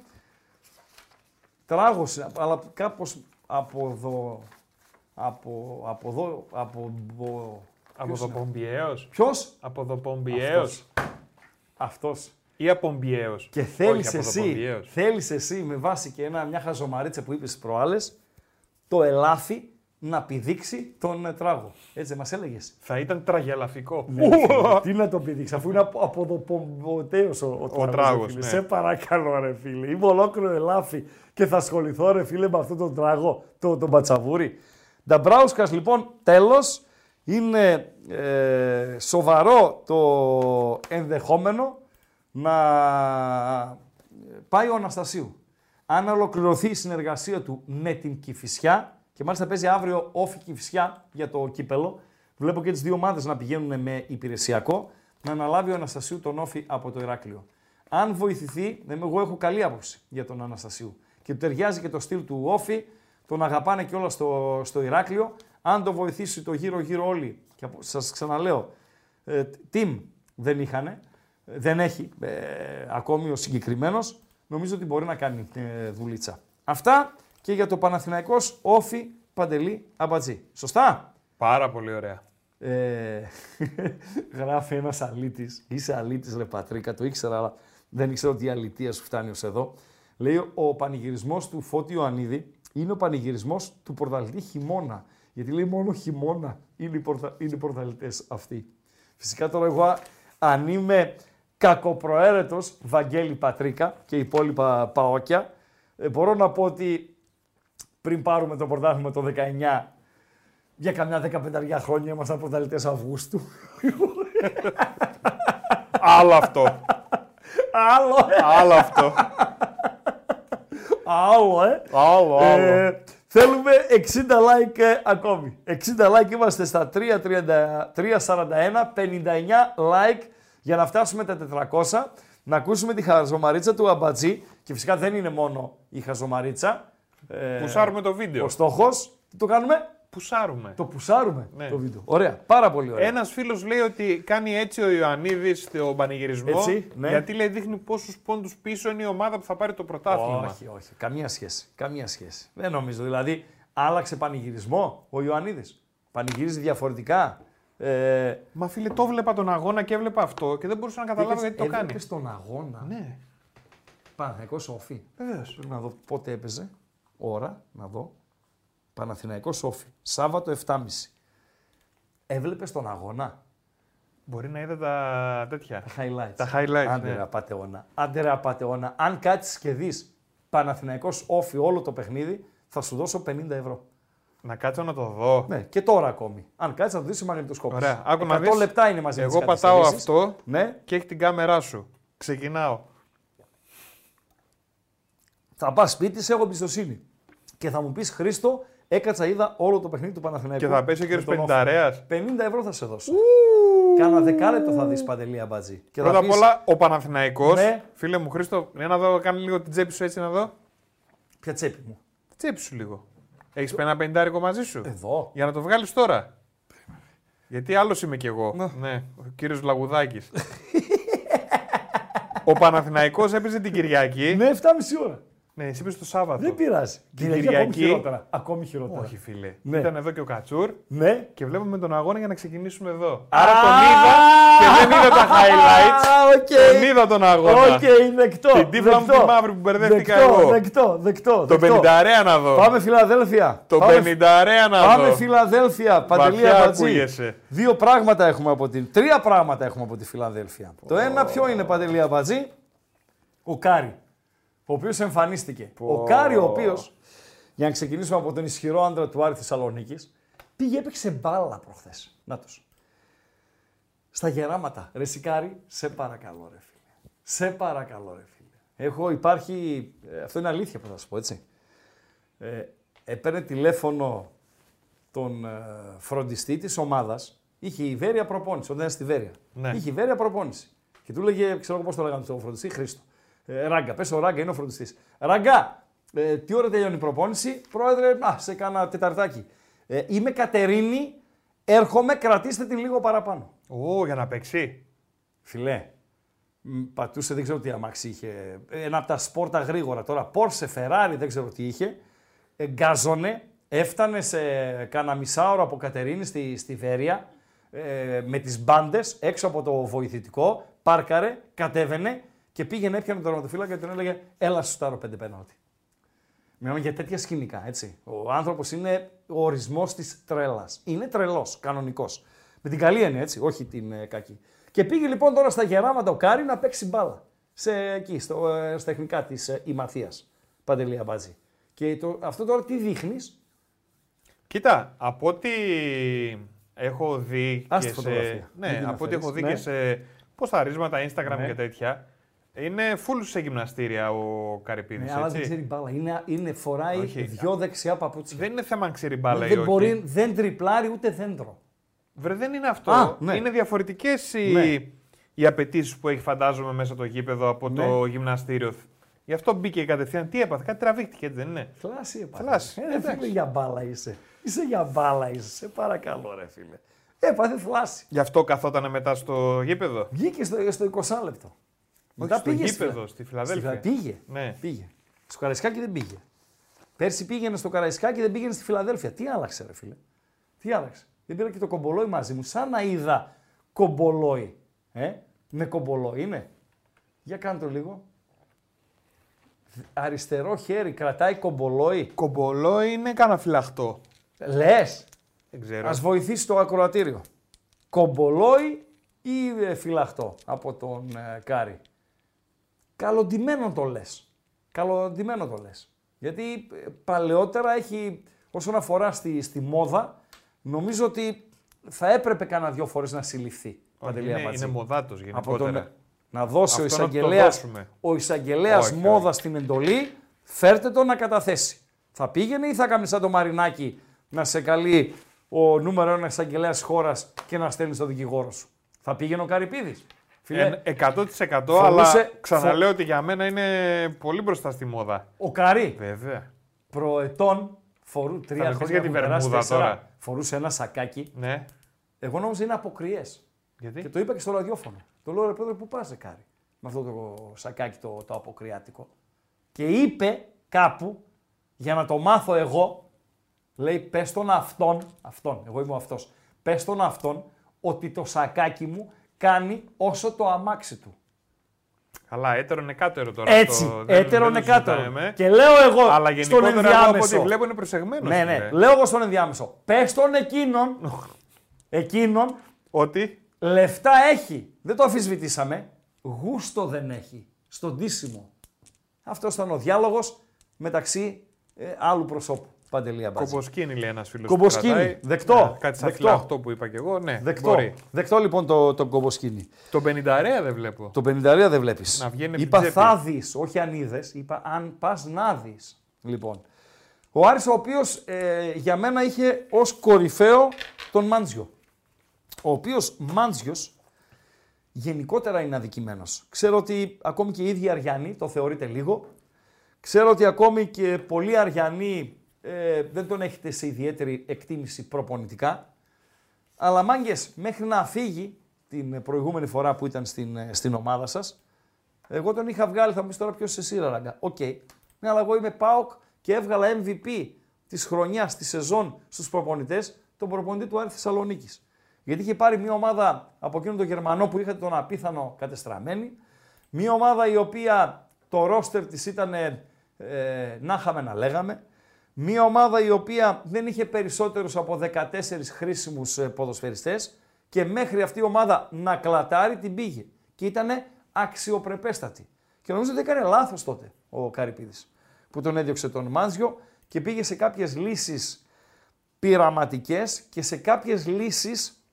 τράγος, αλλά κάπως από εδώ, από, από εδώ, από, από Από το Πομπιέος. Ποιος; Από το Πομπιέος. Αυτός. Ή από Πομπιέος. Και θέλεις Όχι, από το εσύ, Πομπιέος. θέλεις εσύ με βάση και ένα, μια χαζομαρίτσα που είπες προάλλες, το ελάφι να πηδήξει τον ε, τράγο. Έτσι δεν μας έλεγες. Θα ήταν τραγελαφικό. Ναι, Τι να το πηδήξει, αφού είναι από, από το πομποτέος ο, ο, τράγος, τράγος, ρε φίλε. ναι. Σε παρακαλώ ρε φίλε, είμαι ολόκληρο ελάφι και θα ασχοληθώ ρε φίλε με αυτόν τον τράγο, τον, τον πατσαβούρι. Νταμπράουσκας λοιπόν τέλος, είναι ε, σοβαρό το ενδεχόμενο να πάει ο Αναστασίου. Αν ολοκληρωθεί η συνεργασία του με την Κηφισιά και μάλιστα παίζει αύριο όφη Κηφισιά για το κύπελο, βλέπω και τις δύο ομάδες να πηγαίνουν με υπηρεσιακό, να αναλάβει ο Αναστασίου τον όφη από το Ηράκλειο. Αν βοηθηθεί, ναι, εγώ έχω καλή άποψη για τον Αναστασίου και του ταιριάζει και το στυλ του όφη, τον αγαπάνε και όλα στο, στο Ηράκλειο. Αν το βοηθήσει το γύρω-γύρω όλοι, και απο- σας ξαναλέω, ε, team δεν είχανε, δεν έχει ε, ακόμη ο συγκεκριμένος, νομίζω ότι μπορεί να κάνει ε, δουλίτσα. Αυτά και για το Παναθηναϊκός Όφη Παντελή Αμπατζή. Σωστά; Πάρα πολύ ωραία. Ε, (laughs) γράφει ένας αλήτης. Είσαι αλήτης, ρε Πατρίκα, το ήξερα, αλλά δεν ήξερα ότι η αλητία σου φτάνει ως εδώ. Λέει ο πανηγυρισμός του Φώτη Ιωαννίδη είναι ο πανηγυρισμός του πορταλτή χειμώνα. Γιατί λέει μόνο χειμώνα είναι οι, πορτα... είναι οι πορταλτές αυτοί. Φυσικά τώρα εγώ αν είμαι κακοπροαίρετος Βαγγέλη Πατρίκα και οι υπόλοιπα παόκια, ε, μπορώ να πω ότι πριν πάρουμε το πρωτάθλημα το 19 για καμιά 15 χρόνια ήμασταν πρωταθλητές Αυγούστου. Άλλο αυτό. άλλο, ε, Άλλο αυτό. Άλλο, ε. Άλλο, άλλο. Ε, θέλουμε 60 like ε, ακόμη. 60 like είμαστε στα 3.30 3.41, 59 like για να φτάσουμε τα 400. Να ακούσουμε τη χαζομαρίτσα του Αμπατζή. Και φυσικά δεν είναι μόνο η χαζομαρίτσα. Ε, Πουσάρουμε το βίντεο. ο στόχος, τι το κάνουμε, Πουσάρουμε. το πουσάρουμε Ναι. το βίντεο. Ωραία, πάρα πολύ ωραία. Ένας φίλος λέει ότι κάνει έτσι ο Ιωαννίδης στον πανηγυρισμό. Έτσι, ναι. Γιατί λέει δείχνει πόσους πόντους πίσω είναι η ομάδα που θα πάρει το πρωτάθλημα. Όχι, όχι. Καμία σχέση. Καμία σχέση. Δεν νομίζω. Δηλαδή, άλλαξε πανηγυρισμό ο Ιωαννίδης. Πανηγυρίζει διαφορετικά. Ε, Μα φίλε, το βλέπα τον αγώνα και έβλεπα αυτό και δεν μπορούσα να καταλάβω γιατί το κάνει. Έβλεπες τον αγώνα. Ναι, Παναθηναϊκός Όφη. βεβαίως. Πρέπει να δω πότε έπαιζε. Ώρα, να δω. Παναθηναϊκός Όφη. Σάββατο 7.30. Έβλεπες τον αγώνα; Μπορεί να είδα τα τέτοια. Τα highlights. Τα highlights, Άντε ναι. ρε απατεώνα. Άντε ρε απατεώνα. Αν κάτσεις και δεις Παναθηναϊκός Όφη όλο το παιχνίδι, θα σου δώσω 50 ευρώ. Να κάτσω να το δω. Ναι, και τώρα ακόμη. Αν κάτσεις να το δεις σε μαγνητοσκόπηση. Ωραία, άκου να 100 δεις. λεπτά είναι μαζί με Εγώ τις πατάω καθυστερήσεις. αυτό Ναι, και έχει την κάμερά σου. Ξεκινάω. θα πας σπίτι, σε έχω εμπιστοσύνη. Και θα μου πεις Χρήστο, έκατσα, είδα όλο το παιχνίδι του Παναθηναϊκού. Και θα πέσει ο με κύριος τον Όφη. Πενταρέας. 50 ευρώ θα σε δώσω. Κάνα δεκάλεπτο θα δεις παντελή αμπάτζη. Και Πρώτα θα απ' πεις, όλα, ο Παναθηναϊκός, Ναι. φίλε μου Χρήστο, για να δω, κάνει λίγο την τσέπη σου έτσι να δω. Ποια τσέπη μου; Την τσέπη σου λίγο. Έχεις ένα πεντάρικο μαζί σου; Εδώ. Για να το βγάλεις τώρα. Γιατί άλλος είμαι κι εγώ. Να. Ναι, ο κύριος Λαγουδάκης. ο Παναθηναϊκός έπαιζε την Κυριακή. Ναι, 7,5 ώρα. Ναι, εσύ είπες το Σάββατο. Δεν πειράζει. Την Κυριακή ακόμη Κυριακή. χειρότερα. Ακόμη χειρότερα. Όχι, φίλε. Ναι. Ήταν εδώ και ο Κατσούρ Ναι. και βλέπουμε τον αγώνα για να ξεκινήσουμε εδώ. Άρα τον είδα και δεν είδα τα highlights. Α, οκ. Τον είδα τον αγώνα. Οκ, δεκτό. Την τύφλα μου δεκτό. τη μαύρη που μπερδεύτηκα δεκτό, εγώ. Δεκτό, δεκτό. Το δεκτό. 50 να δω. Πάμε Φιλαδέλφια. Το Πάμε- 50 να Πάμε δω. Φιλαδέλφια. Παντελία Βαθιά Μπατζή. ακούγεσαι. Δύο πράγματα έχουμε από την. Τρία πράγματα έχουμε από τη Φιλαδέλφια. Το ένα ποιο είναι Παντελία Μπατζή; Ο Κάρι. Ο οποίος εμφανίστηκε. Ο Κάρι, ο οποίος. Για να ξεκινήσουμε από τον ισχυρό άντρα του Άρη Θεσσαλονίκης, πήγε έπαιξε μπάλα προχθές. Να τους. Στα γεράματα. Ρε Σικάρι, σε παρακαλώ, ρε φίλε. Σε παρακαλώ, ρε φίλε. Έχω, υπάρχει. ε, αυτό είναι αλήθεια που θα σα πω, έτσι. Ε, έπαιρνε τηλέφωνο τον ε, φροντιστή της ομάδας. Είχε η Βέρεια προπόνηση, όταν ήταν στη Βέρεια. Ναι. Είχε η Βέρεια προπόνηση. Και του έλεγε, ξέρω εγώ πώς το λέγανε τον φροντιστή, Χρήστο. Ε, ράγκα, πες ο Ράγκα, είναι ο φροντιστής. Ράγκα, ε, τι ώρα τελειώνει η προπόνηση, πρόεδρε, α, σε κάνα τεταρτάκι. Ε, είμαι Κατερίνη, έρχομαι, κρατήστε την λίγο παραπάνω. Ω, για να παίξει. Φιλέ, μ, πατούσε, δεν ξέρω τι αμάξι είχε. Ένα από τα σπόρτα γρήγορα τώρα. Πόρσε, Φεράρι, δεν ξέρω τι είχε. Ε, Γκάζωνε, έφτανε σε κάνα μισάωρο από Κατερίνη στη, στη Βέρεια ε, με τις μπάντες έξω από το βοηθητικό. Πάρκαρε, κατέβαινε και πήγαινε, έπιανε τον τερματοφύλακα και τον έλεγε Έλα, σουτάρω πέντε πέναλτι. Μιλάμε για τέτοια σκηνικά, έτσι. Ο άνθρωπος είναι ο ορισμός της τρέλας. Είναι τρελός, κανονικός. Με την καλή έννοια, έτσι, όχι την ε, κακή. Και πήγε λοιπόν τώρα στα γεράματα ο Κάρι να παίξει μπάλα. Σε, εκεί, στο, ε, στα τεχνικά της ε, Ημαθία. Παντελή Αμπάτζη. Και το, αυτό τώρα τι δείχνεις; Κοίτα, από ό,τι έχω δει Ας τη και σε... φωτογραφία. Μην Ναι, την από ό,τι αφαιρείς. έχω δει Ναι. και σε ποσταρίσματα Instagram Ναι. και τέτοια, είναι full σε γυμναστήρια ο Καρυπίδης, Ναι, αλλά έτσι; δεν ξέρει μπάλα. Είναι, είναι, φοράει Όχι. δυο δεξιά παπούτσια. Δεν είναι θέμα αν ξέρει μπάλα ή δεν, όχι. μπορεί, δεν τριπλάρει ούτε δέντρο. Βρε, δεν είναι αυτό. Α, ναι. Είναι διαφορετικές οι, Ναι. οι απαιτήσεις που έχει, φαντάζομαι, μέσα το γήπεδο από το Ναι. γυμναστήριο. Γι' αυτό μπήκε κατευθείαν. Τι έπαθε, κάτι τραβήχτηκε, έτσι δεν είναι; Θλάση έπαθε. Θλάση, Ε, ρε εντάξει. φίλε, για μπάλα είσαι. Είσαι για μπάλα είσαι. Σε παρακαλώ, ρε φίλε. Έπαθε θλάση. Γι' αυτό καθόταν μετά στο γήπεδο. Βγήκε στο, στο 20 λεπτό. Όχι, στο πήγε γήπεδο, στη Φιλαδέλφια. Πήγε. Ναι. πήγε. Στο Καραϊσκάκι δεν πήγε. Πέρσι πήγαινε στο Καραϊσκάκι, δεν πήγαινε στη Φιλαδέλφια. Τι άλλαξε, ρε φίλε; Τι άλλαξε; Δεν πήρα και το κομπολόι μαζί μου. Σαν να είδα κομπολόι. Ε, με κομπολόι είναι. Για κάνε το λίγο. Αριστερό χέρι κρατάει κομπολόι. Κομπολό είναι κάνα φυλαχτό. Λες. Δεν ξέρω. Ας βοηθήσει το ακροατήριο. Κομπολόι ή ε, φυλαχτό από τον ε, Κάρι. Καλοντημένο το λες. Καλοντημένο το λες. Γιατί ε, παλαιότερα έχει, όσον αφορά στη, στη μόδα, νομίζω ότι θα έπρεπε κάνα δυο φορές να συλληφθεί. Όχι, Παντελή είναι, Αμπατζή. είναι μοδάτος από γενικότερα. τον, να δώσει ο Αυτό να του το εισαγγελέα δώσουμε. ο εισαγγελέας Όχι, μόδα όχι. στην εντολή, φέρτε το να καταθέσει. Θα πήγαινε ή θα κάνει σαν το Μαρινάκι να σε καλεί ο νούμερο ένα εισαγγελέας χώρας και να στέλνει τον δικηγόρο σου. Θα πήγαινε ο Καρυπίδης. Φίλε, Ε, 100% Φορούσε- αλλά ξαναλέω ότι για μένα είναι πολύ μπροστά στη μόδα. ο Καρύ Βέβαια. προετών φορού τρία με πεις χρόνια για την που περάσει, Βερμούδα τέσσερα, τώρα. Φορούσε ένα σακάκι. Ναι. Εγώ νόμιζα είναι αποκριές. Γιατί; Και το είπα και στο ραδιόφωνο. Το λέω ρε πρόεδρε, πού πας, Κάρι, με αυτό το σακάκι το, το αποκριάτικο. Και είπε κάπου, για να το μάθω εγώ, λέει πες τον αυτόν, αυτόν, εγώ είμαι ο αυτός, πες τον αυτόν ότι το σακάκι μου κάνει όσο το αμάξι του. Καλά, έτερο νεκάτερο τώρα. Έτσι, αυτό. Δεν- έτερο δεν το νεκάτερο. συζητάμε. Και λέω εγώ Αλλά στον γενικότερα εγώ από ενδιάμεσο. ό,τι βλέπω είναι προσεγμένος. Ναι, ναι, λέω εγώ στον ενδιάμεσο. Πες τον εκείνον, εκείνον Ότι; Λεφτά έχει. Δεν το αμφισβητήσαμε. Γούστο δεν έχει. Στον τίσιμο. Αυτός ήταν ο διάλογος μεταξύ ε, άλλου προσώπου. Παντελή Αμπάτζη. Κομποσκίνη λέει ένας φίλος. Κομποσκίνη, δεκτό, κάτι σαν δεκτό. φυλαχτό που είπα και εγώ. Ναι, Δεκτό. μπορεί. Δεκτό λοιπόν το, το κομποσκίνη. Το 50 δεν βλέπω. Το 50 δεν βλέπεις. Να βγαίνει από Είπα την τσέπη. θα δεις, όχι αν είδες. Είπα αν πας να δεις. Λοιπόν. Ο Άρης ο οποίος ε, για μένα είχε ως κορυφαίο τον Μάντζιο. Ο οποίος Μάντζιος γενικότερα είναι αδικημένος. Ξέρω ότι ακόμη και οι ίδιοι Αριανοί το θεωρείτε λίγο. Ξέρω ότι ακόμη και πολλοί Αριανοί ε, δεν τον έχετε σε ιδιαίτερη εκτίμηση προπονητικά. Αλλά μάγκες, μέχρι να φύγει την προηγούμενη φορά που ήταν στην, ε, στην ομάδα σας, εγώ τον είχα βγάλει. Θα μου πεις τώρα ποιος εσύ, ρε Ράγκα. Οκ. Ναι, αλλά εγώ είμαι ΠΑΟΚ και έβγαλα MVP της χρονιάς, της σεζόν στους προπονητές, τον προπονητή του Άρη Θεσσαλονίκης. Γιατί είχε πάρει μια ομάδα από εκείνον τον Γερμανό που είχατε τον απίθανο κατεστραμμένη, μια ομάδα η οποία το ρόστερ της ήταν ε, να είχαμε να λέγαμε, μια ομάδα η οποία δεν είχε περισσότερους από 14 χρήσιμους ε, ποδοσφαιριστές και μέχρι αυτή η ομάδα να κλατάρει την πήγε. Και ήταν αξιοπρεπέστατη. Και νομίζω ότι έκανε λάθος τότε ο Καρυπίδης που τον έδιωξε τον Μάνζιο και πήγε σε κάποιες λύσεις πειραματικές και σε κάποιες λύσεις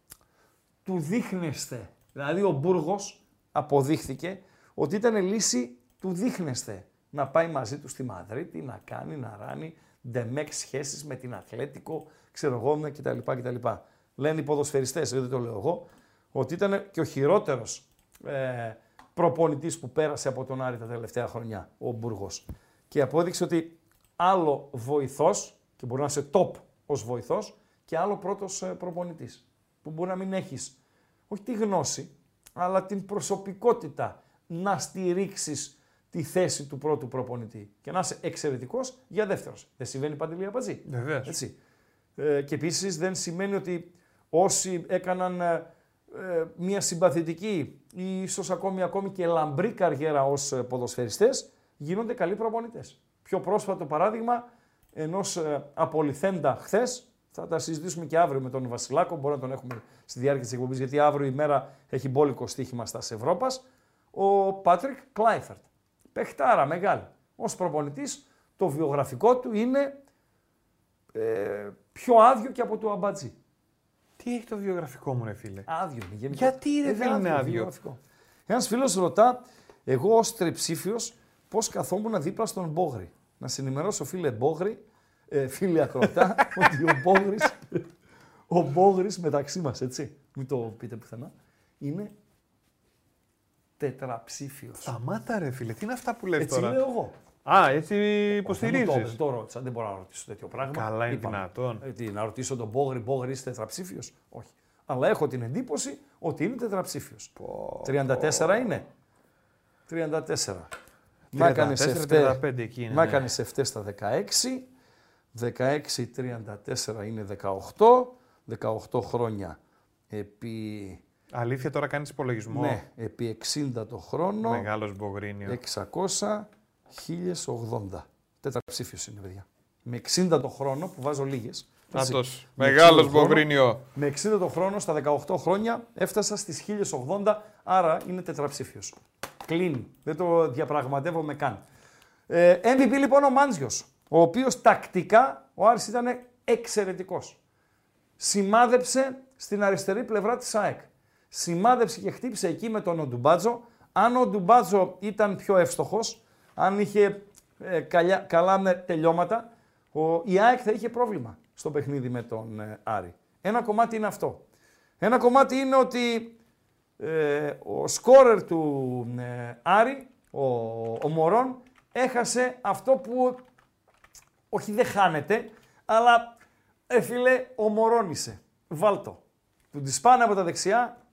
του δείχνεστε. Δηλαδή ο Μπούργος αποδείχθηκε ότι ήταν λύση του δείχνεστε. Να πάει μαζί του στη Μαδρίτη, να κάνει, να ράνει, ντεμέκ σχέσεις με την Αθλέτικο, ξέρω εγώ, ναι, κτλ. κτλ. Λένε οι ποδοσφαιριστές, δεν το λέω εγώ, ότι ήταν και ο χειρότερος ε, προπονητής που πέρασε από τον Άρη τα τελευταία χρονιά, ο Μπούργος. Και απόδειξε ότι άλλο βοηθός, και μπορεί να είσαι top ως βοηθός, και άλλο πρώτος ε, προπονητής. Που μπορεί να μην έχεις, όχι τη γνώση, αλλά την προσωπικότητα να στηρίξεις τη θέση του πρώτου προπονητή και να είσαι εξαιρετικός για δεύτερος. Δεν συμβαίνει παντελή απατζή. Βεβαίως. Ε, και επίσης δεν σημαίνει ότι όσοι έκαναν ε, ε, μια συμπαθητική ή ίσως ακόμη, ακόμη και λαμπρή καριέρα ως ε, ποδοσφαιριστές γίνονται καλοί προπονητές. Πιο πρόσφατο παράδειγμα ενός ε, απολυθέντα χθες, θα τα συζητήσουμε και αύριο με τον Βασιλάκο, μπορεί να τον έχουμε στη διάρκεια της εκπομπής, γιατί αύριο η μέρα έχει μπόλικο στοίχημα στα Ευρώπας. Ο Πάτρικ Κλάιφερτ. Πεχτάρα μεγάλη. Ω προπονητής, το βιογραφικό του είναι ε, πιο άδειο και από το αμπατζή. Τι έχει το βιογραφικό μου, ρε φίλε; Άδειο είναι. γενικά. Γιατί, ρε Ε, φίλε, είναι άδειο; βιογραφικό. Ένας φίλος ρωτά, εγώ ως τριψήφιος, πώς καθόμουν δίπλα στον Μπόγρη. Να σε ενημερώσω φίλε Μπόγρη, ε, φίλε Ακροτά, (laughs) ότι ο Μπόγρης, ο Μπόγρης μεταξύ μας, έτσι, μην το πείτε πουθενά, είναι τετραψήφιος. Σταμάτα, ρε φίλε. Τι είναι αυτά που λες Έτσι τώρα; λέω εγώ. Α, έτσι Δεν μου υποστηρίζει. το είπες, το ρώτησα, δεν μπορώ να ρωτήσω τέτοιο πράγμα. Καλά, είναι Είπαμε. δυνατόν. Ε, τι, να ρωτήσω τον Μπόγρη, Μπόγρη είσαι τετραψήφιος; Όχι. Αλλά έχω την εντύπωση ότι είναι τετραψήφιος. 34 είναι. 34. Μ' έκανες 34, εφτέ- 35 εκεί είναι, Μ' ναι. έκανες εφτές στα 16. 16, 34 είναι 18. 18 χρόνια επί, Αλήθεια, τώρα κάνεις υπολογισμό; ναι, επί 60 το χρόνο. Μεγάλος Μπογρίνιο. 600, 1080. Τετραψήφιος είναι, παιδιά. Με 60 το χρόνο, που βάζω λίγες. έτσι, Νάτος. με 60 Μεγάλος το χρόνο, Μπογρίνιο. Με 60 το χρόνο, στα 18 χρόνια, έφτασα στις 1080, άρα είναι τετραψήφιος. Κλείνει. Δεν το διαπραγματεύομαι καν. Ε, MVP λοιπόν ο Μάντζιος, ο οποίος τακτικά ο Άρης ήταν εξαιρετικός. Σημάδεψε στην αριστερή πλευρά της ΑΕΚ. Σημάδεψε και χτύπησε εκεί με τον Οντουμπάτζο. Αν ο Οντουμπάτζο ήταν πιο εύστοχος, αν είχε ε, καλιά, καλά με τελειώματα, ο, η ΑΕΚ θα είχε πρόβλημα στο παιχνίδι με τον ε, Άρη. Ένα κομμάτι είναι αυτό. Ένα κομμάτι είναι ότι ε, ο σκόρερ του ε, Άρη, ο, ο Μωρόν, έχασε αυτό που όχι δεν χάνεται, αλλά ε, φίλε, ο Μωρόν είσαι. Βάλτο. Του τη σπάνε από τα δεξιά, στη-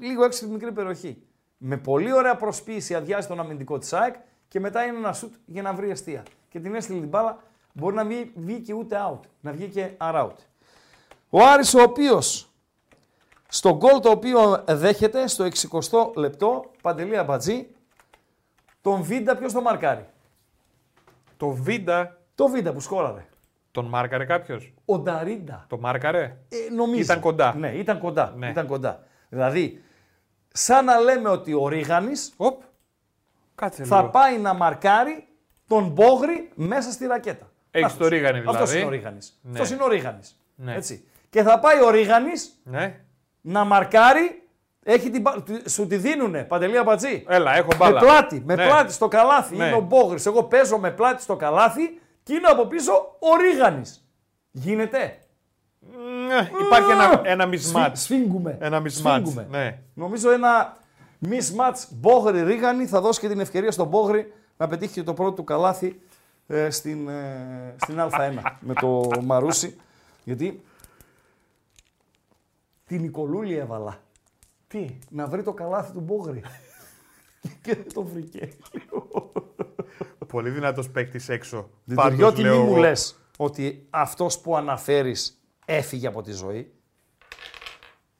λίγο έξω από τη μικρή περιοχή. Με πολύ ωραία προσποίηση αδειάζει τον αμυντικό της ΑΕΚ και μετά είναι ένα σουτ για να βρει αστεία. Και την έστειλε την μπάλα, μπορεί να βγει, βγει και ούτε out, να βγει και around. Ο Άρης ο οποίος στο γκολ το οποίο δέχεται στο 60 λεπτό, Παντελή Αμπατζή, τον Βίντα ποιος τον μαρκάρει; Το Βίντα Το Βίντα που σκόραρε. τον μάρκαρε κάποιος; Ο Νταρίντα. Το μάρκαρε; Ε, νομίζω. Ήταν κοντά. Ναι, ήταν κοντά. Ναι. Ήταν κοντά. Δηλαδή, σαν να λέμε ότι ο Ρίγανης Οπ. Κάτσε θα λίγο. πάει να μαρκάρει τον Μπόγρι μέσα στη ρακέτα. Έχεις Αυτός. το Ρίγανη δηλαδή. Αυτός είναι ο Ρίγανης. Ναι. Αυτός είναι ο Ρίγανης. Ναι. Έτσι. Και θα πάει ο Ρίγανης Ναι. να μαρκάρει, έχει την, μπα- του- σου τη δίνουνε, Παντελία Μπατζή. Έλα, έχω Με μπάλα. πλάτη, με Ναι. πλάτη στο καλάθι. Ναι. Είναι ο Μπόγρης. Εγώ παίζω με πλάτη στο καλάθι και είναι από πίσω ο Ρίγανης. Γίνεται. Ναι, Υπάρχει ένα, ένα Σφι- mismatch. Σφίγγουμε. Ένα mismatch. Σφίγγουμε. Ναι. Νομίζω ένα mismatch Μπόγρη Ρίγανη θα δώσει και την ευκαιρία στον Μπόγρη να πετύχει και το πρώτο του καλάθι ε, στην, ε, στην Α1 με το Μαρούσι. Γιατί την Νικολούλη έβαλα. Τι; Να βρει το καλάθι του Μπόγρη. και δεν το βρήκε. Πολύ δυνατός παίκτης έξω. Διτηριώτη, μη λέω μου εγώ. λες ότι αυτός που αναφέρεις έφυγε από τη ζωή.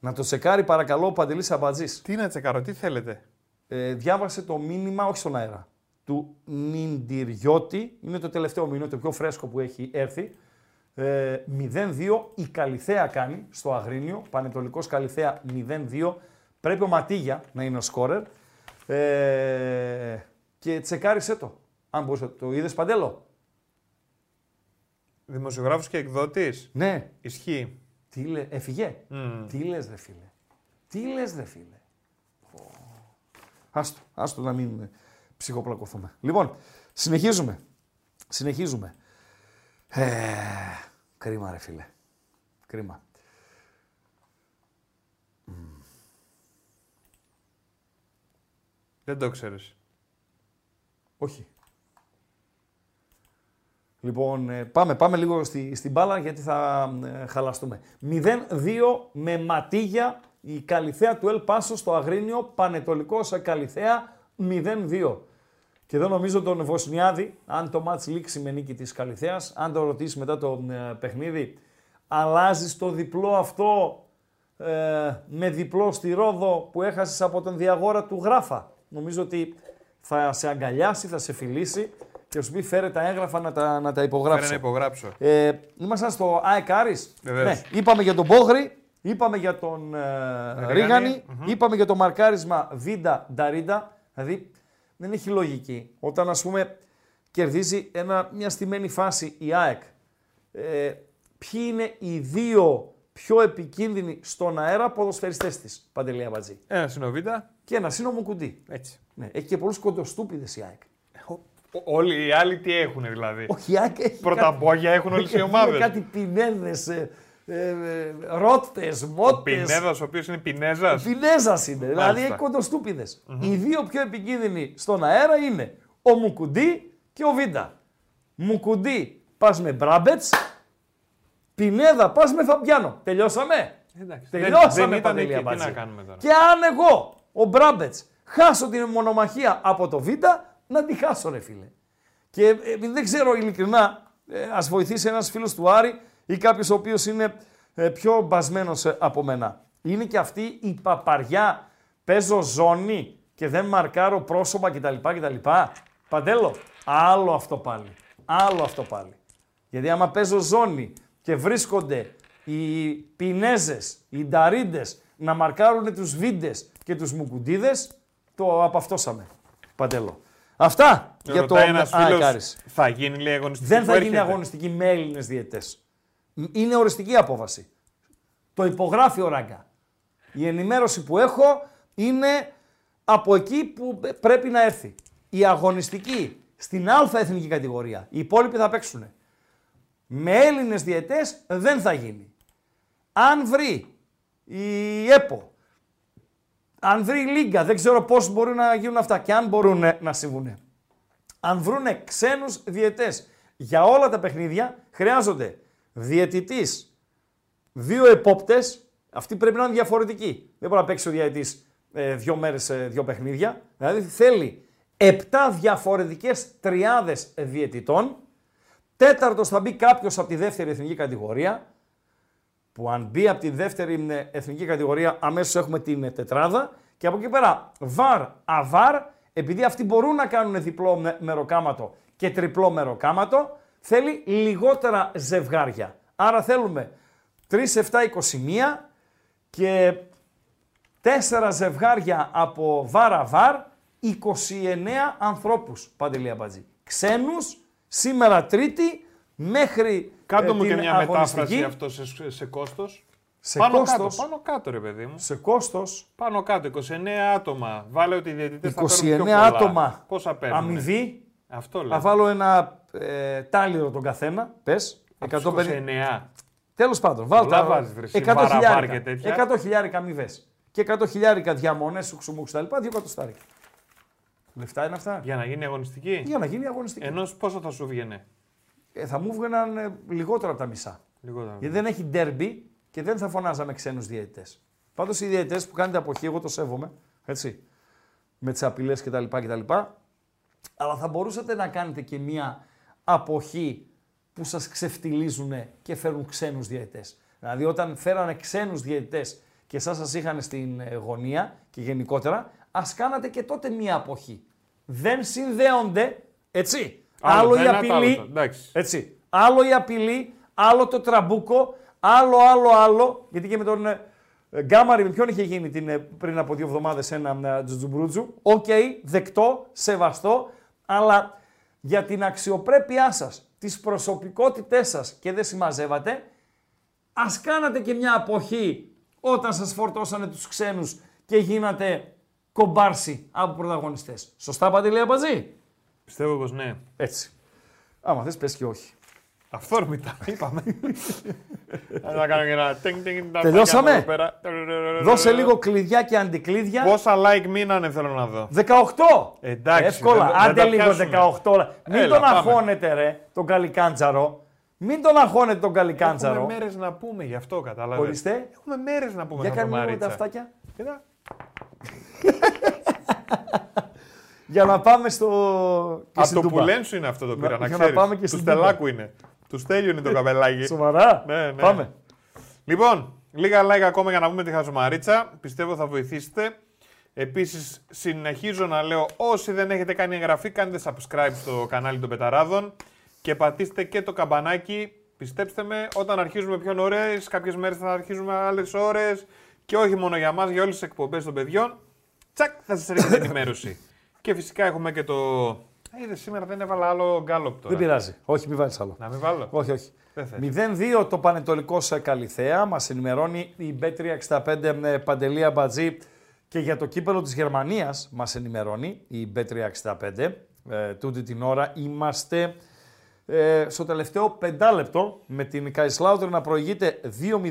Να το τσεκάρει παρακαλώ ο Παντελής Αμπατζής. Τι να τσεκάρω, τι θέλετε; Ε, διάβασε το μήνυμα, όχι στον αέρα, του Νιντιριώτη. Είναι το τελευταίο μήνυμα, το πιο φρέσκο που έχει έρθει. Ε, 0-2 η Καλιθέα κάνει στο Αγρίνιο. Πανετολικός Καλιθέα 0-2. Πρέπει ο Ματίγια να είναι ο σκόρερ. Ε, και τσεκάρισε το. Αν μπορούσε. Το είδες παντέλο; Δημοσιογράφος και εκδότης. Ναι. Ισχύει. Τι λέ, έφυγε. Μμμ. Τι λες ρε φίλε. Τι λες ρε φίλε. Ω. Άστο, άστο να μην ε, ψυχοπλακωθούμε. Λοιπόν, συνεχίζουμε. Συνεχίζουμε. Ε, κρίμα ρε φίλε. Κρίμα. Δεν το ξέρεις. Όχι. Λοιπόν, ε, πάμε, πάμε λίγο στη, στην μπάλα γιατί θα ε, χαλαστούμε. 0-2 με ματίγια η Καλιθέα του Ελ Πάσο στο Αγρίνιο, Πανετολικός Καλιθέα 0-2. Και εδώ νομίζω τον Βοσνιάδη, αν το μάτς λήξει με νίκη της Καλιθέας, αν το ρωτήσεις μετά το ε, παιχνίδι, αλλάζεις το διπλό αυτό ε, με διπλό στη Ρόδο που έχασες από τον Διαγόρα του Γράφα. Νομίζω ότι θα σε αγκαλιάσει, θα σε φιλήσει και σου πει φέρε τα έγγραφα να τα, να τα υπογράψω. Φέρε να υπογράψω. Ε, ήμασταν στο ΑΕΚ Άρης. Βεβαίως. Ναι, είπαμε για τον Μπόγρη, είπαμε για τον ε, Ρίγανη, Ρίγανη, μμμ. είπαμε για το μαρκάρισμα Βίντα Νταρίντα. Δηλαδή δεν έχει λογική. Όταν ας πούμε κερδίζει ένα, μια στημένη φάση η ΑΕΚ, ε, ποιοι είναι οι δύο πιο επικίνδυνοι στον αέρα ποδοσφαιριστές της, Παντελή Αμπατζή; Ένας είναι ο Β. Και ένας είναι ο Μουκουντή. Έτσι. Ναι, έχει και πολλούς κοντοστούπιδες η ΑΕΚ. Ο- Όλοι οι άλλοι τι έχουν δηλαδή; Όχι, η ΑΕΚ έχει Πρωταμπόγια έχουν όλες οι κάτι- ομάδες. Κάτι πινέδες, ε, ε, ε, ρότες, Ο μότες. Πινέδας, ο οποίος είναι Πινέζας. Πινέζας είναι. Δηλαδή έχει κοντοστούπιδες. Οι δύο πιο επικίνδυνοι στον αέρα είναι ο Μουκουντή και ο Βίντα. Μουκουντή πας με Μπράμπετς. Πινέδα πας με Φαμπιάνο. Τελειώσαμε; Εντάξει. Τελειώσαμε δεν, δεν ήταν Παντελή εκεί. Τι Αμπατζή. να κάνουμε τώρα. Και αν εγώ, ο Μπράμπετς, χάσω την μονομαχία από το Β, να τη χάσω, ρε φίλε. Και ε, επειδή δεν ξέρω ειλικρινά, ε, ας βοηθήσει ένας φίλος του Άρη ή κάποιος ο οποίος είναι ε, πιο μπασμένος από μένα. Είναι και αυτή η παπαριά. Παίζω ζώνη και δεν μαρκάρω πρόσωπα κτλ. κτλ. Παντέλο, άλλο αυτό πάλι. Άλλο αυτό πάλι. Γιατί άμα παίζω ζώνη και βρίσκονται οι Πινέζες, οι Νταρίντες να μαρκάρουν τους Βίντες και τους Μουκουντίδες, το απαυτώσαμε. Παντέλο. Αυτά για το Ρωτάει ένας ΑΕΚ φίλος, Άρης. Θα γίνει λέει αγωνιστική. Δεν που θα γίνει έρχεται; αγωνιστική με Έλληνες διαιτές. Είναι οριστική απόφαση. Το υπογράφει ο Ράγκα. Η ενημέρωση που έχω είναι από εκεί που πρέπει να έρθει. Η αγωνιστική στην Α εθνική κατηγορία. Οι υπόλοιποι θα παίξουν. Με Έλληνες διαιτές δεν θα γίνει. Αν βρει η ΕΠΟ, αν βρει η Λίγκα, δεν ξέρω πώς μπορούν να γίνουν αυτά και αν μπορούν να συμβούν. Αν βρούνε ξένους διαιτές για όλα τα παιχνίδια, χρειάζονται διαιτητής, δύο επόπτες, αυτοί πρέπει να είναι διαφορετικοί. Δεν μπορεί να παίξει ο διαιτητής ε, δύο μέρες, ε, δύο παιχνίδια. Δηλαδή θέλει επτά διαφορετικές τριάδες διαιτητών, τέταρτος θα μπει κάποιος από τη δεύτερη εθνική κατηγορία, που αν μπει από τη δεύτερη ε, εθνική κατηγορία αμέσως έχουμε την ε, τετράδα και από εκεί πέρα βαρ, αβάρ, επειδή αυτοί μπορούν να κάνουν διπλό με- μεροκάματο και τριπλό μεροκάματο, θέλει λιγότερα ζευγάρια. Άρα θέλουμε 3, 7, 21 και 4 ζευγάρια από βάρα βάρ, 29 ανθρώπους, Παντελή Αμπατζή. Ξένους, σήμερα Τρίτη, μέχρι Κάντο ε, μου και την μια αγωνιστική. μετάφραση αυτό σε, σε κόστος. Σε πάνω κόστος. κάτω, πάνω κάτω, ρε παιδί μου. Σε κόστος, Πάνω κάτω, 29 άτομα. Βάλε ότι οι διαιτητές θα παίρνουν 29 πιο πολλά. άτομα Πόσα παίρνουν. αμοιβή. Αυτό λέω. Θα βάλω ένα ε, τάλιρο τον καθένα. Πες. Από τους 150. 29. Τέλος πάντων, βάλω Πολλά τα βάζεις, βρε, εσύ, 100 βαραβάρ χιλιάρικα. και τέτοια. 100 χιλιάρικα αμοιβές. Και 100 χιλιάρικα διαμονές, σουξουμούξ τα λοιπά, δύο εκατοστάρικα. Λεφτά είναι αυτά; Για να γίνει αγωνιστική; Για να γίνει αγωνιστική. Ενώ πόσο θα σου βγαινε. Ε, θα μου βγαίναν ε, λιγότερα από τα μισά. Λιγότερα. Γιατί δεν έχει ντέρμπι και δεν θα φωνάζαμε ξένους διαιτητές. Πάντως οι διαιτητές που κάνετε αποχή, εγώ το σέβομαι. Έτσι. Με τις απειλές κτλ. κτλ. Αλλά θα μπορούσατε να κάνετε και μία αποχή που σας ξεφτιλίζουν και φέρουν ξένους διαιτητές. Δηλαδή όταν φέρανε ξένους διαιτητές και εσάς σας είχαν στην ε, γωνία και γενικότερα, ας κάνατε και τότε μία αποχή. Δεν συνδέονται, έτσι. Άλλο, το η ένα, το άλλο απειλή, το- εντάξει. έτσι. Άλλο η απειλή, άλλο το τραμπούκο, άλλο, άλλο, άλλο. Γιατί και με τον ε, ε, Γκάμαρη, με ποιον είχε γίνει την, ε, πριν από δύο εβδομάδες ένα ε, τζουτζου μπρούτζου. Οκ, δεκτό, σεβαστό, αλλά για την αξιοπρέπειά σας, τις προσωπικότητές σας και δεν συμμαζεύατε, ας κάνατε και μια αποχή όταν σας φορτώσανε τους ξένους και γίνατε κομπάρσι από πρωταγωνιστές. Σωστά, Παντελή Αμπατζή. Πιστεύω πως ναι. Έτσι. Άμα θες, πες και όχι. Αυθόρμητα, (laughs) είπαμε. Θα κάνω και ένα τινγκ τινγκ. τα Τελειώσαμε; φάκια από εδώ πέρα. Δώσε λίγο κλειδιά και αντικλείδια. Πόσα like μείνανε θέλω να δω. 18! Εντάξει, Εύκολα. δεν- δεν Άντε τα λίγο πιάσουμε. 18. όλα. Μην Έλα, τον πάμε. αγχώνετε ρε, τον Καλικάντζαρο. Μην τον αγχώνετε τον Έχουμε Καλικάντζαρο. μέρες να πούμε γι' αυτό, κατάλαβες. Ορίστε. Έχουμε μέρες να πούμε Για για κάνε λίγο με τα αυτάκια. Κοίτα. Για να πάμε στο... και Από στην το Τούμπα. πουλέν σου είναι αυτό το πήρα, Να- να για να ξέρεις. πάμε και Του στην Στελάκου είναι. Του Στέλιου είναι το καπελάκι. (laughs) Σοβαρά. Ναι, ναι. Πάμε. Λοιπόν, λίγα like ακόμα για να πούμε τη χαζομαρίτσα. Πιστεύω θα βοηθήσετε. Επίσης, συνεχίζω να λέω όσοι δεν έχετε κάνει εγγραφή, κάντε subscribe στο κανάλι των Πεταράδων και πατήστε και το καμπανάκι. Πιστέψτε με, όταν αρχίζουμε πιο νωρίς, κάποιες μέρες θα αρχίζουμε άλλες ώρες και όχι μόνο για μας, για όλες τις εκπομπές των παιδιών. Τσακ, θα σας έρχεται (laughs) ενημέρωση. Και φυσικά έχουμε και το... Είδες σήμερα δεν έβαλα άλλο γκάλωπ τώρα. Δεν πειράζει. Όχι, μην βάλεις άλλο. Να μην βάλω. Όχι, όχι. Δεν θες. 0-2 το Πανετολικό σε Καλιθέα. Μας ενημερώνει η B365 με Παντελία Μπατζή και για το κύπελο της Γερμανίας μας ενημερώνει η B365. Ε, τούτη την ώρα είμαστε ε, στο τελευταίο πεντάλεπτο με την Καϊσλάουτερ να προηγείται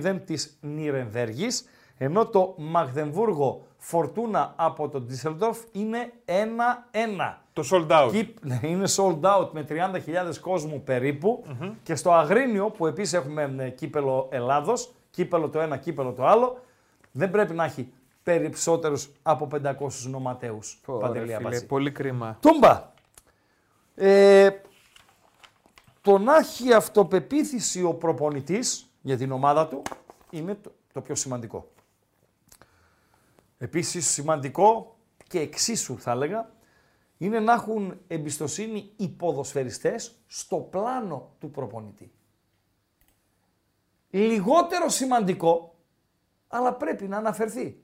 2-0 της Νιρενβέργης ενώ το Μαγδεμβούργο Φορτούνα από το Ντίσσελντορφ είναι 1-1. Το sold out. Κύπ- ναι, είναι sold out με 30.000 κόσμου περίπου και στο Αγρίνιο που επίσης έχουμε ε, κύπελο Ελλάδος, κύπελο το ένα, κύπελο το άλλο, δεν πρέπει να έχει περισσότερους από 500 νοματέους. Παντελή Φίλε, Αμπατζή. πολύ κρίμα. Τούμπα. Ε, το να έχει αυτοπεποίθηση ο προπονητής για την ομάδα του είναι το, το πιο σημαντικό. Επίσης σημαντικό και εξίσου θα έλεγα είναι να έχουν εμπιστοσύνη οι ποδοσφαιριστές στο πλάνο του προπονητή. Λιγότερο σημαντικό, αλλά πρέπει να αναφερθεί,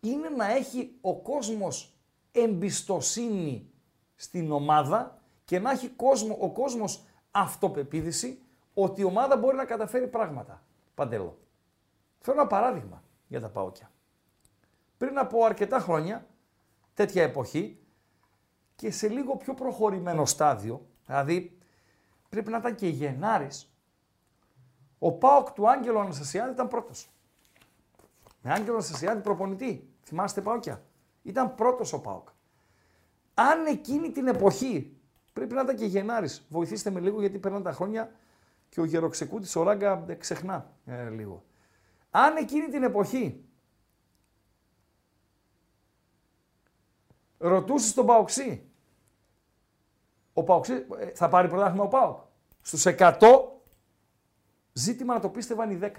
είναι να έχει ο κόσμος εμπιστοσύνη στην ομάδα και να έχει κόσμο, ο κόσμος αυτοπεποίθηση ότι η ομάδα μπορεί να καταφέρει πράγματα. Παντελό. Φέρω ένα παράδειγμα για τα ΠΑΟΚια. Πριν από αρκετά χρόνια, τέτοια εποχή και σε λίγο πιο προχωρημένο στάδιο, δηλαδή πρέπει να ήταν και Γενάρης, ο ΠΑΟΚ του Άγγελου Αναστασιάδη ήταν πρώτος. Με Άγγελο Αναστασιάδη προπονητή. Θυμάστε ΠΑΟΚια. Ήταν πρώτος ο ΠΑΟΚ. Αν εκείνη την εποχή, πρέπει να ήταν και Γενάρης, βοηθήστε με λίγο γιατί περνάνε τα χρόνια και ο γεροξεκούτης ο Ράγκα ε, ξεχνά ε, λίγο. Αν εκείνη την εποχή ρωτούσες τον Παοξή, ο Παοξή ε, θα πάρει πρωτάθλημα ο Πάοκ; Στους 100 ζήτημα να το πίστευαν οι 10.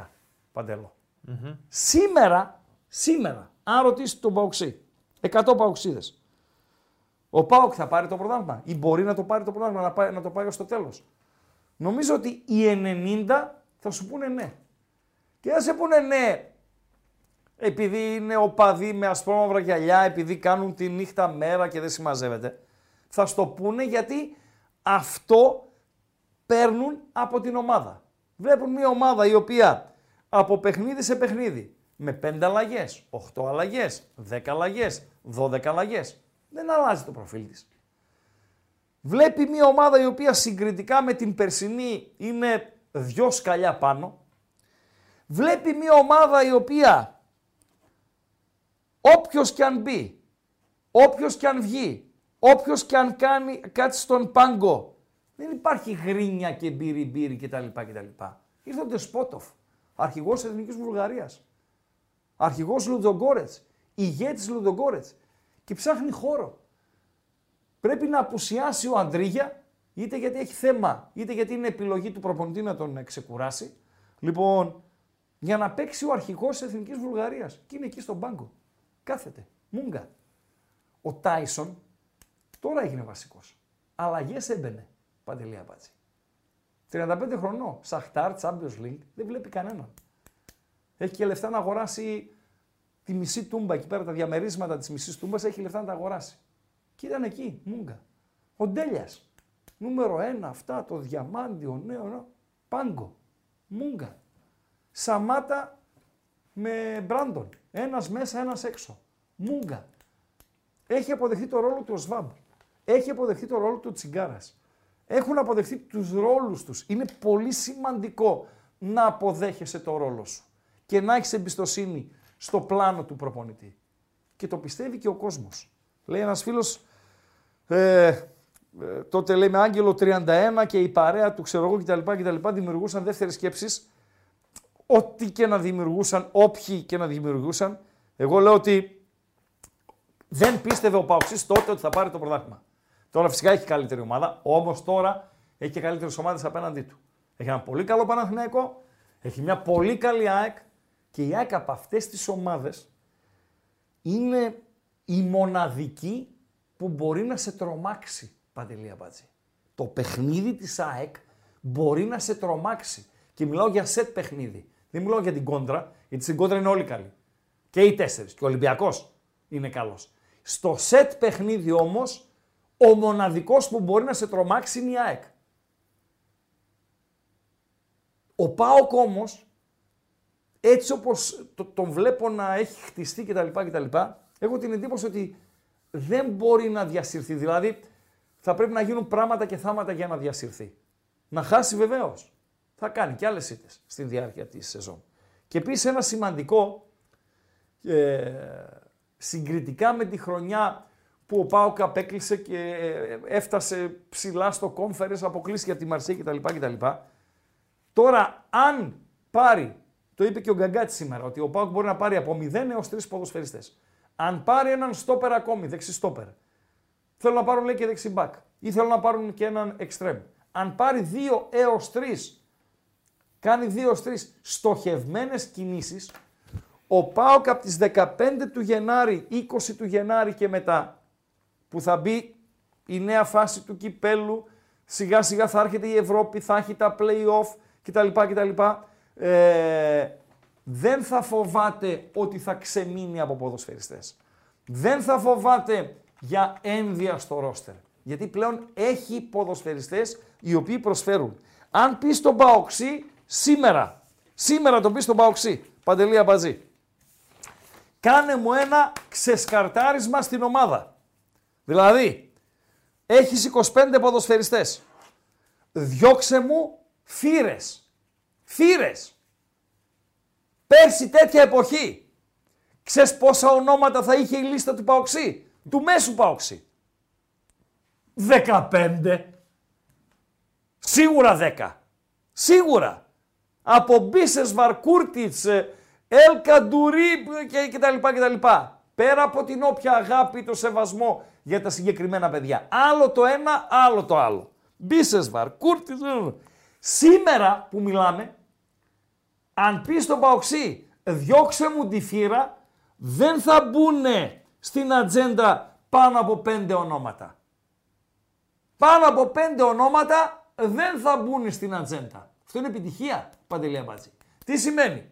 Παντέλο. Σήμερα, σήμερα, αν ρωτήσεις τον Παοξή, 100 Παοξίδες, ο Πάοκ θα πάρει το πρωτάθλημα ή μπορεί να το πάρει το πρωτάθλημα, να, πάει, να το πάει ως το τέλος; Νομίζω ότι οι 90 θα σου πούνε ναι. Και θα σε πούνε ναι, επειδή είναι οπαδοί με ασπρόμαυρα γυαλιά, επειδή κάνουν τη νύχτα μέρα και δεν συμμαζεύεται. Θα στο πούνε γιατί αυτό παίρνουν από την ομάδα. Βλέπουν μια ομάδα η οποία από παιχνίδι σε παιχνίδι με 5 αλλαγές, 8 αλλαγές, 10 αλλαγές, 12 αλλαγές. Δεν αλλάζει το προφίλ της. Βλέπει μια ομάδα η οποία συγκριτικά με την περσινή είναι δυο σκαλιά πάνω. Βλέπει μια ομάδα η οποία όποιος και αν μπει, όποιος και αν βγει, όποιος και αν κάνει κάτι στον πάγκο, δεν υπάρχει γρίνια και μπύρι μπύρι κτλ. κτλ. Ήρθε ο Ντεσπότοφ, αρχηγός της Εθνικής Βουλγαρίας, αρχηγός Λουδογκόρετς, ηγέτης Λουδογκόρετς και ψάχνει χώρο. πρέπει να απουσιάσει ο Αντρίγια, είτε γιατί έχει θέμα, είτε γιατί είναι επιλογή του προπονητή να τον ξεκουράσει. Λοιπόν, για να παίξει ο αρχηγός της Εθνικής Βουλγαρίας. Και είναι εκεί στον πάγκο. Κάθεται. Μούγκα. Ο Τάισον τώρα έγινε βασικός. Αλλαγές έμπαινε. Παντελή Αμπάτση. 35 χρονών. Σαχτάρ, Champions League. Δεν βλέπει κανέναν. Έχει και λεφτά να αγοράσει τη μισή τούμπα εκεί πέρα, τα διαμερίσματα της μισής τούμπας έχει λεφτά να τα αγοράσει. Και ήταν εκεί, μούγκα. Ο Ντέλιας. Νούμερο ένα, αυτά, το διαμάντι, ο νέο, νέο. Πάγκο. Μούγκα. Σαμάτα με Μπράντον. Ένας μέσα, ένας έξω. Μούγκα. Έχει αποδεχτεί το ρόλο του ο Σβάμπ. Έχει αποδεχτεί το ρόλο του Τσιγκάρας. Έχουν αποδεχτεί τους ρόλους τους. Είναι πολύ σημαντικό να αποδέχεσαι το ρόλο σου και να έχεις εμπιστοσύνη στο πλάνο του προπονητή. Και το πιστεύει και ο κόσμος. Λέει ένας φίλος, ε, ε, τότε λέει με Άγγελο 31 και η παρέα του, ξέρω εγώ κτλ. κτλ δημιουργούσαν δεύτερε σκέψει. Ό,τι και να δημιουργούσαν, όποιοι και να δημιουργούσαν. Εγώ λέω ότι δεν πίστευε ο Παοξής τότε ότι θα πάρει το πρωτάθλημα. Τώρα φυσικά έχει καλύτερη ομάδα, όμως τώρα έχει και καλύτερες ομάδες απέναντί του. Έχει ένα πολύ καλό Παναθηναϊκό, έχει μια πολύ καλή ΑΕΚ και η ΑΕΚ από αυτές τις ομάδες είναι η μοναδική που μπορεί να σε τρομάξει, Παντελή Αμπάτζη. Το παιχνίδι της ΑΕΚ μπορεί να σε τρομάξει. Και μιλάω για σετ παιχνίδι. Δεν μιλάω για την κόντρα, γιατί στην κόντρα είναι όλοι καλοί. Και οι τέσσερις. Και ο Ολυμπιακός είναι καλός. Στο σετ παιχνίδι όμως, ο μοναδικός που μπορεί να σε τρομάξει είναι η ΑΕΚ. Ο Πάοκ όμως, έτσι όπως το, τον βλέπω να έχει χτιστεί κτλ, κτλ. Έχω την εντύπωση ότι δεν μπορεί να διασυρθεί. Δηλαδή, θα πρέπει να γίνουν πράγματα και θάματα για να διασυρθεί. Να χάσει βεβαίως. Θα κάνει και άλλες ήττε στην διάρκεια της σεζόν. Και επίσης ένα σημαντικό ε, συγκριτικά με τη χρονιά που ο Πάοκ απέκλεισε και ε, έφτασε ψηλά στο κόμφερες, αποκλείστηκε από τη Μαρσία κτλ. κτλ. Τώρα, αν πάρει, το είπε και ο Γκαγκάτη σήμερα, ότι ο Πάοκ μπορεί να πάρει από 0 έως 3 ποδοσφαιριστές. Αν πάρει έναν στόπερ ακόμη, δεξί στόπερ, θέλω να πάρουν λέει και δεξί μπακ ή θέλω να πάρουν και έναν εξτρέμ. Αν πάρει 2 έως 3, κάνει 2 έω 3 στοχευμένες κινήσεις, ο Πάοκ από τις 15 του Γενάρη, 20 του Γενάρη και μετά, που θα μπει η νέα φάση του κυπέλου, σιγά σιγά θα έρχεται η Ευρώπη, θα έχει τα play-off κτλ. κτλ. Ε, δεν θα φοβάται ότι θα ξεμείνει από ποδοσφαιριστές. Δεν θα φοβάται για ένδια στο ρόστερ. Γιατί πλέον έχει ποδοσφαιριστές οι οποίοι προσφέρουν. Αν πεις στον Παοξή σήμερα, σήμερα το πεις στον Παοξή, Παντελία Μπατζή, κάνε μου ένα ξεσκαρτάρισμα στην ομάδα. Δηλαδή, έχεις 25 ποδοσφαιριστές. Διώξε μου φύρες. Φύρες. Πέρσι τέτοια εποχή. Ξέρεις πόσα ονόματα θα είχε η λίστα του Παοξή. Του μέσου Παοξή. 15. Σίγουρα 10. Σίγουρα. Από Μπίσες Βαρκούρτιτς, Ελ Καντουρί και, και τα λοιπά και τα λοιπά. Πέρα από την όποια αγάπη, το σεβασμό για τα συγκεκριμένα παιδιά. Άλλο το ένα, άλλο το άλλο. Μπίσεσβαρ, Κούρτις. Σήμερα που μιλάμε, αν πεις στον Παοξή, διώξε μου τη φύρα, δεν θα μπουν στην ατζέντα πάνω από πέντε ονόματα. Πάνω από πέντε ονόματα δεν θα μπουν στην ατζέντα. Αυτό είναι επιτυχία, Παντελία Μπάτζη. Τι σημαίνει;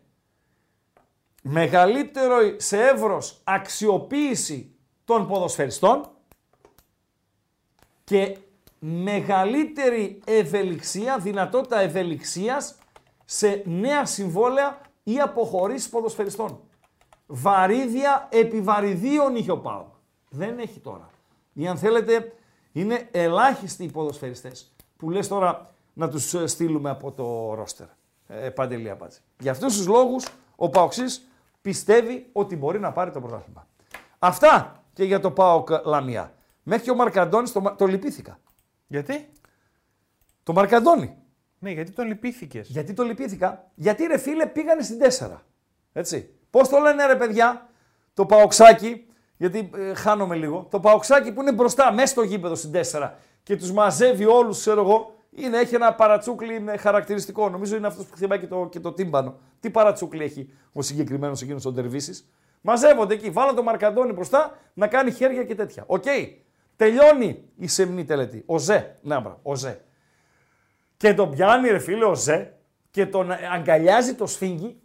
Μεγαλύτερο σε εύρος αξιοποίηση των ποδοσφαιριστών και μεγαλύτερη ευελιξία, δυνατότητα ευελιξίας σε νέα συμβόλαια ή αποχωρήσεις ποδοσφαιριστών. Βαρύδια επιβαρυδίων είχε ο ΠΑΟΚ. Δεν έχει τώρα. Ή αν θέλετε, είναι ελάχιστοι οι ποδοσφαιριστές που λες τώρα να τους στείλουμε από το ρόστερ. Ε, Παντελή απάντηση. Για αυτούς τους λόγους ο Παοξής πιστεύει ότι μπορεί να πάρει το πρωτάθλημα. Αυτά και για το ΠΑΟΚ Λαμία. Μέχρι και ο Μαρκαντώνης το, το λυπήθηκα. Γιατί; Το Μαρκαντώνη. Ναι, γιατί το λυπήθηκες. Γιατί το λυπήθηκα. Γιατί ρε φίλε πήγανε στην 4. Έτσι. Πώς το λένε ρε παιδιά, το Παοξάκι γιατί ε, χάνομαι λίγο. Το παοξάκι που είναι μπροστά, μέσα στο γήπεδο στην 4 και τους μαζεύει όλους, ξέρω εγώ, είναι, έχει ένα παρατσούκλι είναι χαρακτηριστικό. Νομίζω είναι αυτός που χτυπάει και το, και το τύμπανο. Τι παρατσούκλι έχει ο συγκεκριμένος εκείνος ο Ντερβίσης; Μαζεύονται εκεί. Βάλω το Μαρκαντόνι μπροστά να κάνει χέρια και τέτοια. Οκ. Τελειώνει η σεμνή τελετή. Ο Ζε. Να μπρα, ο Ζε. Και τον πιάνει ρε φίλε ο Ζε και τον αγκαλιάζει το σφίγγι.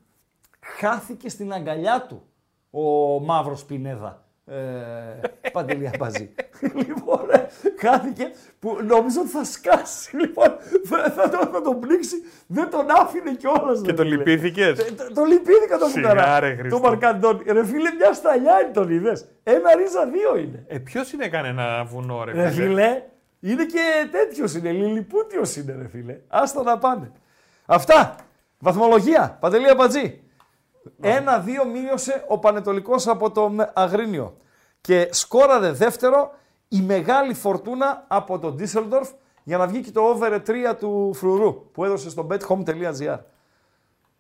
Χάθηκε στην αγκαλιά του ο μαύρος Πινέδα. Ε, Παντελή Αμπαζή. (laughs) λοιπόν, ρε, χάθηκε που νομίζω ότι θα σκάσει. Λοιπόν, θα, θα, το, θα τον πνίξει. Δεν τον άφηνε κιόλας. Και τον λυπήθηκες; Το, το λυπήθηκα το Σιγά, κουταρά. ρε, Χριστέ. Το Μαρκαντώνη. Ρε φίλε, μια σταλιά είναι τον είδες. Ένα ρίζα δύο είναι. Ε, ποιος είναι κανένα βουνό, ρε, Ρε φίλε; φίλε, είναι και τέτοιος είναι. Λιλιπούτιος είναι, ρε φίλε. Άστα να πάνε. Αυτά. Βαθμολογία. Παντελή Αμπατζή. Ένα-δύο μείωσε ο Πανετολικός από τον Αγρίνιο. Και σκόραρε δεύτερο η μεγάλη φορτούνα από τον Ντίσσελντορφ για να βγει και το over 3 του Φρουρού που έδωσε στο bethome.gr.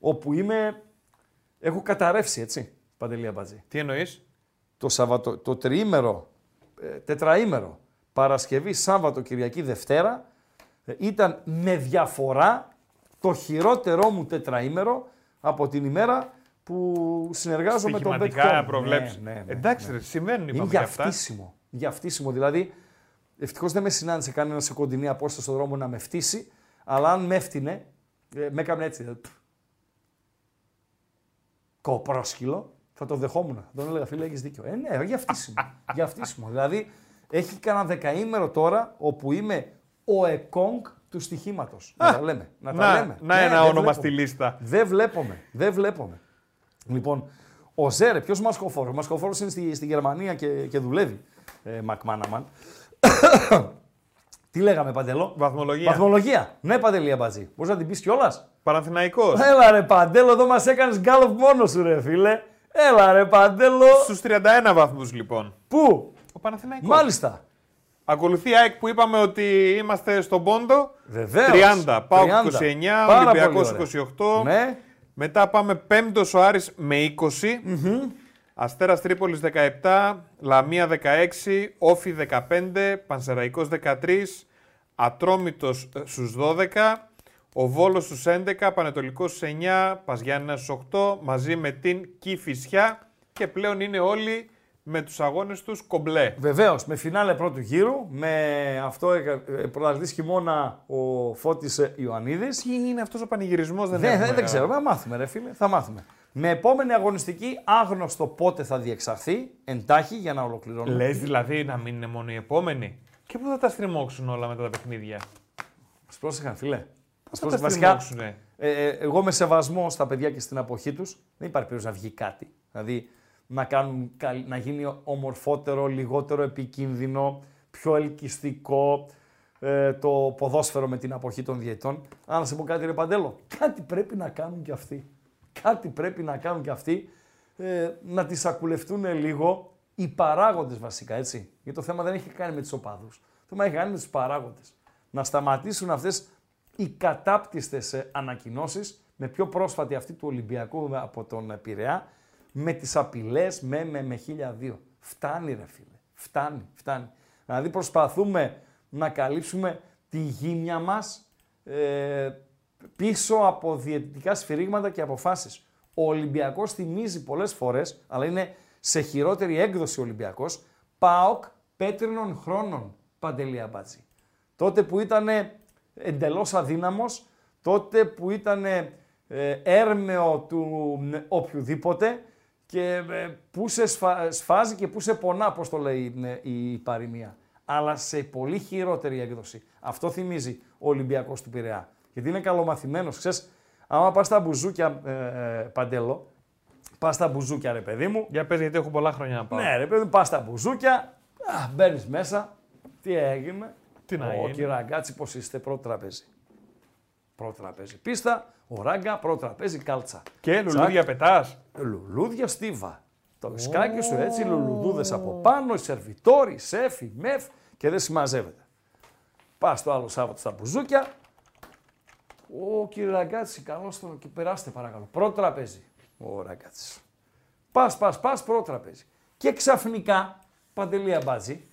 Όπου είμαι. Έχω καταρρεύσει, έτσι. Παντελή Αμπατζή Τι εννοείς; το, Σαββατο, το τριήμερο, ε, τετραήμερο, Παρασκευή, Σάββατο, Κυριακή, Δευτέρα, ε, ήταν με διαφορά το χειρότερό μου τετραήμερο από την ημέρα που συνεργάζομαι με τον Στοιχηματικά Bet.com. προβλέψεις. Ναι, ναι, ναι, Εντάξει, ναι. ρε, συμβαίνουν Είναι είπαμε για και αυτά. φτύσιμο. Για φτύσιμο. Δηλαδή, ευτυχώς δεν με συνάντησε κανένας σε κοντινή απόσταση στον δρόμο να με φτύσει, αλλά αν με έφτιανε, ε, με έκανε έτσι. ε, πφ. Κοπρόσκυλο, θα το δεχόμουν. Θα τον έλεγα, φίλε, έχεις δίκιο. Ε, ναι, για φτύσιμο. (laughs) για φτύσιμο. Δηλαδή, έχει κανένα δεκαήμερο τώρα όπου είμαι ο εκόνγκ του στοιχήματος. Να τα λέμε. Να, τα Να, λέμε. να Ναι, ένα δεν όνομα βλέπω. στη λίστα. Δεν βλέπουμε. Δεν βλέπουμε. Λοιπόν, ο Ζέρε, ποιος μασκοφόρο. Ο μασκοφόρο είναι στη, στη Γερμανία και, και δουλεύει. Ε, Μακμάναμαν. (coughs) Τι λέγαμε, Παντελό. Βαθμολογία. Βαθμολογία. Ναι, Παντελή Αμπατζή. Μπορείς να την πεις κιόλας; Παναθηναϊκός. Έλα ρε Παντέλο, εδώ μας έκανες γκάλωπ μόνος σου, ρε φίλε. Έλα ρε Παντέλο. Στους 31 βαθμούς λοιπόν. Πού, Ο Παναθηναϊκός. μάλιστα. Ακολουθεί η ΑΕΚ που είπαμε ότι είμαστε στον Πόντο. Βεβαίως. 30. Πάω 29, Ολυμπιακός 28. Ναι. Μετά πάμε πέμπτος ο Άρης με 20. Αστέρας Τρίπολης 17, Λαμία 16, Όφι 15, Πανσεραϊκός 13, Ατρόμητος ε, στους 12, ο Βόλος στους 11, Πανετολικός στους 9, Παζιάννηνα στους 8, μαζί με την Κηφισιά και πλέον είναι όλοι με τους αγώνες τους κομπλέ. Βεβαίως, με φινάλε πρώτου γύρου, με αυτό ε, πρωταθλητής χειμώνα ο Φώτης ε, Ιωαννίδης. Τι είναι αυτός ο πανηγυρισμός δεν Δεν, έχουμε. δεν, δεν ξέρω, θα μάθουμε ρε φίλε, θα μάθουμε. Με επόμενη αγωνιστική άγνωστο πότε θα διεξαχθεί, εντάχει για να ολοκληρώνουμε. Λες δηλαδή να μην είναι μόνο οι επόμενοι. Και πού θα τα στριμώξουν όλα μετά τα παιχνίδια; Μας πρόσεχαν φίλε. Μας θα πρόσεχαν. τα Βασικά, στριμώξουνε; ε, ε, εγώ με σεβασμό στα παιδιά και στην αποχή τους, δεν υπάρχει περίπτωση να βγει κάτι. Δηλαδή να, κάνουν, καλ- να γίνει ομορφότερο, λιγότερο επικίνδυνο, πιο ελκυστικό ε, το ποδόσφαιρο με την αποχή των διαιτών. Αλλά να σε πω κάτι ρε Παντέλο, κάτι πρέπει να κάνουν και αυτοί. Κάτι πρέπει να κάνουν και αυτοί, ε, να τις ακουλευτούν λίγο οι παράγοντες βασικά, έτσι. Γιατί το θέμα δεν έχει κάνει με τους οπαδούς. Το θέμα έχει κάνει με τους παράγοντες. Να σταματήσουν αυτές οι κατάπτυστες ε, ανακοινώσεις, με πιο πρόσφατη αυτή του Ολυμπιακού από τον ε, Πειραιά, με τις απειλές με, με, με 1002. Φτάνει ρε φίλε, φτάνει, φτάνει. Δηλαδή προσπαθούμε να καλύψουμε τη γύμνια μας ε, πίσω από διαιτητικά σφυρίγματα και αποφάσεις. Ο Ολυμπιακός θυμίζει πολλές φορές, αλλά είναι σε χειρότερη έκδοση ο Ολυμπιακός, ΠΑΟΚ πέτρινων χρόνων, Παντελή Αμπάτζη. Τότε που ήταν εντελώς αδύναμος, τότε που ήταν ε, έρμεο του ε, οποιοδήποτε και ε, που σε σφα- σφάζει και που σε πονά, πώς το λέει ε, η παροιμία. Αλλά σε πολύ χειρότερη έκδοση. Αυτό θυμίζει ο Ολυμπιακός του Πειραιά. Γιατί είναι καλομαθημένος. Ξέρεις, άμα πας στα μπουζούκια, ε, ε, Παντέλο, πας στα μπουζούκια ρε παιδί μου, Για πες γιατί έχω πολλά χρόνια να πάω. ναι, ρε παιδί μου, πας στα μπουζούκια, μπαίνεις μέσα. Τι έγινε. Τι να Ο γίνει. κύριε Ραγκάτσι, πώς είστε, πρώτο τραπέζι. Πρώτο τραπέζι πίστα, ο Ράγκα, πρώτο τραπέζι κάλτσα. Και λουλούδια πετάς. Λουλούδια στίβα. Το σακάκι σου έτσι, λουλουδούδες από πάνω, οι σερβιτόροι, οι σεφ, οι μεφ και δεν συμμαζεύεται. Πας το άλλο Σάββατο στα μπουζούκια. Ω κύριε Ραγκάτσι, καλώς το και περάστε παρακαλώ. Πρώτο τραπέζι. Ο Ραγκάτσι. Πας, πας, πας, πρώτο τραπέζι. Και ξαφνικά, Παντελή Αμπατζή,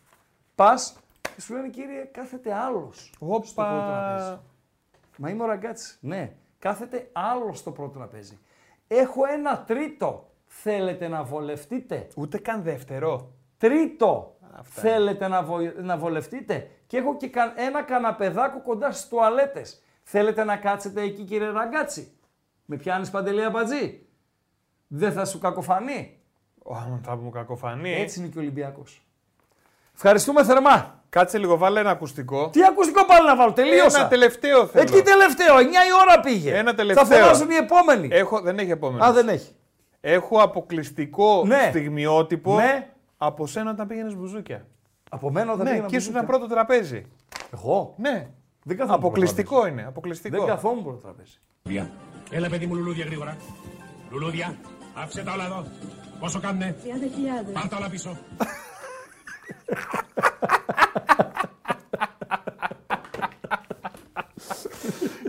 πας και σου λένε κύριε, κάθεται άλλος. Στο πρώτο τραπέζι. Όπα. Μα είμαι ο Ραγκάτσι. Ναι, κάθεται άλλος στο πρώτο τραπέζι. Έχω ένα τρίτο. Θέλετε να βολευτείτε; Ούτε καν δεύτερο. Τρίτο. Θέλετε να, βο- να βολευτείτε; Και έχω και κα- ένα καναπεδάκο κοντά στις τουαλέτες. Θέλετε να κάτσετε εκεί κύριε Ραγκάτσι. Με πιάνεις παντελή αμπατζή. Δεν θα σου κακοφανεί; Ω, άμα θα μου κακοφανεί. Έτσι είναι και ο Ολυμπιακός. Ευχαριστούμε θερμά. Κάτσε λίγο, βάλε ένα ακουστικό. Τι ακουστικό πάλι να βάλω, τελείωσα. Ένα τελευταίο θέλω. Εκεί τελευταίο, 9 η ώρα πήγε. Ένα τελευταίο. Θα φωνάζουν οι επόμενοι. Έχω, δεν έχει επόμενος. Α, δεν έχει. Έχω αποκλειστικό Ναι. στιγμιότυπο Ναι. από σένα όταν πήγαινες μπουζούκια. Από μένα δεν ναι, πήγαινα και ήσουν μπουζούκια. πρώτο τραπέζι. Εγώ; Ναι. Δεν καθόμουν πρώτο Αποκλειστικό είναι. Αποκλειστικό. τραπέζι. Δεν καθόμουν πρώτο τραπέζι. Λουλούδια. Έλα, παιδί μου, λουλούδια γρήγορα. Λουλούδια, άφησε τα όλα εδώ. Πόσο κάνουνε, 30.000. πάρ' τα όλα πίσω. (laughs)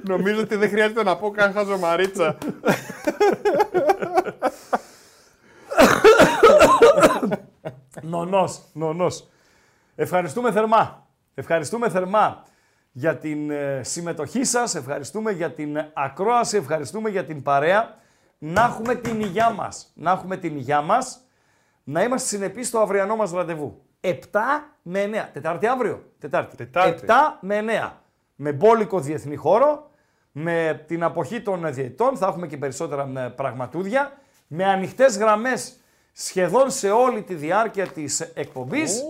Νομίζω ότι δεν χρειάζεται να πω καν χαζομαρίτσα. Νονός, νονός. Ευχαριστούμε θερμά. Ευχαριστούμε θερμά για την ε, συμμετοχή σας, ευχαριστούμε για την ακρόαση, ευχαριστούμε για την παρέα. Να έχουμε την υγειά μας. Να έχουμε την υγειά μας. Να είμαστε συνεπείς στο αυριανό μας ραντεβού. 7 με 9. Τετάρτη αύριο. Τετάρτη. Τετάρτη. 7 με 9. Με μπόλικο διεθνή χώρο. Με την αποχή των διαιτητών. Θα έχουμε και περισσότερα ε, πραγματούδια. Με ανοιχτές γραμμές σχεδόν σε όλη τη διάρκεια της εκπομπής.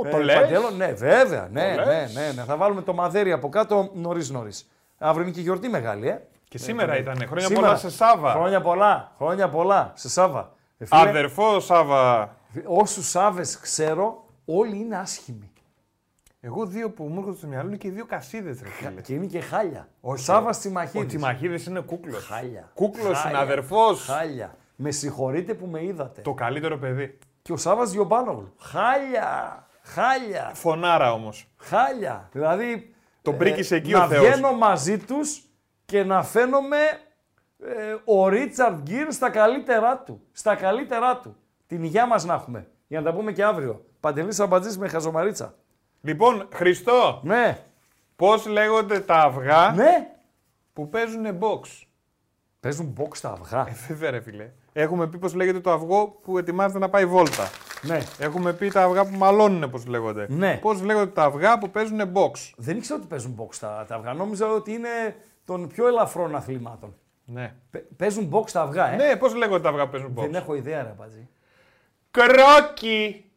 Ω, το λες; Παντέλο, ναι, βέβαια. Ναι, Το ναι, λες; ναι, ναι. Θα βάλουμε το μαδέρι από κάτω νωρίς νωρίς. Αύριο είναι και γιορτή μεγάλη, ε. Και σήμερα ήταν. Χρόνια Σήμερα. πολλά σε Σάβα. Χρόνια πολλά, χρόνια πολλά σε Σάβα. Ε, φίλε, Αδερφό Σάβα. Όσους Σάβες ξέρω, όλοι είναι άσχημοι. Εγώ δύο που μου έρχονται στο μυαλό είναι και οι δύο κασίδε, ρε φίλε. Και είναι και χάλια. Όχι, Σάβα Ο Τσιμαχίδης. Τιμαχίδη είναι κούκλος. Χάλια. Κούκλος είναι Χάλια. αδερφό. Χάλια. Με συγχωρείτε που με είδατε. Το καλύτερο παιδί. Και ο Σάβας Διομπάνογλου. Χάλια. Χάλια. Φωνάρα όμως. Χάλια. Δηλαδή. Τον πρίκησε εκεί να ο Θεός. βγαίνω μαζί τους και να φαίνομαι ε, ο Ρίτσαρντ Γκίρ στα καλύτερά του. Στα καλύτερά του. Την υγειά μας να έχουμε. Για να τα πούμε και αύριο. Παντελής Αμπατζής με χαζομαρίτσα. Λοιπόν, Χριστό, Ναι. πώς λέγονται τα αυγά Ναι. που παίζουν box; Παίζουν box τα αυγά. Ε, βέβαια, ρε φίλε. Έχουμε πει πώς λέγεται το αυγό που ετοιμάζεται να πάει βόλτα. ναι. Έχουμε πει τα αυγά που μαλώνουν πώς λέγονται. Ναι. Πώς λέγονται τα αυγά που παίζουν box; Δεν ήξερα ότι παίζουν box τα, τα αυγά. Νόμιζα ότι είναι των πιο ελαφρών αθλημάτων. Ναι. Παι- παίζουν box τα αυγά, ε. Ναι, πώς λέγονται τα αυγά που παίζουν box; Δεν έχω ιδέα, ρε Πατζή. Κρόκι.